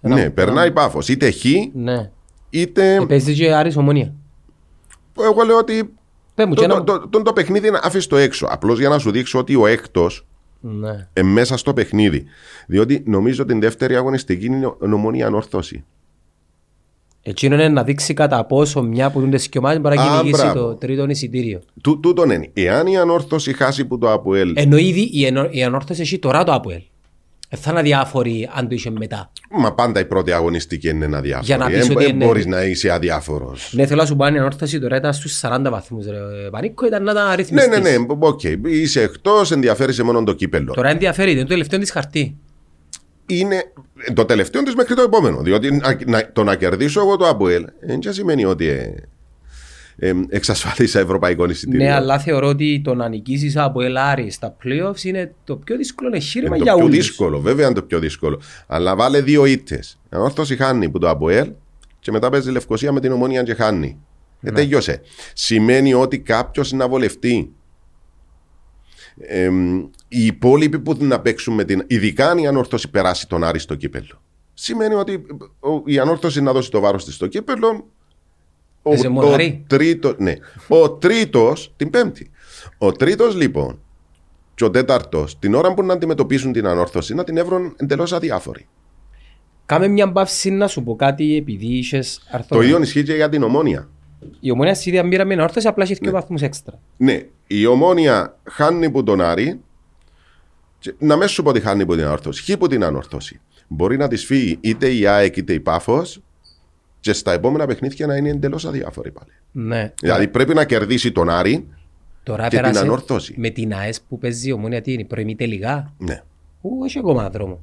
[SPEAKER 2] Ένα-
[SPEAKER 1] Ναι,
[SPEAKER 2] ένα-
[SPEAKER 1] περνάει η πάφος. Είτε χ,
[SPEAKER 2] Ναι.
[SPEAKER 1] είτε.
[SPEAKER 2] Ε, Παίζεις και Άρης Ομόνια.
[SPEAKER 1] Εγώ λέω ότι.
[SPEAKER 2] Πες μου και
[SPEAKER 1] Το,
[SPEAKER 2] ένα...
[SPEAKER 1] το, το, το παιχνίδι είναι άφησε το έξω. Απλώς για να σου δείξω ότι ο έκτος
[SPEAKER 2] Ναι.
[SPEAKER 1] ε, μέσα στο παιχνίδι. Διότι νομίζω την δεύτερη αγωνιστική είναι ο- νομονία ανόρθωση.
[SPEAKER 2] Εκείνο είναι να δείξει κατά πόσο μια που δουν τις σκιωμάτες μπορεί να
[SPEAKER 1] Α,
[SPEAKER 2] κυνηγήσει
[SPEAKER 1] μπράβο.
[SPEAKER 2] το τρίτο εισιτήριο.
[SPEAKER 1] Τού, τούτον είναι. Εάν η ανόρθωση χάσει που το ΑΠΟΕΛ.
[SPEAKER 2] Ενώ ήδη η, ενο... η ανόρθωση έχει τώρα το ΑΠΟΕΛ. Ε, θα είναι αδιάφοροι αν το είχε μετά.
[SPEAKER 1] Μα πάντα η πρώτη αγωνιστική είναι αδιάφορη.
[SPEAKER 2] Για να πεις
[SPEAKER 1] Ε,
[SPEAKER 2] ότι
[SPEAKER 1] ε,
[SPEAKER 2] είναι-
[SPEAKER 1] μπορείς να είσαι αδιάφορος.
[SPEAKER 2] Ναι, θέλω να σου πω αν η ανόρθωση τώρα ήταν στους 40 βαθμούς. Ρε. Πανίκο ήταν να τα
[SPEAKER 1] Ναι,
[SPEAKER 2] ρυθμιστείς.
[SPEAKER 1] ναι, ναι. Οκ. Είσαι εκτός, ενδιαφέρει σε μόνο το κύπελλο.
[SPEAKER 2] Τώρα ενδιαφέρει, είναι το τελευταίο της χαρτί.
[SPEAKER 1] Είναι το τελευταίο της μέχρι το επόμενο. Διότι να- να- το να κερδίσω εγώ το ΑΠΟΕΛ δεν σημαίνει ότι ε, ε, εξασφαλίσα ευρωπαϊκό εισιτήριο.
[SPEAKER 2] Ναι, αλλά θεωρώ ότι το να νικήσεις από Ελάρη στα playoffs είναι το πιο δύσκολο εγχείρημα
[SPEAKER 1] Είναι
[SPEAKER 2] για
[SPEAKER 1] το πιο
[SPEAKER 2] όλους.
[SPEAKER 1] δύσκολο, βέβαια είναι το πιο δύσκολο. Αλλά βάλε δύο ήττες. Ανόρθωση χάνει που το ΑΠΟΕΛ και μετά παίζει Λευκοσία με την ομόνια και χάνει. Ε, τέλειωσε. Σημαίνει ότι κάποιος να βολευτεί. Ε, οι υπόλοιποι που να παίξουν με την. Ειδικά αν η ανόρθωση περάσει τον Άρη στο κύπελο. Σημαίνει ότι ο- η ανόρθωση να δώσει το βάρος της στο κύπελο. Ο,
[SPEAKER 2] Παίζει μόνο Άρη.
[SPEAKER 1] τρίτο, ναι. ο τρίτος την πέμπτη. Ο τρίτος λοιπόν και ο τέταρτος, την ώρα που να αντιμετωπίσουν την ανόρθωση, να την έβρουν εντελώς αδιάφοροι.
[SPEAKER 2] Κάμε μια παύση να σου πω κάτι επειδή είχες αρθώ.
[SPEAKER 1] Το ίδιο ισχύει και για την ομόνια.
[SPEAKER 2] Η ομόνια στη ίδια μοίρα με ανόρθωση απλά έχει δύο βαθμούς έξτρα.
[SPEAKER 1] Ναι, η ομόνια χάνει που τον Άρη. Και να μην σου πω ότι χάνει που την ανόρθωση. Χει που την ανόρθωση. Μπορεί να της φύγει είτε η ΑΕΚ είτε η Πάφος και στα επόμενα παιχνίδια να είναι εντελώς αδιάφοροι πάλι.
[SPEAKER 2] Ναι.
[SPEAKER 1] Δηλαδή πρέπει να κερδίσει τον Άρη.
[SPEAKER 2] Τώρα
[SPEAKER 1] και την
[SPEAKER 2] πέρασε
[SPEAKER 1] ανόρθωση.
[SPEAKER 2] με την ΑΕΣ που παίζει η ομόνια τι είναι, προημή τελικά;
[SPEAKER 1] Ναι.
[SPEAKER 2] Ού, έχει ακόμα δρόμο.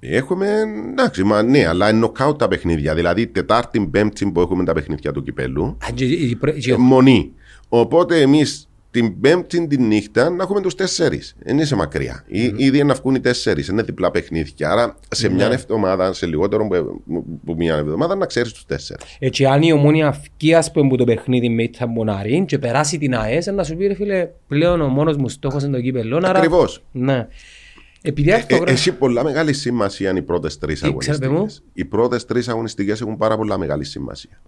[SPEAKER 1] Έχουμε, εντάξει, μα ναι, αλλά είναι νοκάουτ τα παιχνίδια. Δηλαδή, Τετάρτη, Πέμπτη που έχουμε τα παιχνίδια του κυπέλου,
[SPEAKER 2] Α, και- η προ- και-
[SPEAKER 1] ε, μονή. Οπότε εμείς την Πέμπτη τη νύχτα να έχουμε τους τέσσερις. Δεν είσαι μακριά. Mm. Ήδη να βγουν οι τέσσερις. Είναι διπλά παιχνίδια. Άρα σε μια
[SPEAKER 2] Ναι.
[SPEAKER 1] εβδομάδα, σε λιγότερο που, που μια εβδομάδα, να ξέρεις τους τέσσερις.
[SPEAKER 2] Έτσι αν η ομόνια φκεί ας πούμε που το παιχνίδι με τα Μοναρίν και περάσει την ΑΕΣ να σου πει ρε φίλε πλέον ο μόνος μου στόχος είναι το κύπελλο. άρα-
[SPEAKER 1] Ακριβώς.
[SPEAKER 2] Ναι. Επειδή
[SPEAKER 1] Ε,
[SPEAKER 2] αυτό
[SPEAKER 1] έχει πολλά μεγάλη σημασία οι πρώτες τρεις
[SPEAKER 2] ξέρετε
[SPEAKER 1] αγωνιστικές.
[SPEAKER 2] μου;
[SPEAKER 1] Οι πρώτες τρεις αγωνιστικές έχουν πάρα πολλά μεγάλη σημασία.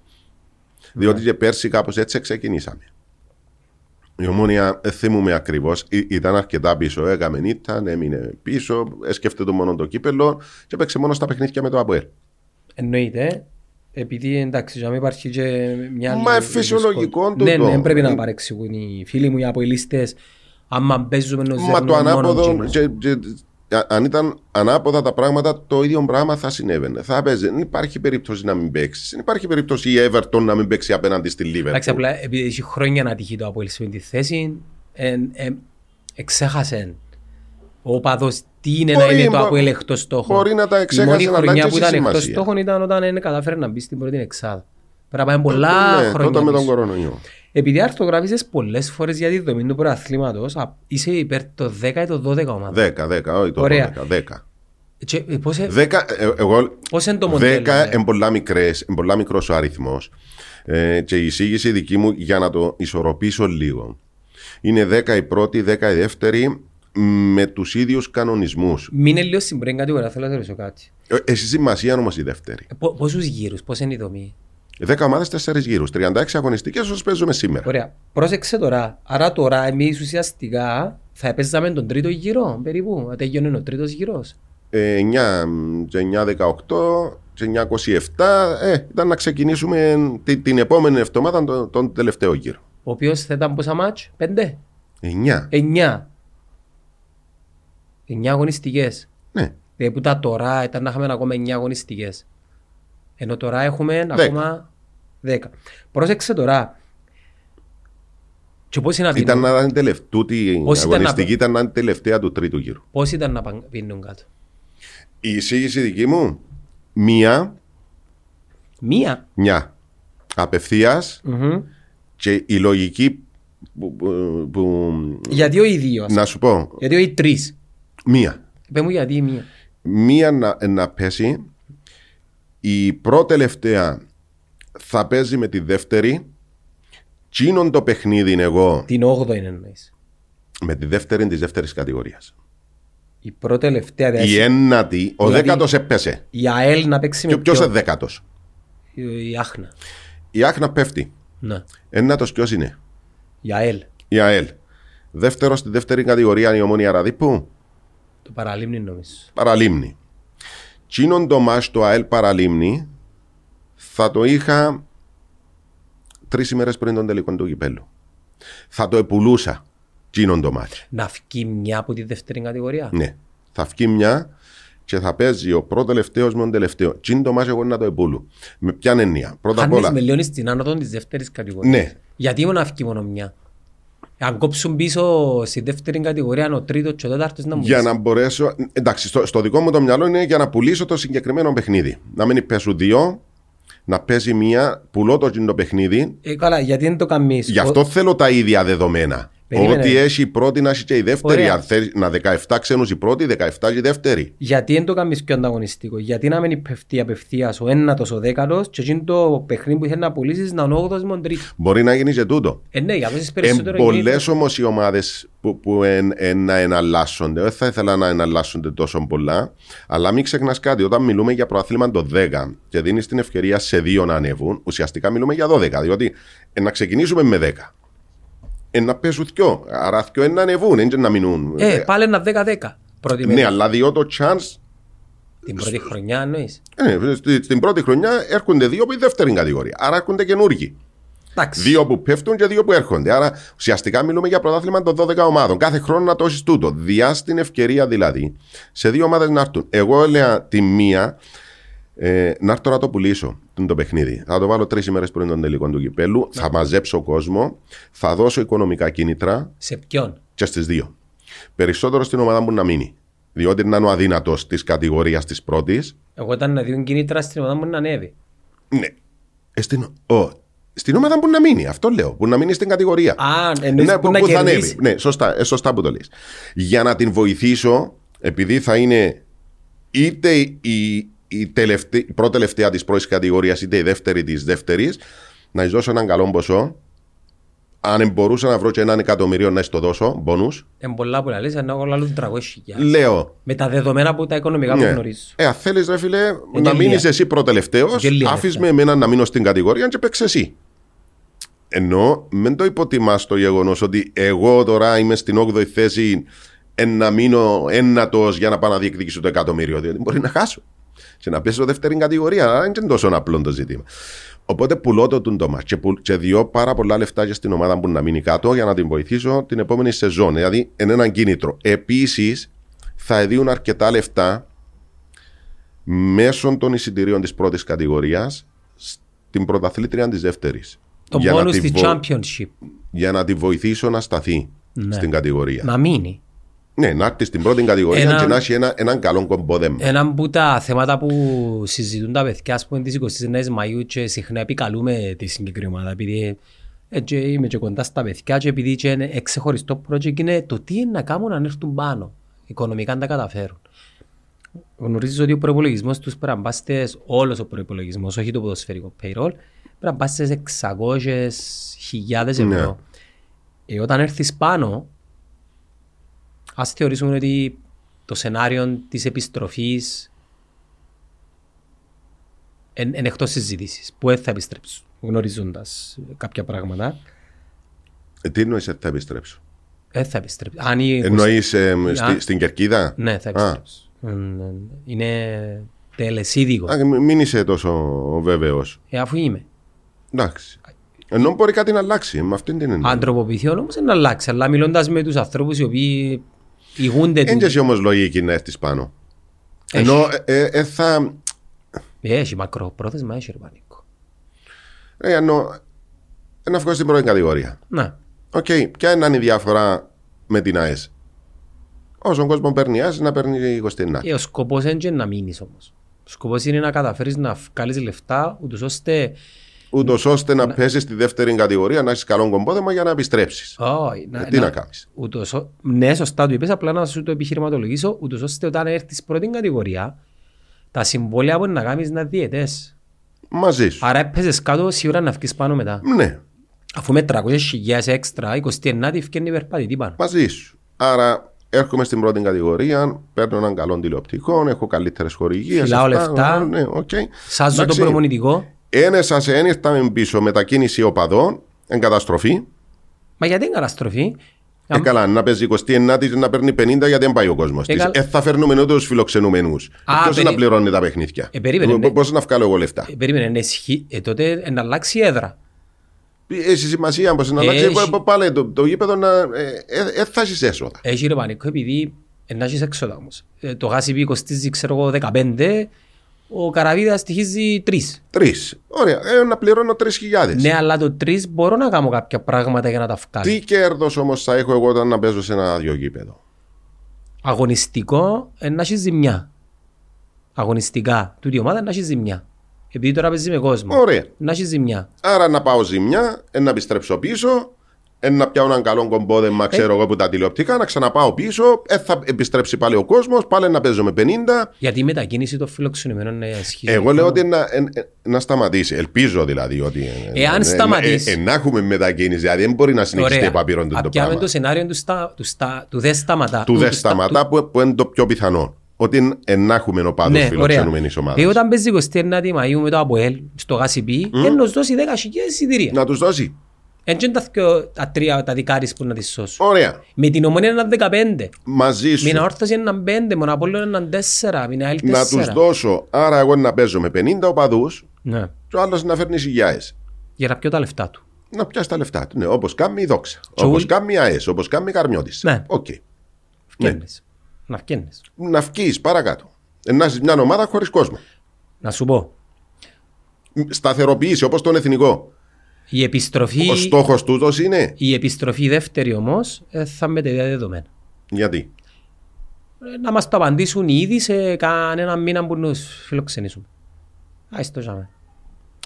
[SPEAKER 1] Διότι και πέρσι κάπως έτσι ξεκινήσαμε. Η ομόνια, δεν θυμούμαι ακριβώς, ήταν αρκετά πίσω. Έκαμε ήταν, έμεινε πίσω, έσκεφτε το μόνο το κύπελο και έπαιξε μόνος στα παιχνίδια με το ΑΠΟΕΛ.
[SPEAKER 2] Εννοείται. Επειδή εντάξει, για να μην υπάρχει και μια
[SPEAKER 1] Μα είναι φυσιολογικό
[SPEAKER 2] Ναι,
[SPEAKER 1] τούτο.
[SPEAKER 2] ναι, πρέπει να παρεξηγούν οι φίλοι μου οι αποελίστες. Άμα παίζουμε να
[SPEAKER 1] Μα
[SPEAKER 2] ζέρνουν
[SPEAKER 1] το
[SPEAKER 2] μόνο
[SPEAKER 1] ανάποδο,
[SPEAKER 2] τζίνο.
[SPEAKER 1] και- και- α- αν ήταν ανάποδα τα πράγματα, το ίδιο πράγμα θα συνέβαινε. Θα παίζει. Δεν υπάρχει περίπτωση να μην παίξεις. Δεν υπάρχει περίπτωση η Everton να μην παίξει απέναντι στη
[SPEAKER 2] Εντάξει,
[SPEAKER 1] Liverpool.
[SPEAKER 2] απλά επειδή έχει χρόνια να τυχεί το Αποέλ σε αυτή τη θέση, εν- εν- εξέχασε ο παδός τι είναι να
[SPEAKER 1] Μπορεί,
[SPEAKER 2] είναι το
[SPEAKER 1] μπο-
[SPEAKER 2] Αποέλ εκτός στόχων.
[SPEAKER 1] μπορεί να τα
[SPEAKER 2] Η
[SPEAKER 1] εξέχασε,
[SPEAKER 2] μόνη
[SPEAKER 1] αλλά
[SPEAKER 2] χρονιά
[SPEAKER 1] και
[SPEAKER 2] που
[SPEAKER 1] έχει
[SPEAKER 2] ήταν εκτός
[SPEAKER 1] σημασία.
[SPEAKER 2] στόχων ήταν όταν δεν κατάφερε να μπει στην πρώτη εξάδα. Πρέπει να πάμε πολλά
[SPEAKER 1] Ναι,
[SPEAKER 2] χρόνια
[SPEAKER 1] τότε με τον
[SPEAKER 2] πίσω.
[SPEAKER 1] κορονοϊό.
[SPEAKER 2] Επειδή αρθογράφησες πολλές φορές για τη δομή του προαθλήματος, α, είσαι υπέρ το 10 ή το 12 ομάδα.
[SPEAKER 1] 10, 10, όχι το
[SPEAKER 2] Ωραία.
[SPEAKER 1] 12. 10.
[SPEAKER 2] Και, ε, πώς, ε,
[SPEAKER 1] 10, ε, εγώ,
[SPEAKER 2] πώς είναι το μοντέλο.
[SPEAKER 1] 10
[SPEAKER 2] ναι.
[SPEAKER 1] είναι πολλά μικρές, είναι πολλά μικρός ο αριθμός. Ε, και η εισήγηση δική μου για να το ισορροπήσω λίγο. Είναι 10 η πρώτη, 10 η δεύτερη με τους ίδιους κανονισμούς.
[SPEAKER 2] Μείνε λίγο στην πρώτη κατηγορία, θέλω να σε ρωτήσω κάτι.
[SPEAKER 1] Ε, Έχει σημασία όμως η δεύτερη.
[SPEAKER 2] Ε, πο- Πόσους γύρους, πώς είναι η δομή;
[SPEAKER 1] 10 ομάδες, 4 γύρους. 36 αγωνιστικές όσο παίζουμε σήμερα.
[SPEAKER 2] Ωραία. Πρόσεξε τώρα. Άρα τώρα εμείς ουσιαστικά θα έπαιζαμε τον τρίτο γύρο περίπου. Θα τελειώνει ο τρίτος γύρος.
[SPEAKER 1] Ε, 9 και 9, 18 και 9, 27 ε, ήταν να ξεκινήσουμε την, την επόμενη εβδομάδα τον, τον τελευταίο γύρο.
[SPEAKER 2] Ο οποίος θα ήταν πόσα μάτς, πέντε,
[SPEAKER 1] 9.
[SPEAKER 2] εννιά. Εννιά αγωνιστικές.
[SPEAKER 1] Ναι.
[SPEAKER 2] Δηλαδή που τα τώρα ήταν να είχαμε ακόμα εννιά αγωνιστικές. Ενώ τώρα έχουμε
[SPEAKER 1] Δέκα.
[SPEAKER 2] ακόμα δέκα. Πρόσεξε τώρα. Και πώς είναι να
[SPEAKER 1] Ήταν
[SPEAKER 2] πίνουν,
[SPEAKER 1] να ήταν τελευταία. Τούτη
[SPEAKER 2] Πώς ήταν να-
[SPEAKER 1] αγωνιστική ήταν να είναι τελευταία του τρίτου γύρου.
[SPEAKER 2] πώς ήταν να παν- πίνουν κάτω;
[SPEAKER 1] Η εισήγηση δική μου, μία,
[SPEAKER 2] Μία;
[SPEAKER 1] μια απευθείας
[SPEAKER 2] Μμμ.
[SPEAKER 1] και η λογική που, που- που-
[SPEAKER 2] Γιατί ο ίδιος.
[SPEAKER 1] να σου πω,
[SPEAKER 2] Γιατί όχι τρεις.
[SPEAKER 1] μία.
[SPEAKER 2] Πες μου γιατί η μία.
[SPEAKER 1] Μία να, να πέσει, η πρώτη τελευταία θα παίζει με τη δεύτερη, τσίνον το παιχνίδι είναι εγώ
[SPEAKER 2] Την 8η είναι εννοείς.
[SPEAKER 1] με τη δεύτερη της δεύτερης κατηγορίας.
[SPEAKER 2] Η πρώτη τελευταία
[SPEAKER 1] Η
[SPEAKER 2] δηλαδή.
[SPEAKER 1] ένατη, ο
[SPEAKER 2] Δηλαδή-
[SPEAKER 1] δέκατος έπεσε.
[SPEAKER 2] Η ΑΕΛ να παίξει με
[SPEAKER 1] Ποιος
[SPEAKER 2] ποιο.
[SPEAKER 1] είναι δέκατος;
[SPEAKER 2] Η η Άχνα.
[SPEAKER 1] Η Άχνα πέφτει.
[SPEAKER 2] Ναι.
[SPEAKER 1] Ένατος ποιος είναι;
[SPEAKER 2] Η ΑΕΛ.
[SPEAKER 1] Η ΑΕΛ. Δεύτερος στη δεύτερη κατηγορία είναι η ομόνια Ραδίπου.
[SPEAKER 2] Το παραλίμνη νομίζω.
[SPEAKER 1] Παραλίμνη. Τσίνον το μάτς το ΑΕΛ Παραλίμνη θα το είχα τρεις ημέρες πριν τον τελικό του κυπέλου. Θα το επουλούσα τσίνον το μάτς.
[SPEAKER 2] Να βγει μια από τη δεύτερη κατηγορία;
[SPEAKER 1] Ναι. Θα βγει μια και θα παίζει ο πρώτο τελευταίο με τον τελευταίο. Τσίν το μάτς εγώ να το επούλου. Με ποια έννοια; Πρώτα απ'
[SPEAKER 2] Χάνεις
[SPEAKER 1] όλα.
[SPEAKER 2] με λιώνεις στην άνοδο της δεύτερης κατηγορίας.
[SPEAKER 1] Ναι.
[SPEAKER 2] Γιατί μόνο να βγει μόνο μια; Αν κόψουν πίσω στη δεύτερη κατηγορία ο τρίτος και ο τέταρτος να μου
[SPEAKER 1] Για
[SPEAKER 2] πεις.
[SPEAKER 1] να μπορέσω. Εντάξει, στο, στο δικό μου το μυαλό είναι για να πουλήσω το συγκεκριμένο παιχνίδι. Να μην πέσουν δύο, να παίζει μία, πουλώ το, το παιχνίδι.
[SPEAKER 2] Ε, καλά, γιατί δεν το κάνεις.
[SPEAKER 1] Γι' αυτό θέλω τα ίδια δεδομένα.
[SPEAKER 2] Περίμενε.
[SPEAKER 1] Ότι έχει η πρώτη να έχει και η δεύτερη.
[SPEAKER 2] Ωραία.
[SPEAKER 1] Αν θέλεις να 17 ξένους η πρώτη, 17 και η δεύτερη.
[SPEAKER 2] Γιατί δεν το κάνεις πιο ανταγωνιστικό; Γιατί να μην πέφτει απευθείας ο ένατος, ο δέκατος και εκείνο το παιχνίδι που θέλει να πουλήσεις να είναι ο όγδοος με τον τρίτο.
[SPEAKER 1] Μπορεί να γίνει και τούτο.
[SPEAKER 2] Ε, ναι, για να δώσεις
[SPEAKER 1] Εν
[SPEAKER 2] περισσότερο
[SPEAKER 1] πολλές
[SPEAKER 2] κίνητρο.
[SPEAKER 1] όμως οι ομάδες που, που εν, εν, να εναλλάσσονται. Δεν θα ήθελα να εναλλάσσονται τόσο πολλά. Αλλά μην ξεχνάς κάτι. Όταν μιλούμε για προαθλήμα το 10 και δίνεις την ευκαιρία σε δύο να ανέβουν, ουσιαστικά μιλούμε για 12. Διότι ε, να ξεκινήσουμε με 10. Ε, να πέσουν δυο. Άρα δυο είναι να ανεβούν, δεν είναι να μείνουν.
[SPEAKER 2] Ε,
[SPEAKER 1] Ε,
[SPEAKER 2] πάλι ένα 10-10. Πρώτη
[SPEAKER 1] ναι,
[SPEAKER 2] μέρα.
[SPEAKER 1] αλλά διότι το chance
[SPEAKER 2] Την πρώτη χρονιά εννοείς;
[SPEAKER 1] Ε, στη- στην πρώτη χρονιά έρχονται δύο από η δεύτερη κατηγορία. Άρα έρχονται καινούργοι.
[SPEAKER 2] Εντάξει.
[SPEAKER 1] Δύο που πέφτουν και δύο που έρχονται. Άρα ουσιαστικά μιλούμε για πρωτάθλημα των 12 ομάδων. Κάθε χρόνο να το έχεις τούτο. Διά την ευκαιρία δηλαδή σε δύο ομάδες να έρθουν. Εγώ έλεγα τη μία ε, να έρθω να το πουλήσω το, το παιχνίδι. Θα το βάλω τρεις ημέρες πριν τον τελικό του κυπέλου. Θα μαζέψω κόσμο. Θα δώσω οικονομικά κίνητρα
[SPEAKER 2] Σε ποιον;
[SPEAKER 1] και στις δύο. Περισσότερο στην ομάδα μου να μείνει. Διότι να είναι ο αδύνατος της κατηγορίας της πρώτης.
[SPEAKER 2] Εγώ ήταν να δίνουν κίνητρα στην ομάδα μου να ανέβει.
[SPEAKER 1] Ναι. Ε, στην, ο, στην ομάδα που να μείνει, αυτό λέω. Που να μείνει στην κατηγορία.
[SPEAKER 2] Α, εννοείς
[SPEAKER 1] ναι,
[SPEAKER 2] που να
[SPEAKER 1] θα
[SPEAKER 2] κερδίσει.
[SPEAKER 1] ανέβει. Ναι, σωστά, ε, σωστά που το λες. Για να την βοηθήσω, επειδή θα είναι είτε η, η, τελευταία, η πρώτη τελευταία της πρώτη κατηγορίας, είτε η δεύτερη της δεύτερης, να τη δώσω έναν καλό ποσό. Αν μπορούσα να βρω και έναν εκατομμύριο να της το δώσω, μπόνους,
[SPEAKER 2] Είναι πολλά που λαλείς, ενώ εγώ λαλούν 300 χιλιάδες.
[SPEAKER 1] λέω.
[SPEAKER 2] Με τα δεδομένα που τα οικονομικά που
[SPEAKER 1] Ναι.
[SPEAKER 2] γνωρίζω.
[SPEAKER 1] Ε, αν θέλεις, ρε φίλε, να
[SPEAKER 2] γελία.
[SPEAKER 1] μείνεις εσύ πρώτο τελευταίο,
[SPEAKER 2] Γελία,
[SPEAKER 1] άφησε
[SPEAKER 2] ναι.
[SPEAKER 1] με εμένα να μείνω στην κατηγορία και παίξει εσύ. Ενώ μην το υποτιμάς το γεγονός ότι εγώ τώρα είμαι στην 8η θέση να μείνω ένατος για να πάω να διεκδικήσω το εκατομμύριο. Διότι μπορεί να χάσω. Και να πέσω δεύτερη κατηγορία. Αλλά δεν είναι τόσο απλό το ζήτημα. Οπότε πουλώ το τούντο μας και, πουλ, και διώ πάρα πολλά λεφτά για στην ομάδα που να μείνει κάτω για να την βοηθήσω την επόμενη σεζόν. Δηλαδή είναι ένα κίνητρο. Επίσης θα δίνουν αρκετά λεφτά μέσω των εισιτηρίων της πρώτης κατηγορίας στην πρωταθλήτρια της δεύτερης.
[SPEAKER 2] Το bonus τη championship.
[SPEAKER 1] Για να τη βοηθήσω να σταθεί
[SPEAKER 2] Ναι.
[SPEAKER 1] στην κατηγορία.
[SPEAKER 2] Να μείνει.
[SPEAKER 1] Ναι, να έρθεις στην πρώτη κατηγορία
[SPEAKER 2] Ένα-
[SPEAKER 1] και να έχει ένα, έναν καλό κομπόδεμα.
[SPEAKER 2] Ένα από τα θέματα που συζητούν τα παιδιά ας πούμε, τις 29 Μαΐου και συχνά επικαλούμε τη συγκεκριμένη ομάδα επειδή έτσι είμαι και κοντά στα παιδιά και επειδή και είναι εξεχωριστό project είναι το τι είναι να κάνουν να έρθουν πάνω οικονομικά να τα καταφέρουν. Γνωρίζεις ότι ο προϋπολογισμός τους πρέπει να πας στις- όλος ο προϋπολογισμός, όχι το ποδοσφαιρικό payroll, πρέπει να πας στις 600.000 ευρώ.
[SPEAKER 1] Ναι.
[SPEAKER 2] Ε, όταν έρθεις πάνω, ας θεωρήσουμε ότι το σενάριο της επιστροφής είναι εν εκτός συζήτησης, που δεν θα επιστρέψουν, γνωρίζοντας κάποια πράγματα.
[SPEAKER 1] Ε, τι εννοείς ότι θα επιστρέψω;
[SPEAKER 2] Δεν θα επιστρέψουν. Αν η...
[SPEAKER 1] Εννοείς
[SPEAKER 2] Α.
[SPEAKER 1] στη, στην κερκίδα;
[SPEAKER 2] Ναι, θα
[SPEAKER 1] Α.
[SPEAKER 2] επιστρέψουν. Ε, ε, Είναι τελεσίδικο.
[SPEAKER 1] Α, μ- μην είσαι τόσο βέβαιος.
[SPEAKER 2] Ε, αφού είμαι.
[SPEAKER 1] Εντάξει. Ενώ μπορεί κάτι να αλλάξει. Με αυτήν την έννοια.
[SPEAKER 2] Αντροποποιηθιόν όμως είναι να αλλάξει, αλλά μιλώντας με τους ανθρώπους οι οποίοι ηγούνται
[SPEAKER 1] Δεν
[SPEAKER 2] του.
[SPEAKER 1] έχει όμως λογική να έρθεις πάνω.
[SPEAKER 2] Έχει.
[SPEAKER 1] Ενώ ε, ε, ε, θα.
[SPEAKER 2] Ε, Έχει μακροπρόθεσμα, έχει ρεπανικό.
[SPEAKER 1] Ε, ενώ. ε, Να βγω στην πρώτη κατηγορία.
[SPEAKER 2] Ναι.
[SPEAKER 1] Οκ, ποια είναι η διαφορά με την ΑΕΖ; Όσο κόσμο παίρνει η ΑΕΖ, να παίρνει η 29.
[SPEAKER 2] Ε, ο σκοπός δεν είναι να μείνεις όμως. Ο σκοπός είναι να καταφέρεις να βγάλεις λεφτά, ούτως ώστε
[SPEAKER 1] Ούτως ώστε να πέσει στη δεύτερη κατηγορία, να έχεις καλό κομπόδεμα για να επιστρέψεις.
[SPEAKER 2] Όχι,
[SPEAKER 1] Ε, τι να κάνεις.
[SPEAKER 2] ούτως ο- ναι, σωστά το είπες, απλά να σου το επιχειρηματολογήσω, ούτως ώστε όταν έρθεις στην πρώτη κατηγορία, τα συμβόλαια που να κάνεις να διαιτές.
[SPEAKER 1] Μαζί σου.
[SPEAKER 2] Άρα έπαιζες κάτω σίγουρα να βγεις πάνω μετά.
[SPEAKER 1] Ναι,
[SPEAKER 2] Αφού με 300.000 έξτρα, 29 ευκαιρνεί περπατητή πάνω.
[SPEAKER 1] μαζί σου. Άρα έρχομαι στην πρώτη κατηγορία, παίρνω έναν καλό τηλεοπτικό, έχω καλύτερες χορηγίες.
[SPEAKER 2] Φυλάω λεφτά.
[SPEAKER 1] Ναι, οκ.
[SPEAKER 2] Σάζω το
[SPEAKER 1] Εντάξει.
[SPEAKER 2] προμονητικό.
[SPEAKER 1] Ένεσα σε ένιρθαμε πίσω μετακίνηση οπαδών, εγκαταστροφή.
[SPEAKER 2] Μα γιατί είναι καταστροφή;
[SPEAKER 1] Ε, καλά, να παίζει 29 να παίρνει 50 γιατί δεν πάει ο κόσμος
[SPEAKER 2] Ε,
[SPEAKER 1] της.
[SPEAKER 2] καλ-
[SPEAKER 1] Ε, θα φέρνουμε ούτε του φιλοξενούμενους.
[SPEAKER 2] Α,
[SPEAKER 1] Ποιος
[SPEAKER 2] περί-
[SPEAKER 1] να πληρώνει τα παιχνίδια;
[SPEAKER 2] Ε, περίμενε, ναι.
[SPEAKER 1] Πώς να βγάλω εγώ λεφτά;
[SPEAKER 2] Ε, περίμενε, να ισχύει. Ε, τότε ε, να αλλάξει η έδρα.
[SPEAKER 1] Έχει σημασία πώς να αλλάξει.
[SPEAKER 2] Έχει.
[SPEAKER 1] ε, Πάλι το, το γήπεδο να. Ε, ε, ε, θα έχεις έσοδα.
[SPEAKER 2] Έχει ρε πανικό επειδή ε, να έχεις έξοδα όμως. Ε, το γάσιπι κοστίζει ξέρω εγώ 15, ο καραβίδας στοιχίζει 3.
[SPEAKER 1] Τρεις. Ωραία. Ε, να πληρώνω 3.000.
[SPEAKER 2] Ναι, αλλά το 3 μπορώ να κάνω κάποια πράγματα για να τα βγάλω.
[SPEAKER 1] Τι κέρδος όμως θα έχω εγώ όταν να παίζω σε ένα άδειο γήπεδο.
[SPEAKER 2] Αγωνιστικό ε, να έχει ζημιά. Αγωνιστικά. Τούτη η ομάδα να έχει ζημιά. Επειδή τώρα παίζει με κόσμο.
[SPEAKER 1] Ωραία.
[SPEAKER 2] Να έχει ζημιά.
[SPEAKER 1] Άρα να πάω ζημιά, ε, να επιστρέψω πίσω, ε, να πιάω έναν καλό κομπόδεμα, ξέρω εγώ που τα τηλεοπτικά, να ξαναπάω πίσω, ε, θα επιστρέψει πάλι ο κόσμος, πάλι να παίζω με 50.
[SPEAKER 2] Γιατί η μετακίνηση των φιλοξενουμένων να ισχύει.
[SPEAKER 1] Εγώ λέω ότι να, ε, ε, να σταματήσει. Ελπίζω δηλαδή ότι. ε,
[SPEAKER 2] Εάν
[SPEAKER 1] ε,
[SPEAKER 2] σταματήσει.
[SPEAKER 1] Ε, ε, να έχουμε μετακίνηση, δηλαδή δεν μπορεί να συνεχιστεί
[SPEAKER 2] Ωραία.
[SPEAKER 1] επαπειρών το
[SPEAKER 2] Απιάμε
[SPEAKER 1] πράγμα.
[SPEAKER 2] το σενάριο του, στα, του, στα, του δε σταματά.
[SPEAKER 1] Του
[SPEAKER 2] Του-
[SPEAKER 1] δε
[SPEAKER 2] του στα-
[SPEAKER 1] σταματά που, που είναι το πιο πιθανό. Ότι ε, να έχουμε οπαδού
[SPEAKER 2] Ναι, ωραία.
[SPEAKER 1] φιλοξενούμενης
[SPEAKER 2] Ε,
[SPEAKER 1] ομάδα.
[SPEAKER 2] όταν παίζει 29 Μαΐου με το ΑΠΟΕΛ στο ΓΑΣΙΠΗ, mm. να σου δώσει 10.000 εισιτήρια.
[SPEAKER 1] Να τους δώσει.
[SPEAKER 2] Έτσι είναι τα, δυο- τα τρία τα δικάρις που να τις σώσουν.
[SPEAKER 1] Ωραία.
[SPEAKER 2] Με την ομόνια είναι ένα 15.
[SPEAKER 1] Μαζί σου.
[SPEAKER 2] Με την αόρθωση είναι ένα 5, με τον Απόλλωνα είναι ένα 4, με την ΑΕΛ 4.
[SPEAKER 1] Να τους δώσω. Άρα εγώ να παίζω με 50 οπαδούς
[SPEAKER 2] Ναι.
[SPEAKER 1] και ο άλλος να φέρνει χιλιάδε.
[SPEAKER 2] Για να πιω τα λεφτά του.
[SPEAKER 1] Να πιάσεις τα λεφτά του. Ναι, όπως κάνει η δόξα.
[SPEAKER 2] Και
[SPEAKER 1] Όπως
[SPEAKER 2] ούλ-
[SPEAKER 1] κάνει η ΑΕΣ. Όπως κάνει η Καρμιώτης.
[SPEAKER 2] Ναι.
[SPEAKER 1] Οκ.
[SPEAKER 2] Φκένες. Να φκένες.
[SPEAKER 1] Να βγει παρακάτω. Ε, Να είσαι μια ομάδα χωρίς κόσμο.
[SPEAKER 2] Να σου πω.
[SPEAKER 1] Σταθεροποίηση όπως τον εθνικό.
[SPEAKER 2] Η επιστροφή,
[SPEAKER 1] Ο στόχος τούτος είναι;
[SPEAKER 2] η επιστροφή δεύτερη όμως ε, θα με τα ίδια δεδομένα.
[SPEAKER 1] Γιατί;
[SPEAKER 2] Ε, Να μας το απαντήσουν ήδη σε κανένα μήνα που nos φιλοξενήσουμε. Άις το ζάμε.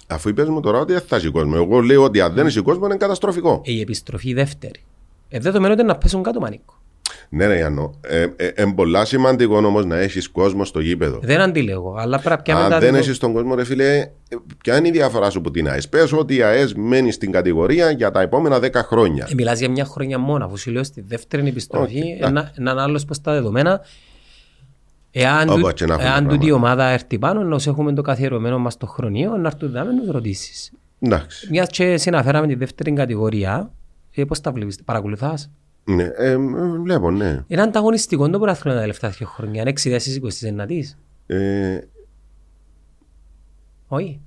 [SPEAKER 1] Αφού είπες μου τώρα ότι δεν θα έχει κόσμο. Εγώ λέω ότι αν δεν έχει κόσμο είναι καταστροφικό.
[SPEAKER 2] Ε, Η επιστροφή δεύτερη. Ε, δεδομένου ότι να πέσουν κάτω μανίκο.
[SPEAKER 1] Ναι, ναι, Ιαννό. Ε, ε, ε, πολλά σημαντικό όμως να έχεις κόσμο στο γήπεδο.
[SPEAKER 2] Δεν αντιλέγω, αλλά πρέπει να πιάμε
[SPEAKER 1] Αν
[SPEAKER 2] τα
[SPEAKER 1] δεν
[SPEAKER 2] δεδο-
[SPEAKER 1] έχεις τον κόσμο, ρε φίλε, ε, ποια είναι η διαφορά σου από την ΑΕΣ. Πες ότι η ΑΕΣ μένει στην κατηγορία για τα επόμενα 10 χρόνια.
[SPEAKER 2] Ε, Μιλάς για μια χρονιά μόνο, αφού σου λέω στη δεύτερη επιστροφή,
[SPEAKER 1] Όχι,
[SPEAKER 2] ένα, έναν άλλος προς τα δεδομένα. Εάν,
[SPEAKER 1] Όπου
[SPEAKER 2] του,
[SPEAKER 1] έτσι να έχουμε
[SPEAKER 2] εάν
[SPEAKER 1] τα
[SPEAKER 2] τούτη η
[SPEAKER 1] πράγματα.
[SPEAKER 2] ομάδα έρθει πάνω, να έχουμε το καθιερωμένο μας το χρονίο, να έρθουν να με τους ρωτήσεις.
[SPEAKER 1] Εντάξει.
[SPEAKER 2] Μιας και συναφέραμε τη δεύτερη κατηγορία, ε, πώς τα βλέπεις, παρακολουθάς;
[SPEAKER 1] Ναι, ε, ε, βλέπω, ναι.
[SPEAKER 2] Είναι ανταγωνιστικό το πρωτάθλημα τα τελευταία δύο χρόνια. Είναι 6 στις 29
[SPEAKER 1] Ε,
[SPEAKER 2] Όχι.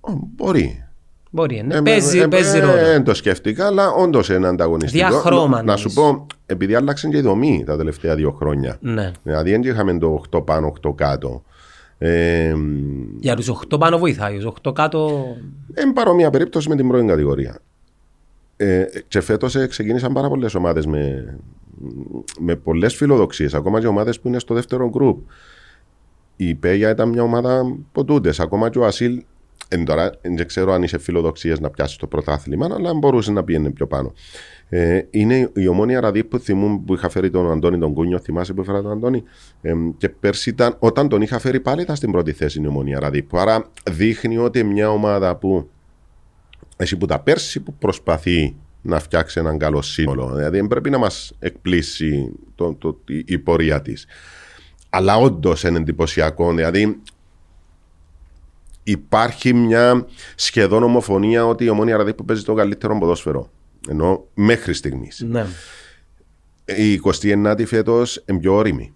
[SPEAKER 1] ο, μπορεί.
[SPEAKER 2] Μπορεί, ναι.
[SPEAKER 1] Ε,
[SPEAKER 2] παίζει,
[SPEAKER 1] ε,
[SPEAKER 2] παίζει
[SPEAKER 1] ε,
[SPEAKER 2] ρόλο.
[SPEAKER 1] Δεν το σκέφτηκα, αλλά όντως είναι ανταγωνιστικό.
[SPEAKER 2] Διαχρώμα,
[SPEAKER 1] Να, να σου
[SPEAKER 2] νομίζω.
[SPEAKER 1] πω, επειδή άλλαξε και η δομή τα τελευταία δύο χρόνια.
[SPEAKER 2] Ναι.
[SPEAKER 1] Δηλαδή, δεν είχαμε το 8 πάνω, 8 κάτω. Ε,
[SPEAKER 2] Για τους 8 πάνω βοηθάει, τους 8 κάτω...
[SPEAKER 1] Εν παρόμοια περίπτωση με την πρώην κατηγορία. Ε, και φέτος ξεκίνησαν πάρα πολλές ομάδες με, με πολλές φιλοδοξίες. Ακόμα και ομάδες που είναι στο δεύτερο γκρουπ. Η Πέγια ήταν μια ομάδα ποτούντες. Ακόμα και ο Ασίλ. Εν τώρα δεν ξέρω αν είσαι φιλοδοξίες να πιάσει το πρωτάθλημα, αλλά μπορούσε να πήγαινε πιο πάνω. Ε, είναι η ομόνια ραδί που θυμούν που είχα φέρει τον Αντώνη τον Κούνιο. Θυμάσαι που έφερα τον Αντώνη; Ε, και πέρσι ήταν, όταν τον είχα φέρει πάλι ήταν στην πρώτη θέση η ομόνια ραδί. Άρα δείχνει ότι μια ομάδα που εσύ που τα πέρσι που προσπαθεί να φτιάξει έναν καλό σύνολο. Δηλαδή δεν πρέπει να μας εκπλήσει το, το, η, η πορεία της. Αλλά όντως είναι εντυπωσιακό. Δηλαδή υπάρχει μια σχεδόν ομοφωνία ότι η ομόνια ραδί που παίζει το καλύτερο ποδόσφαιρο. Ενώ μέχρι στιγμής.
[SPEAKER 2] Ναι.
[SPEAKER 1] Η 29η φέτος είναι πιο όρημη.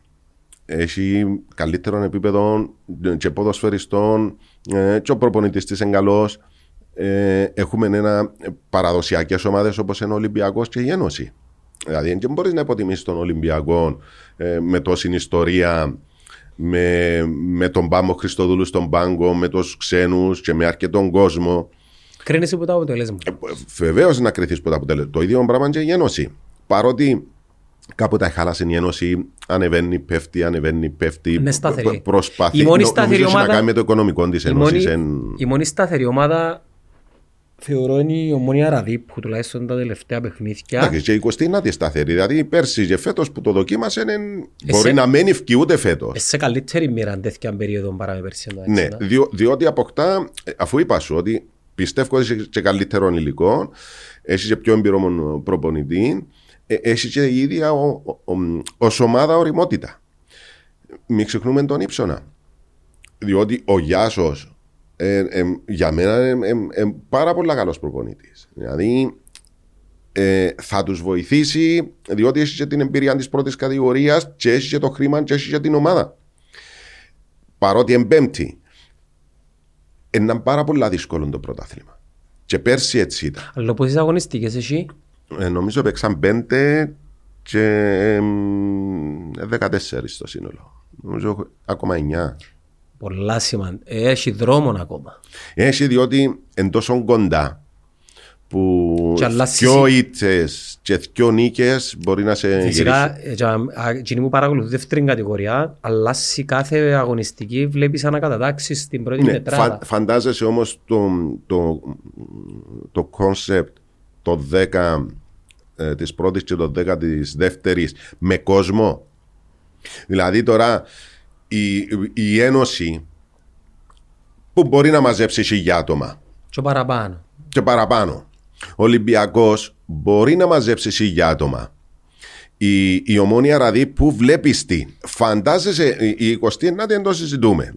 [SPEAKER 1] Έχει καλύτερο επίπεδο και ποδοσφαιριστών ε, και ο προπονητής της είναι καλός. Ε, έχουμε ένα παραδοσιακές ομάδες όπως είναι ο Ολυμπιακός και η Ένωση. Δηλαδή, δεν μπορείς να υποτιμήσεις τον Ολυμπιακό ε, με τόση ιστορία, με, με τον Πάμο Χριστοδούλου στον πάγκο, με του ξένους και με αρκετόν κόσμο.
[SPEAKER 2] Κρίνεσαι από τα αποτελέσματα.
[SPEAKER 1] Βεβαίως να κρυθείς που τα αποτελέσματα. Το ίδιο πράγμα και η Ένωση. Παρότι κάποτε χάλασε η Ένωση, ανεβαίνει, πέφτει, ανεβαίνει, πέφτει.
[SPEAKER 2] Είναι σταθερή.
[SPEAKER 1] π- Προσπαθεί.
[SPEAKER 2] Η μόνη
[SPEAKER 1] Νο-
[SPEAKER 2] σταθερή
[SPEAKER 1] νομίζω έχει να
[SPEAKER 2] ομάδα-
[SPEAKER 1] κάνει με το οικονομικό της
[SPEAKER 2] Η μόνη,
[SPEAKER 1] Ένωση.
[SPEAKER 2] η μόνη σταθερή ομάδα θεωρώ είναι η ομόνια Ραδί που τουλάχιστον τα τελευταία παιχνίδια
[SPEAKER 1] Εντάξει, και η 29η σταθερή. Δηλαδή πέρσι και φέτος που το δοκίμασε είναι...
[SPEAKER 2] Εσύ-
[SPEAKER 1] μπορεί να μένει ευκεί ούτε φέτος.
[SPEAKER 2] ε, σε καλύτερη μοίρα αν τέτοια περίοδο παρά με πέρσι. εντάξει,
[SPEAKER 1] Ναι,
[SPEAKER 2] ναι.
[SPEAKER 1] διό, διότι αποκτά, ε, αφού είπα σου ότι πιστεύω ότι έχει και καλύτερο υλικό, έχεις και πιο εμπειρό προπονητή, ε, έχεις και η ίδια ο, ο, ο, ως ομάδα οριμότητα. Μην ξεχνούμε τον ύψονα. Διότι ο Γιάσος ε, ε, για μένα είναι ε, ε, πάρα πολύ καλός προπονητής. Δηλαδή ε, θα τους βοηθήσει, διότι έχει και την εμπειρία της πρώτης κατηγορίας και έχει και το χρήμα και έχει και την ομάδα. Παρότι εμπέμπτη, είναι πάρα πολύ δύσκολο το πρωτάθλημα. Και πέρσι έτσι ήταν.
[SPEAKER 2] Αλλά πόσες αγωνιστικές εσύ,
[SPEAKER 1] Ε, νομίζω παίξαν πέντε και εμ, 14 στο σύνολο. Νομίζω ακόμα 9.
[SPEAKER 2] Πολλά σημαντικά. Ε, Έχει δρόμο ακόμα.
[SPEAKER 1] Έχει διότι εν τόσο κοντά που
[SPEAKER 2] Και αλλάσεις
[SPEAKER 1] δυο
[SPEAKER 2] εσύ.
[SPEAKER 1] ήττες και δυο νίκες μπορεί να σε γυρίσει.
[SPEAKER 2] Φυσικά, ε, για- α, εκείνοι που παρακολουθούν δεύτερη κατηγορία, αλλάσει κάθε αγωνιστική, βλέπεις ανακατατάξεις στην πρώτη
[SPEAKER 1] Ναι,
[SPEAKER 2] τετράδα.
[SPEAKER 1] φαν- φαντάζεσαι όμως το, το, το concept το 10 ε, της πρώτης και το 10 της δεύτερης με κόσμο. Δηλαδή τώρα η, η Ένωση που μπορεί να μαζέψει χιλιά άτομα
[SPEAKER 2] Και παραπάνω.
[SPEAKER 1] και παραπάνω. Ο Ολυμπιακός μπορεί να μαζέψει χιλιά άτομα. Η, η ομόνια ραδί που βλέπει τι. Φαντάζεσαι, η- η 29η δεν το συζητούμε.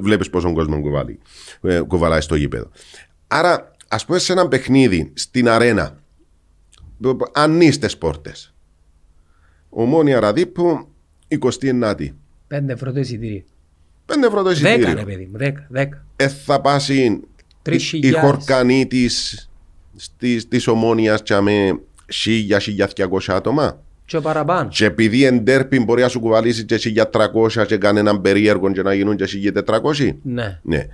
[SPEAKER 1] Βλέπεις πόσο κόσμο κουβαλεί, ε, κουβαλάει στο γήπεδο. Άρα, ας πούμε σε ένα παιχνίδι στην αρένα, ανίστε πόρτε. Ομόνια ραδί που 29η.
[SPEAKER 2] 5 ευρώ το εισιτήριο.
[SPEAKER 1] 5 ευρώ το
[SPEAKER 2] 10
[SPEAKER 1] εισιτήριο.
[SPEAKER 2] ρε παιδί μου, 10. 10.
[SPEAKER 1] Ε, θα πάσει
[SPEAKER 2] Τρεις
[SPEAKER 1] η
[SPEAKER 2] χιλιάδες.
[SPEAKER 1] χορκανή της, της, της ομόνιας και με 1000-1200 άτομα.
[SPEAKER 2] Και παραπάνω.
[SPEAKER 1] Και επειδή εντέρπιν μπορεί να σου κουβαλήσει και 1300 και κάνει έναν περίεργο και να γίνουν και 1400.
[SPEAKER 2] Ναι.
[SPEAKER 1] Ναι.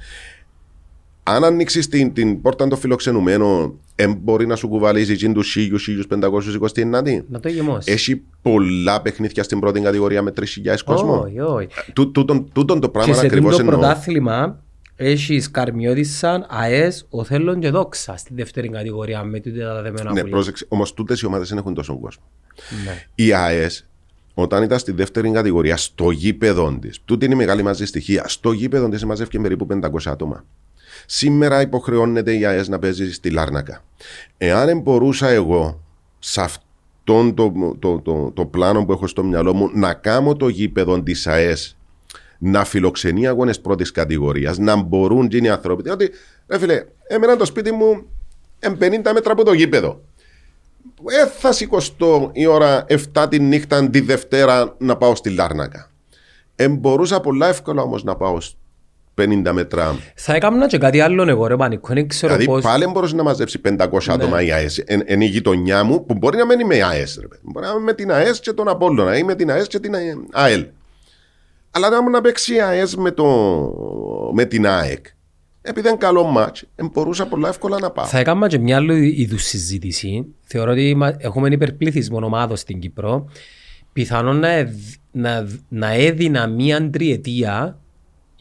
[SPEAKER 1] Αν ανοίξεις την, την πόρτα των φιλοξενουμένων, ε, μπορεί να σου κουβαλήσει και τους 1000-1529.
[SPEAKER 2] Να το γεμώσεις.
[SPEAKER 1] Έχει πολλά παιχνίδια στην πρώτη κατηγορία με 3.000 κόσμο.
[SPEAKER 2] Όχι, όχι.
[SPEAKER 1] Τού- Τούτον τούτον το
[SPEAKER 2] Και
[SPEAKER 1] πράγμα
[SPEAKER 2] σε
[SPEAKER 1] ακριβώς
[SPEAKER 2] τούτο
[SPEAKER 1] εννοώ.
[SPEAKER 2] πρωτάθλημα έχεις Καρμιώτησαν, ΑΕΣ, Οθέλων και Δόξα στην δεύτερη κατηγορία με τούτα τα δεμένα
[SPEAKER 1] Ναι,
[SPEAKER 2] που λέω.
[SPEAKER 1] πρόσεξε. Όμως τούτες οι ομάδες δεν έχουν τόσο κόσμο.
[SPEAKER 2] Ναι.
[SPEAKER 1] Η ΑΕΣ, όταν ήταν στη δεύτερη κατηγορία, στο γήπεδο της, τούτη είναι η μεγάλη μαζί στοιχεία. Στο γήπεδο της μαζεύει περίπου 500 άτομα. Σήμερα υποχρεώνεται η ΑΕΣ να παίζει στη Λάρνακα. Εάν μπορούσα εγώ σε αυτόν το, το, το, το πλάνο που έχω στο μυαλό μου να κάνω το γήπεδο της ΑΕΣ να φιλοξενεί αγώνες πρώτης κατηγορίας, να μπορούν και οι άνθρωποι. Διότι, ρε φίλε, εμένα το σπίτι μου είναι 50 μέτρα από το γήπεδο. Δεν θα σηκωστώ η ώρα 7 τη νύχτα τη Δευτέρα να πάω στη Λάρνακα. Ε, μπορούσα πολλά εύκολα όμως να πάω 50 μέτρα.
[SPEAKER 2] Θα έκανα και κάτι άλλο εγώ ρε Πανικό, δεν ξέρω
[SPEAKER 1] Δηλαδή
[SPEAKER 2] πώς...
[SPEAKER 1] πάλι μπορούσε να μαζέψει 500 άτομα η ΑΕΣ. Εν, εν η γειτονιά μου που μπορεί να μένει με ΑΕΣ. Ρε. παιδί. Μπορεί να μένει με την ΑΕΣ και τον Απόλλωνα ή με την ΑΕΣ και την ΑΕΛ. Αλλά να μου να παίξει η ΑΕΣ με, το, με την ΑΕΚ. Επειδή είναι καλό μάτς, ε, μπορούσα πολλά εύκολα να πάω.
[SPEAKER 2] Θα έκανα και μια άλλη είδους συζήτηση. Θεωρώ ότι μα- έχουμε υπερπληθυσμό ομάδων στην Κύπρο. Πιθανόν να, εδ- να, να έδινα μία τριετία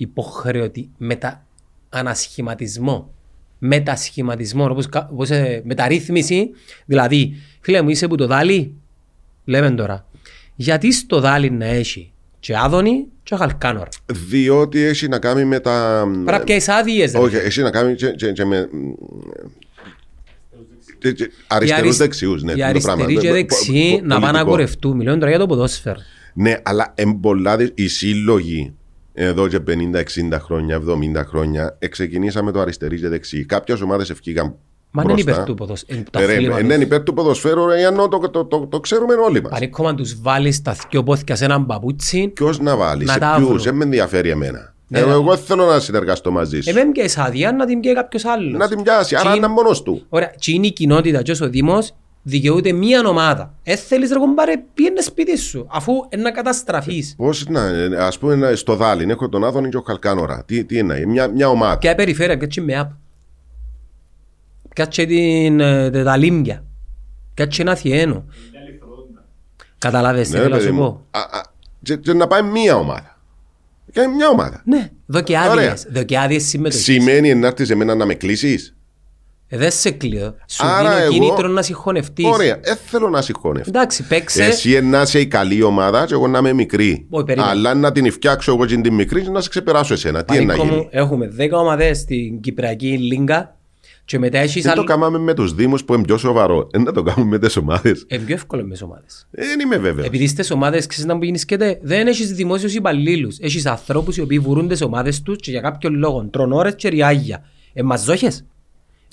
[SPEAKER 2] υποχρεωτή μετα, ανασχηματισμό. Μετασχηματισμό, όπως, κα- όπως ε, μεταρρύθμιση. Δηλαδή, φίλε μου, είσαι που το δάλι, λέμε τώρα. Γιατί στο δάλι να έχει και άδωνη και χαλκάνορα.
[SPEAKER 1] Διότι έχει να κάνει με τα.
[SPEAKER 2] Πρέπει να πιάσεις άδειες. ρε.
[SPEAKER 1] Όχι, έχει να κάνει και, και, και με. και- και Αριστερούς
[SPEAKER 2] αρισ-
[SPEAKER 1] δεξιούς, ναι.
[SPEAKER 2] Οι
[SPEAKER 1] το
[SPEAKER 2] αριστεροί
[SPEAKER 1] πράγμα.
[SPEAKER 2] και
[SPEAKER 1] Πο-
[SPEAKER 2] δεξιοί
[SPEAKER 1] πο-
[SPEAKER 2] να πάνε να
[SPEAKER 1] πολιτικό.
[SPEAKER 2] κουρευτούν. Μιλούν τώρα για το ποδόσφαιρο.
[SPEAKER 1] Ναι, αλλά εμπολάδες οι σύλλογοι εδώ και 50-60 χρόνια, 70 χρόνια, ξεκινήσαμε το αριστερή και δεξί. Κάποιες ομάδες ευκήγαν.
[SPEAKER 2] Μα είναι
[SPEAKER 1] μπροστά.
[SPEAKER 2] υπέρ του ποδόσφαιρου. Το
[SPEAKER 1] Ε, ρε,
[SPEAKER 2] αθλήμα
[SPEAKER 1] ε,
[SPEAKER 2] τους.
[SPEAKER 1] ναι, είναι υπέρ του ποδοσφαίρου, ρε, ενώ το, το, το, το ξέρουμε όλοι μας.
[SPEAKER 2] Παρήκομα τους βάλεις τα δυο πόθηκια σε έναν παπούτσι.
[SPEAKER 1] Ποιος να βάλει,
[SPEAKER 2] Να
[SPEAKER 1] σε
[SPEAKER 2] τα
[SPEAKER 1] ποιους,
[SPEAKER 2] βρουν.
[SPEAKER 1] δεν με ενδιαφέρει εμένα.
[SPEAKER 2] Ναι,
[SPEAKER 1] εγώ,
[SPEAKER 2] ναι.
[SPEAKER 1] εγώ θέλω να συνεργαστώ μαζί σου.
[SPEAKER 2] Εμένα πιέσεις άδεια να την πιέει κάποιος άλλος.
[SPEAKER 1] να την πιάσει, άρα
[SPEAKER 2] Τι-
[SPEAKER 1] είναι μόνος του.
[SPEAKER 2] Ωραία, και είναι η κοινότητα και ως ο Δήμος δικαιούται μία ομάδα. Ε, θέλεις ρε κομπάρε, πήγαινε σπίτι σου, αφού είναι να καταστραφείς.
[SPEAKER 1] Πώς να, ας πούμε, να- στο Δάλιν έχω τον Άδωνη και ο Χαλκάνορα. Τι, τι είναι, μια, μια ομάδα.
[SPEAKER 2] Ποια περιφέρεια, πιάτσε με ΑΠ. Πιάτσε την, ε, τα λίμια. Πιάτσε ένα θιένο. Καταλάβες τι
[SPEAKER 1] Ναι,
[SPEAKER 2] θέλω να
[SPEAKER 1] παιδί
[SPEAKER 2] σου
[SPEAKER 1] μου.
[SPEAKER 2] πω.
[SPEAKER 1] Α, α, και, και να πάει μια ομάδα. Και μια ομάδα.
[SPEAKER 2] Ναι, δω και
[SPEAKER 1] Ωραία.
[SPEAKER 2] άδειες. Δω και άδειες συμμετοχής.
[SPEAKER 1] Σημαίνει να έρθεις σε μένα να με κλείσεις;
[SPEAKER 2] Ε, δεν σε κλείω. Σου
[SPEAKER 1] Άρα
[SPEAKER 2] δίνω
[SPEAKER 1] εγώ-
[SPEAKER 2] κίνητρο να συγχωνευτείς.
[SPEAKER 1] Ωραία, δεν θέλω να συγχώνευτώ.
[SPEAKER 2] Εντάξει, παίξε.
[SPEAKER 1] Εσύ να είσαι η καλή ομάδα και εγώ να είμαι μικρή.
[SPEAKER 2] Όχι, περίμενε.
[SPEAKER 1] Αλλά να την φτιάξω εγώ και την μικρή και να σε ξεπεράσω εσένα. Τι είναι να
[SPEAKER 2] Πανίκο μου,
[SPEAKER 1] γίνει.
[SPEAKER 2] έχουμε 10 ομάδες στην Κυπριακή Λίγκα και μετά έχεις
[SPEAKER 1] Δεν το
[SPEAKER 2] άλλη...
[SPEAKER 1] κάναμε με τους Δήμους που είναι πιο σοβαρό. Δεν να το κάνουμε με τις ομάδες.
[SPEAKER 2] Ε, πιο εύκολο με τις ομάδες.
[SPEAKER 1] Δεν είμαι βέβαιος.
[SPEAKER 2] Επειδή στις ομάδες ξέρεις να μου γίνεις σκέτε, δεν έχεις δημόσιους υπαλλήλους. Έχεις ανθρώπους οι οποίοι βουρούν τις ομάδες τους και για κάποιον λόγο τρώνε ώρες και ριάγια. Ε, μας ζώχες;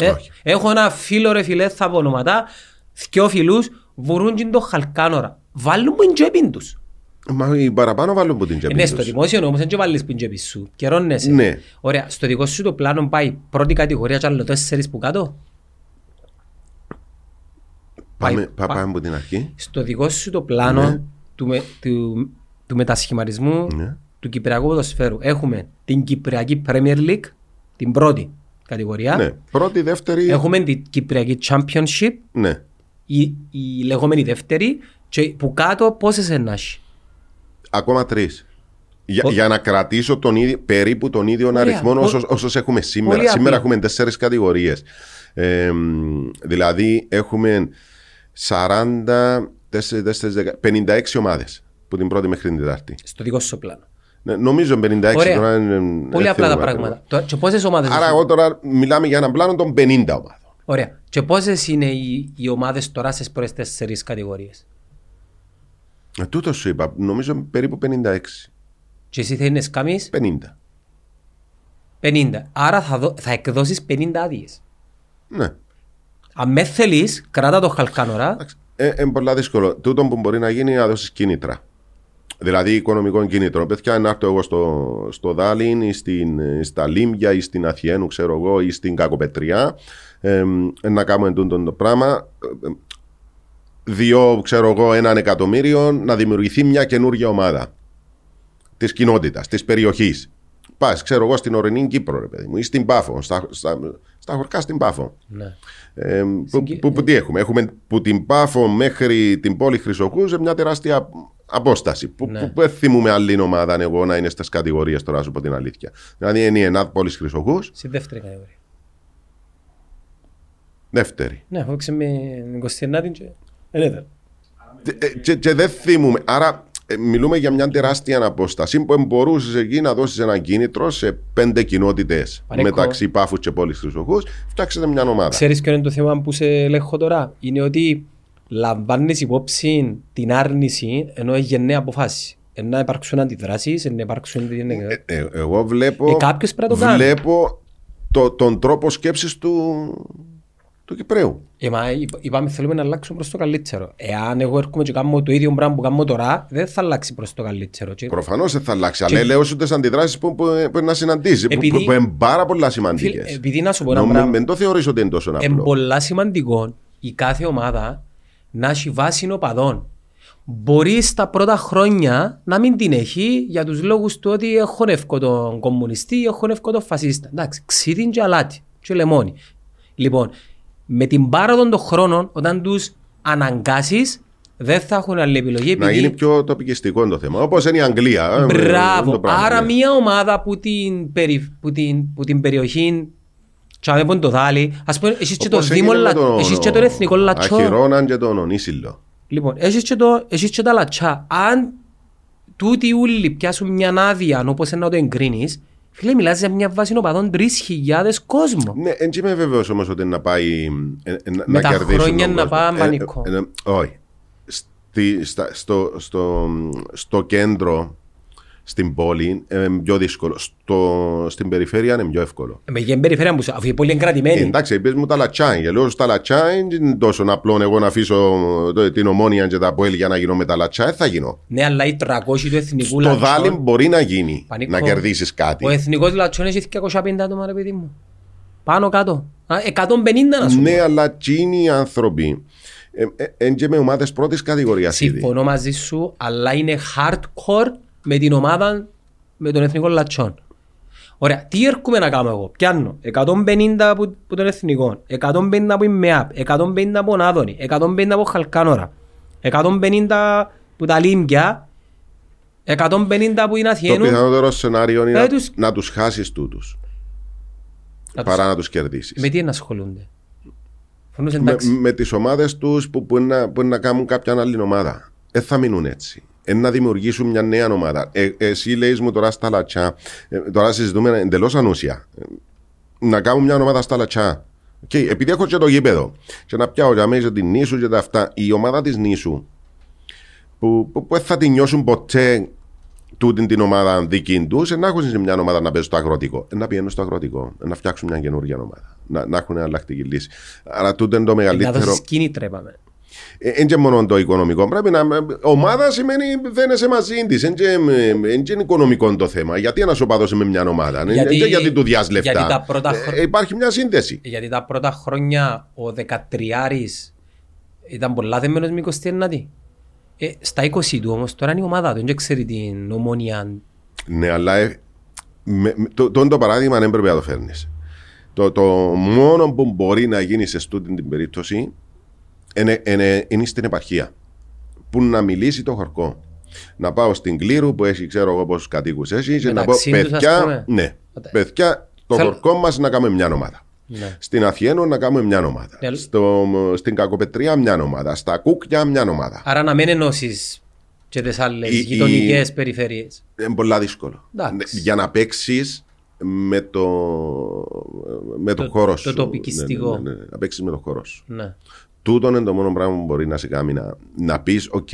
[SPEAKER 2] Ε,
[SPEAKER 1] Όχι.
[SPEAKER 2] έχω ένα φίλο ρε φιλέ θα πω ονοματά, δυο φιλούς βουρούν και το χαλκάνορα. Βάλουν που είναι τσέπιν τους.
[SPEAKER 1] Μα οι παραπάνω βάλουν που την
[SPEAKER 2] Ε,
[SPEAKER 1] τσέπη
[SPEAKER 2] Ναι,
[SPEAKER 1] τους.
[SPEAKER 2] στο δημόσιο όμως δεν και βάλεις που είναι τσέπη σου. Καιρώνεσαι.
[SPEAKER 1] Ναι.
[SPEAKER 2] Ωραία, στο δικό σου το πλάνο πάει πρώτη κατηγορία και άλλο τέσσερις που κάτω;
[SPEAKER 1] Πάμε,
[SPEAKER 2] πάει-
[SPEAKER 1] πά-
[SPEAKER 2] πά-
[SPEAKER 1] πάμε από την αρχή.
[SPEAKER 2] Στο δικό σου το πλάνο
[SPEAKER 1] Ναι.
[SPEAKER 2] του, με, του, του μετασχηματισμού
[SPEAKER 1] Ναι.
[SPEAKER 2] του Κυπριακού ποδοσφαίρου έχουμε την Κυπριακή Premier League, την πρώτη κατηγορία.
[SPEAKER 1] Ναι. Πρώτη, δεύτερη.
[SPEAKER 2] Έχουμε την Κυπριακή Championship,
[SPEAKER 1] Ναι.
[SPEAKER 2] η, η λεγόμενη δεύτερη, και που κάτω πόσες ενάχει.
[SPEAKER 1] Ακόμα τρεις. Για,
[SPEAKER 2] Ο-
[SPEAKER 1] για να κρατήσω τον ίδιο, περίπου τον ίδιο
[SPEAKER 2] Ωραία.
[SPEAKER 1] αριθμό
[SPEAKER 2] Ο-
[SPEAKER 1] όσος, όσους έχουμε σήμερα.
[SPEAKER 2] Πολύ
[SPEAKER 1] Σήμερα
[SPEAKER 2] απλό.
[SPEAKER 1] έχουμε τέσσερις κατηγορίες. δηλαδή έχουμε 40, 4, 10, 56 ομάδες που την πρώτη μέχρι την Τετάρτη.
[SPEAKER 2] Στο δικό σου πλάνο.
[SPEAKER 1] Ναι, νομίζω 56
[SPEAKER 2] Ωραία.
[SPEAKER 1] τώρα είναι.
[SPEAKER 2] Πολύ
[SPEAKER 1] δεν
[SPEAKER 2] απλά τα
[SPEAKER 1] θυμούμαι
[SPEAKER 2] πράγματα.
[SPEAKER 1] ακριβώς.
[SPEAKER 2] Τώρα, Και πόσες ομάδες
[SPEAKER 1] Άρα,
[SPEAKER 2] έχουν;
[SPEAKER 1] εγώ τώρα μιλάμε για έναν πλάνο των 50 ομάδων.
[SPEAKER 2] Ωραία. Και πόσες είναι οι, οι ομάδες τώρα στις πρώτες τέσσερις κατηγορίες;
[SPEAKER 1] Ε, τούτο σου είπα, νομίζω περίπου 56.
[SPEAKER 2] Και εσύ θέλεις κάμεις
[SPEAKER 1] 50.
[SPEAKER 2] 50. Άρα θα, δω, θα εκδώσεις 50 άδειες.
[SPEAKER 1] Ναι.
[SPEAKER 2] Αν με θέλεις, κράτα το χαλκάνορα.
[SPEAKER 1] Ε, είναι πολύ δύσκολο. Τούτο που μπορεί να γίνει είναι να δώσεις κίνητρα. Δηλαδή οικονομικών κίνητρων. Παιδιά, να έρθω εγώ στο, στο Δάλιν ή στην, στα Λίμια ή στην Αθιένου, ξέρω εγώ, ή στην Κακοπετριά. Ε, να κάνουμε τούτο το πράγμα. Ε, Δύο, ξέρω εγώ, έναν εκατομμύριο να δημιουργηθεί μια καινούργια ομάδα της κοινότητας, της περιοχής. Πας, ξέρω εγώ, στην ορεινή Κύπρο, ρε παιδί μου, ή στην Πάφο, στα, στα, στα χωρικά στην Πάφο.
[SPEAKER 2] Ναι.
[SPEAKER 1] Ε, που,
[SPEAKER 2] Συγκε-
[SPEAKER 1] που, που τι έχουμε, έχουμε που την Πάφο μέχρι την πόλη Χρυσοκούς σε μια τεράστια απόσταση. Που,
[SPEAKER 2] Ναι.
[SPEAKER 1] που, που δεν θυμούμε άλλη ομάδα αν εγώ να είναι στις κατηγορίες τώρα, να σου πω την αλήθεια. Δηλαδή είναι η ΕΝΑΔ πόλη Χρυσοκού,
[SPEAKER 2] Στη δεύτερη κατηγορία.
[SPEAKER 1] δεύτερη.
[SPEAKER 2] Ναι, αφού με 29 και... Ε, ναι, δεν.
[SPEAKER 1] Και, ε, και, και δεν θυμούμε. Άρα ε, μιλούμε για μια τεράστια απόσταση που μπορούσες εκεί να δώσεις ένα κίνητρο σε πέντε κοινότητες
[SPEAKER 2] Παρέκω.
[SPEAKER 1] μεταξύ Πάφους και πόλης Χρυσοκού. Φτιάξετε μια ομάδα.
[SPEAKER 2] Ξέρεις ποιο είναι το θέμα που σε ελέγχω τώρα; Είναι ότι λαμβάνεις υπόψη την άρνηση ενώ έχει γενναία αποφάση. ε, να υπάρξουν αντιδράσεις, να υπάρξουν...
[SPEAKER 1] Ε, ε, εγώ βλέπω,
[SPEAKER 2] Ε, κάποιος πρέπει να το κάνει.
[SPEAKER 1] βλέπω το, τον τρόπο σκέψης του, του Κυπρέου.
[SPEAKER 2] Ε, μα είπα- είπαμε θέλουμε να αλλάξουμε προς το καλύτερο. Εάν εγώ έρχομαι και κάνω το ίδιο πράγμα που κάνω τώρα, δεν θα αλλάξει προς το καλύτερο. Και-
[SPEAKER 1] Προφανώς δεν θα αλλάξει.
[SPEAKER 2] Και-
[SPEAKER 1] Αλλά λέω σου τις αντιδράσεις που, που, που να συναντήσει. Που,
[SPEAKER 2] Επειδή-
[SPEAKER 1] που, που είναι πάρα πολλά
[SPEAKER 2] Φίλε,
[SPEAKER 1] σημαντικές.
[SPEAKER 2] επειδή να σου πω ένα πράγμα,
[SPEAKER 1] Δεν το θεωρείς ότι είναι τόσο
[SPEAKER 2] είναι
[SPEAKER 1] απλό.
[SPEAKER 2] πολλά σημαντικό η κάθε ομάδα να έχει βάση οπαδών. Μπορεί στα πρώτα χρόνια να μην την έχει για τους λόγους του ότι έχω εύκο τον κομμουνιστή ή έχω εύκο τον φασίστα. Εντάξει, ξύδιν και αλάτι και λεμόνι. Λοιπόν, με την πάροδο των χρόνων, όταν τους αναγκάσεις, δεν θα έχουν άλλη επιλογή.
[SPEAKER 1] Να γίνει πιο τοπικιστικό το θέμα. Όπως είναι η Αγγλία. ε, είναι
[SPEAKER 2] Μπράβο.
[SPEAKER 1] το πράγμα,
[SPEAKER 2] Άρα
[SPEAKER 1] ναι.
[SPEAKER 2] μια ομάδα που την, περι... που την, που την περιοχή τσαβεύουν το δάλι, ας πούμε, έχεις και το
[SPEAKER 1] Όπως
[SPEAKER 2] Δήμο,
[SPEAKER 1] έγινε με
[SPEAKER 2] Λα-
[SPEAKER 1] τον-
[SPEAKER 2] έχεις και τον Εθνικό Λατσό.
[SPEAKER 1] Αχυρώναν και τον Ονίσιλο.
[SPEAKER 2] Λοιπόν, έχεις και, το, έχεις και τα λατσά. Αν τούτοι όλοι πιάσουν μια άδεια όπως να το εγκρίνεις, φίλε, μιλάς για μια βάση οπαδών 3.000 κόσμο.
[SPEAKER 1] Ναι, δεν είμαι βέβαιος όμως ότι να πάει ε, ε, να,
[SPEAKER 2] Με
[SPEAKER 1] να
[SPEAKER 2] τα
[SPEAKER 1] κερδίσουν
[SPEAKER 2] χρόνια
[SPEAKER 1] τον
[SPEAKER 2] να
[SPEAKER 1] κόσμο.
[SPEAKER 2] πάμε πανικό.
[SPEAKER 1] ε, όχι. Στη, στα, στο, στο, στο κέντρο, στην πόλη, είναι πιο δύσκολο. Στο, στην περιφέρεια είναι πιο εύκολο.
[SPEAKER 2] Με την περιφέρεια μου, αφού είναι πολύ
[SPEAKER 1] Ε,
[SPEAKER 2] εγκρατημένη.
[SPEAKER 1] εντάξει, πες μου τα λατσάιν. Και λέω στα λατσάιν δεν είναι τόσο απλό εγώ να αφήσω το- την ομόνια και τα πόλη για να γίνω με τα λατσά. Δεν θα γίνω.
[SPEAKER 2] Ναι, αλλά οι 300 του εθνικού
[SPEAKER 1] Το
[SPEAKER 2] λατσών-
[SPEAKER 1] δάλι μπορεί να γίνει,
[SPEAKER 2] Πανικό.
[SPEAKER 1] να κερδίσεις κάτι.
[SPEAKER 2] Ο εθνικός λατσόν έχει 250 άτομα, ρε παιδί μου. Πάνω κάτω. Α, 150 να σου
[SPEAKER 1] Ναι,
[SPEAKER 2] πω.
[SPEAKER 1] αλλά εκείνοι οι άνθρωποι είναι και με ομάδες πρώτης κατηγορία ήδη.
[SPEAKER 2] Συμφωνώ μαζί σου, αλλά είναι hardcore με την ομάδα με τον εθνικό λατσόν. Ωραία, τι έρχομαι να κάνω εγώ; Πιάνω 150 από, από τον εθνικό, 150 από η ΜΕΑΠ, 150 από τον Άδωνη, 150 από Χαλκάνορα, 150 από τα Λίμπια, 150 από την
[SPEAKER 1] Το
[SPEAKER 2] Αθιένου.
[SPEAKER 1] πιθανότερο σενάριο είναι
[SPEAKER 2] Ε,
[SPEAKER 1] να,
[SPEAKER 2] τους-
[SPEAKER 1] να τους χάσεις τούτους
[SPEAKER 2] Να τους-
[SPEAKER 1] παρά να τους κερδίσεις.
[SPEAKER 2] Με τι να ασχολούνται; Φωνούς
[SPEAKER 1] Με,
[SPEAKER 2] εντάξει.
[SPEAKER 1] με τις ομάδες τους που, που, είναι να, που είναι να κάνουν κάποια άλλη ομάδα. Δεν θα μείνουν έτσι. Είναι να δημιουργήσουν μια νέα ομάδα. Ε, εσύ λέεις μου τώρα στα λατσά, ε, τώρα συζητούμε εντελώς ανούσια. Ε, να κάνουν μια ομάδα στα λατσά. Και επειδή έχω και το γήπεδο, και να πιάω για μέσα την νήσου και τα αυτά, η ομάδα της νήσου που, που, που δεν θα την νιώσουν ποτέ τούτη την ομάδα δική τους, να έχουν σε μια ομάδα να παίζουν στο αγροτικό. Ε, Να πηγαίνουν στο αγροτικό, ε, να φτιάξουν μια καινούργια ομάδα. Να, να έχουν εναλλακτική λύση. Άρα τούτο είναι το
[SPEAKER 2] Να
[SPEAKER 1] μεγαλύτερο.
[SPEAKER 2] δώσεις κίνητρα, είπαμε.
[SPEAKER 1] Δεν είναι μόνο το οικονομικό. Πρέπει να. Ομάδα σημαίνει δεν είσαι μαζί της. Δεν είναι οικονομικό το θέμα. Γιατί ένας οπαδός με μια ομάδα. Δεν
[SPEAKER 2] Γιατί-
[SPEAKER 1] είναι γιατί του διάς λεφτά.
[SPEAKER 2] γιατί τα πρώτα χρο-
[SPEAKER 1] Ε, υπάρχει μια σύνδεση.
[SPEAKER 2] Γιατί τα πρώτα χρόνια ο 13 ήταν πολλά δεμένος με 29. Ε, στα 20 του όμως τώρα είναι η ομάδα του, δεν ξέρει την ομόνια.
[SPEAKER 1] Ναι, αλλά ε, με, με- το, το, το παράδειγμα δεν πρέπει να το φέρνεις. Το, το μόνο που μπορεί να γίνει σε αυτή την περίπτωση είναι, είναι, είναι στην επαρχία. Που να μιλήσει το χορκό. Να πάω στην Κλήρου που έχει, ξέρω εγώ πόσους κατοίκους έχει, και να πω
[SPEAKER 2] Μεταξύ τους, ας
[SPEAKER 1] παιδιά,
[SPEAKER 2] πούμε.
[SPEAKER 1] ναι,
[SPEAKER 2] Οπότε.
[SPEAKER 1] παιδιά, το
[SPEAKER 2] Θέλω-
[SPEAKER 1] χορκό μας να κάνουμε μια ομάδα.
[SPEAKER 2] Ναι.
[SPEAKER 1] Στην Αθιένο να κάνουμε μια ομάδα.
[SPEAKER 2] Ναι.
[SPEAKER 1] Στο, στην Κακοπετρία μια ομάδα. Στα Κούκια μια ομάδα.
[SPEAKER 2] Άρα να μην ενώσεις και τις άλλες
[SPEAKER 1] Η- η-
[SPEAKER 2] γειτονικές περιφέρειες.
[SPEAKER 1] Είναι πολλά δύσκολο.
[SPEAKER 2] Εντάξει.
[SPEAKER 1] Ναι, Για να παίξεις με το, με το,
[SPEAKER 2] Το-
[SPEAKER 1] χώρο
[SPEAKER 2] το
[SPEAKER 1] σου.
[SPEAKER 2] τοπικιστικό.
[SPEAKER 1] Ναι, ναι, ναι, να παίξεις με το χώρο σου.
[SPEAKER 2] Ναι.
[SPEAKER 1] Τούτο είναι το μόνο πράγμα που μπορεί να σε κάνει να, να πεις: Οκ,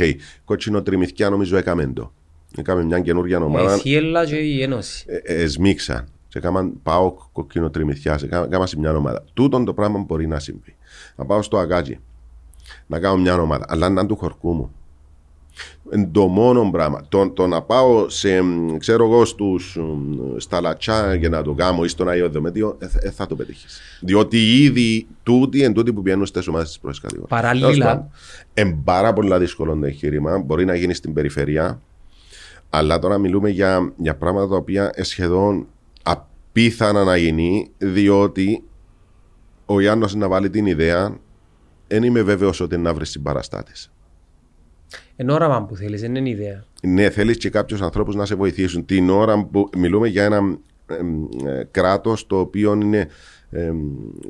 [SPEAKER 1] κότσινο τριμηθιά νομίζω έκαμε το. Έκαμε μια καινούργια ομάδα.
[SPEAKER 2] Η Θιέλα και η Ένωση.
[SPEAKER 1] Ε, ε, Εσμίξαν. Σε κάμαν πάω κοκκίνο τριμηθιά. Σε κάμα, κάμα σε μια ομάδα. Τούτον το πράγμα μπορεί να συμβεί. Να πάω στο αγκάκι. Να κάνω μια ομάδα. Αλλά να είναι του χορκού μου. Είναι το μόνο πράγμα. Το, το να πάω σε, μ, ξέρω εγώ, στους, μ, στα λατσά και να το κάνω ή στον Άγιο Δεμέτιο, δεν θα, ε, θα το πετύχεις. Διότι ήδη τούτοι εν τούτοι που πηγαίνουν στις ομάδες της πρώτης κατηγορίας.
[SPEAKER 2] Παράλληλα.
[SPEAKER 1] Είναι πάρα πολύ δύσκολο το εγχείρημα. Μπορεί να γίνει στην περιφερειά. Αλλά τώρα μιλούμε για, για πράγματα τα οποία είναι σχεδόν απίθανα να γίνει, διότι ο Ιάννος να βάλει την ιδέα, δεν είμαι βέβαιος ότι να βρει συμπαραστάτες.
[SPEAKER 2] Εν όραμα που θέλεις, δεν είναι ιδέα.
[SPEAKER 1] Ναι, θέλεις και κάποιους ανθρώπους να σε βοηθήσουν. Την ώρα που μιλούμε για ένα εμ, ε, κράτος το οποίο είναι εμ,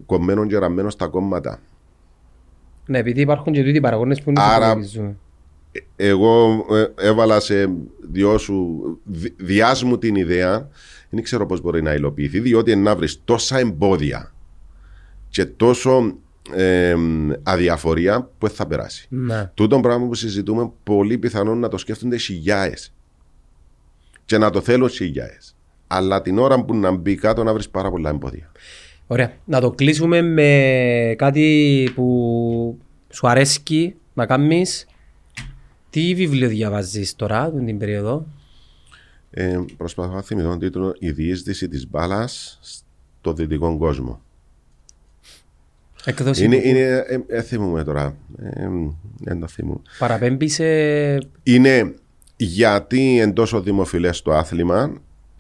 [SPEAKER 1] κομμένο και ραμμένο στα κόμματα.
[SPEAKER 2] Ναι, επειδή υπάρχουν και τούτοι παραγόνες που είναι
[SPEAKER 1] Άρα-
[SPEAKER 2] υπολογίζουν.
[SPEAKER 1] Εγώ ε, έβαλα σε δυο σου, δι- διάς μου την ιδέα, δεν ξέρω πώς μπορεί να υλοποιηθεί, διότι να βρεις τόσα εμπόδια και τόσο ε, αδιαφορία που δεν θα περάσει.
[SPEAKER 2] Ναι.
[SPEAKER 1] Τούτο πράγμα που συζητούμε, πολύ πιθανόν να το σκέφτονται χιλιάες. και να το θέλουν χιλιάδε. Αλλά την ώρα που να μπει κάτω να βρεις πάρα πολλά εμπόδια.
[SPEAKER 2] Ωραία. Να το κλείσουμε με κάτι που σου αρέσει να κάνεις. Τι βιβλίο διαβάζεις τώρα, την περίοδο;
[SPEAKER 1] Ε, προσπαθώ να θυμηθώ τον τίτλο Η διείσδυση της μπάλας στο δυτικό κόσμο.
[SPEAKER 2] Εκδόση
[SPEAKER 1] Είναι,
[SPEAKER 2] που-
[SPEAKER 1] είναι, ε, ε, θυμούμαι τώρα. Ε, δεν το θυμούμαι.
[SPEAKER 2] Παραπέμπει σε...
[SPEAKER 1] Είναι γιατί είναι τόσο δημοφιλές το άθλημα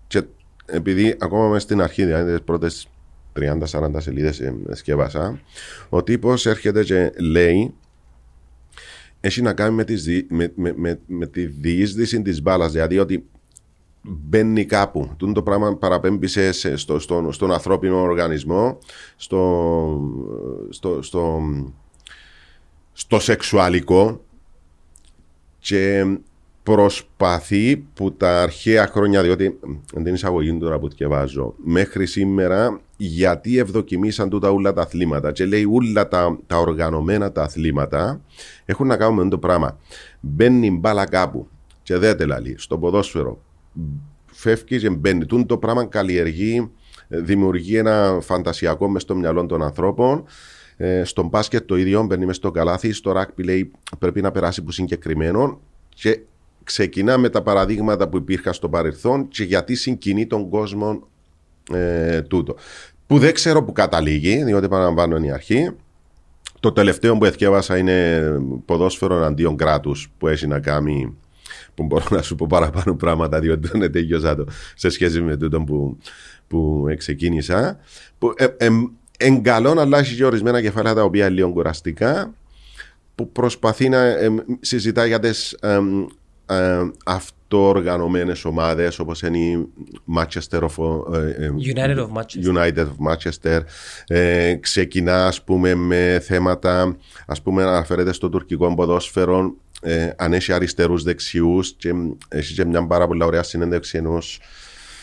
[SPEAKER 1] και επειδή ακόμα μέσα στην αρχή, δηλαδή τις πρώτες 30-40 σελίδες σκεύασα, ο τύπος έρχεται και λέει έχει να κάνει με, τις δι- με, με, με, με τη διείσδυση της μπάλας. Δηλαδή ότι μπαίνει κάπου. Τούν το πράγμα παραπέμπει σε, σε- στο, στον, στον ανθρώπινο οργανισμό, στο, στο, στο, στο σεξουαλικό και προσπαθεί που τα αρχαία χρόνια, διότι εν την εισαγωγή τώρα που διαβάζω, μέχρι σήμερα γιατί ευδοκιμήσαν τούτα όλα τα αθλήματα και λέει όλα τα, τα οργανωμένα τα αθλήματα έχουν να κάνουν με το πράγμα. Μπαίνει μπάλα κάπου και δεν τελαλεί στο ποδόσφαιρο. Φεύγεις και μπαίνει. Τούν το πράγμα καλλιεργεί, ε, δημιουργεί ένα φαντασιακό μες στο μυαλό των ανθρώπων. Ε, στον μπάσκετ το ίδιο μπαίνει μες στο καλάθι. Στο ράκπι λέει πρέπει να περάσει που συγκεκριμένο και ξεκινά με τα παραδείγματα που υπήρχαν στο παρελθόν και γιατί συγκινεί τον κόσμο ε, τούτο. Που δεν ξέρω που καταλήγει, διότι παραλαμβάνω είναι η αρχή. Το τελευταίο που εθιέβασα είναι ποδόσφαιρο αντίον κράτους που έχει να κάνει. Που μπορώ να σου πω παραπάνω πράγματα, διότι δεν τέλειωσα το σε σχέση με τούτο που, που ξεκίνησα. Που, ε, ε, εν καλό, αλλά έχει και ορισμένα κεφάλαια τα οποία είναι λίγο κουραστικά που προσπαθεί να ε, συζητά για τις ε, ε, αυτοοργανωμένες ομάδες όπως είναι η Manchester of, ε, ε,
[SPEAKER 2] United of Manchester.
[SPEAKER 1] United of Manchester ε, ξεκινά ας πούμε με θέματα ας πούμε αναφέρεται στο τουρκικό ποδόσφαιρο ε, αν έχει αριστερούς δεξιούς και έχεις και μια πάρα πολύ ωραία συνέντευξη ενός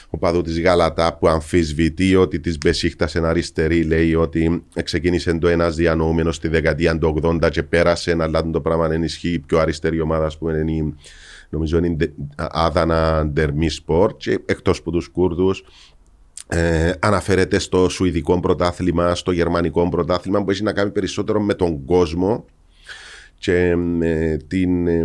[SPEAKER 1] οπαδού της Γαλατά που αμφισβητεί ότι της Μπεσίχτας εν αριστερή λέει ότι ξεκίνησε το ένας διανοούμενος στη δεκαετία του 80 και πέρασε αλλά το πράγμα δεν ισχύει η πιο αριστερή ομάδα ας πούμε είναι η νομίζω είναι η Ντε- Άδανα Ντερμή Σπορ και εκτός από τους Κούρδους ε, αναφέρεται στο Σουηδικό πρωτάθλημα, στο Γερμανικό πρωτάθλημα που έχει να κάνει περισσότερο με τον κόσμο και ε, την, ε,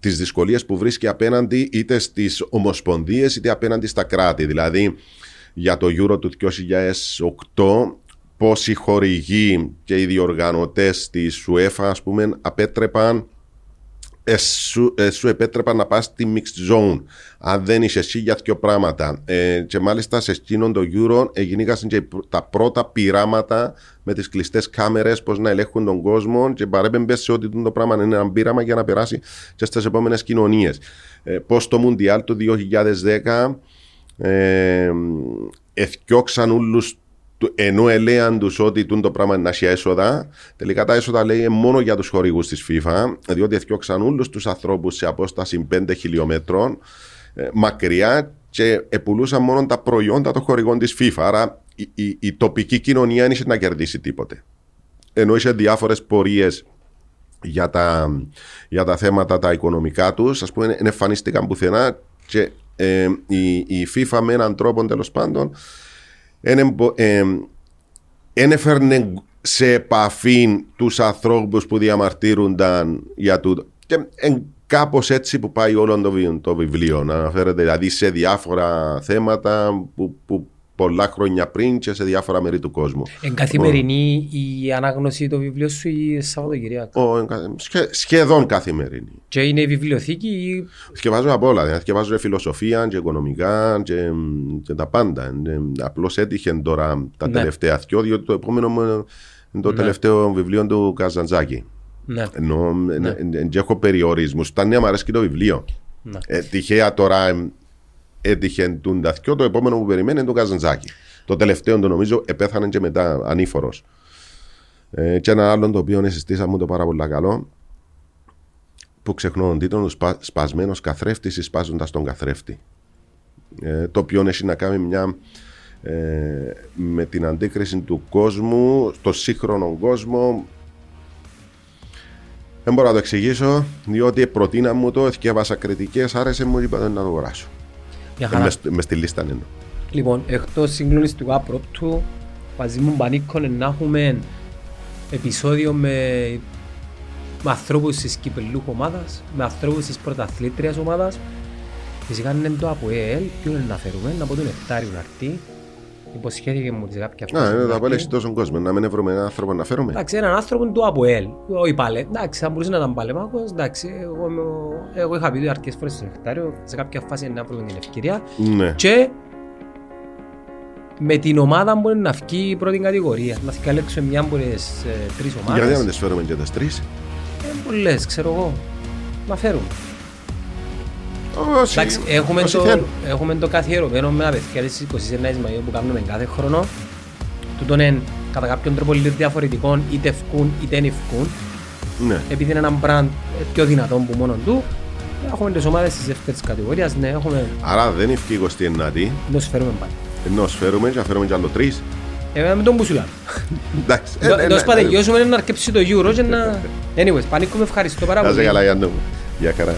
[SPEAKER 1] τις δυσκολίες που βρίσκει απέναντι είτε στις ομοσπονδίες είτε απέναντι στα κράτη. Δηλαδή για το Euro του 2008 πόσοι χορηγοί και οι διοργανωτές της UEFA ας πούμε απέτρεπαν ε, σου, ε, σου επέτρεπαν να πας στη mixed zone αν δεν είσαι εσύ για δύο πράγματα. Ε, και μάλιστα σε εκείνον το Euro έγιναν και τα πρώτα πειράματα με τις κλειστές κάμερες πώς να ελέγχουν τον κόσμο και παρέπεμπε σε ότι το πράγμα είναι ένα πείραμα για να περάσει και στις επόμενες κοινωνίες. Ε, πώς το Μουντιάλ του 2010 ε, εθιώξαν όλους του- ενώ ελέαν τους ότι τούν το πράγμα είναι να έχει έσοδα, τελικά τα έσοδα λέει είναι μόνο για τους χορηγούς της FIFA, διότι εθιώξαν όλους τους ανθρώπους σε απόσταση 5 χιλιόμετρων ε, μακριά και επουλούσαν μόνο τα προϊόντα των χορηγών της FIFA. Άρα η, η, η τοπική κοινωνία δεν είχε να κερδίσει τίποτε. Ενώ είχε διάφορες πορείες για τα, για τα θέματα τα οικονομικά τους, ας πούμε, δεν εμφανίστηκαν πουθενά και ε, η, η FIFA με έναν τρόπο τέλος πάντων εν εμπο- ε, εν έφερνε σε επαφή τους ανθρώπους που διαμαρτύρονταν για τούτο. Και εν κάπως έτσι που πάει όλο το, βι- το βιβλίο. Να αναφέρεται δηλαδή σε διάφορα θέματα που, που πολλά χρόνια πριν και σε διάφορα μέρη του κόσμου.
[SPEAKER 2] Εν καθημερινή η ανάγνωση του βιβλίου σου ή Σαββατοκυριακά.
[SPEAKER 1] Ο, εν κα- σχε- σχεδόν καθημερινή.
[SPEAKER 2] Και είναι η βιβλιοθήκη ή
[SPEAKER 1] Σκεφάζω από όλα. Δηλαδή, σκεφάζω και φιλοσοφία και οικονομικά και, και τα πάντα. Απλώς έτυχε τώρα τα
[SPEAKER 2] Ναι.
[SPEAKER 1] τελευταία δυο, διότι το επόμενο μου είναι το
[SPEAKER 2] Ναι.
[SPEAKER 1] τελευταίο βιβλίο του Καζαντζάκη.
[SPEAKER 2] ναι.
[SPEAKER 1] Ενώ
[SPEAKER 2] Ναι.
[SPEAKER 1] δεν έχω περιορισμούς. Ήταν ναι, μου αρέσει και το βιβλίο.
[SPEAKER 2] Ναι.
[SPEAKER 1] Ε, τυχαία τώρα εμ, έτυχε τούν τα δυο, το επόμενο που περιμένει είναι το Καζαντζάκη. Το τελευταίο το νομίζω επέθανε και μετά ανήφορος. Ε, και ένα άλλο το οποίο συστήσαμε μου το πάρα πολύ καλό που ξεχνώ τον τίτλο, σπα, σπασμένος καθρέφτης ή σπάζοντας τον καθρέφτη. Ε, το οποίο έχει να κάνει μια ε, με την αντίκριση του κόσμου, στο σύγχρονο κόσμο. Δεν μπορώ να το εξηγήσω, διότι προτείνα μου το, εθιέβασα κριτικές, άρεσε μου, είπα να το αγοράσω.
[SPEAKER 2] Μια
[SPEAKER 1] Ε,
[SPEAKER 2] χαρά.
[SPEAKER 1] μες- Μες στη λίστα είναι.
[SPEAKER 2] Λοιπόν, εκτός συγκλονιστικού απρόπτου, μαζί μου πανίκον να έχουμε επεισόδιο με, με ανθρώπους της κυπελούχου ομάδας, με ανθρώπους της πρωταθλήτριας ομάδας. Φυσικά είναι το ΑΠΟΕΛ, ποιο είναι να φέρουμε, να πω τον Εκτάριο να έρθει. Υποσχέθηκε μου σε κάποια
[SPEAKER 1] Α,
[SPEAKER 2] φάση
[SPEAKER 1] είναι
[SPEAKER 2] να
[SPEAKER 1] τα
[SPEAKER 2] έρθει.
[SPEAKER 1] πέλε τόσο κόσμο. Να μην βρούμε έναν άνθρωπο να φέρουμε.
[SPEAKER 2] Εντάξει, έναν άνθρωπο του ΑΠΟΕΛ, όχι πάλι. Εντάξει, θα μπορούσε να ήταν παλεμάκος, εντάξει, εγώ, είμαι ο- εγώ είχα πει αρκετές φορές στον Εκτάριο, σε κάποια φάση να βρούμε την ευκαιρία.
[SPEAKER 1] Ναι.
[SPEAKER 2] Και με την ομάδα μπορεί να βγει η πρώτη κατηγορία. Να διαλέξουμε μια από τις ε, τρεις
[SPEAKER 1] Γιατί να μην
[SPEAKER 2] ομάδες.
[SPEAKER 1] τις φέρουμε και τις τρεις;
[SPEAKER 2] Ε, πολλές, ξέρω εγώ. Να φέρουμε.
[SPEAKER 1] Όσοι-
[SPEAKER 2] Εντάξει, έχουμε
[SPEAKER 1] όσοι
[SPEAKER 2] το,
[SPEAKER 1] θέλουν.
[SPEAKER 2] έχουμε το καθιερωμένο με τα παιδιά της 29 Μαΐου που κάνουμε κάθε χρόνο. Τούτον είναι κατά κάποιον τρόπο λίγο διαφορετικό, είτε ευκούν είτε δεν ευκούν.
[SPEAKER 1] Ναι.
[SPEAKER 2] Επειδή είναι ένα μπραντ ε, πιο δυνατό που μόνο του, έχουμε τις ομάδες της δεύτερης κατηγορίας, ναι, έχουμε
[SPEAKER 1] Άρα δεν ευκεί η 29η.
[SPEAKER 2] να τους φέρουμε πάλι.
[SPEAKER 1] Ενώ σφέρουμε και να φέρουμε και άλλο τρεις.
[SPEAKER 2] Ε, με τον Μπουσουλά.
[SPEAKER 1] Εντάξει. ε,
[SPEAKER 2] Το
[SPEAKER 1] ναι,
[SPEAKER 2] το
[SPEAKER 1] ναι,
[SPEAKER 2] σπατεγιώσουμε να αρκέψει το Euro και να... Anyways, Πανίκο με ευχαριστώ πάρα
[SPEAKER 1] Να σε
[SPEAKER 2] πολύ.
[SPEAKER 1] καλά Γιάννο μου. Γεια χαρά.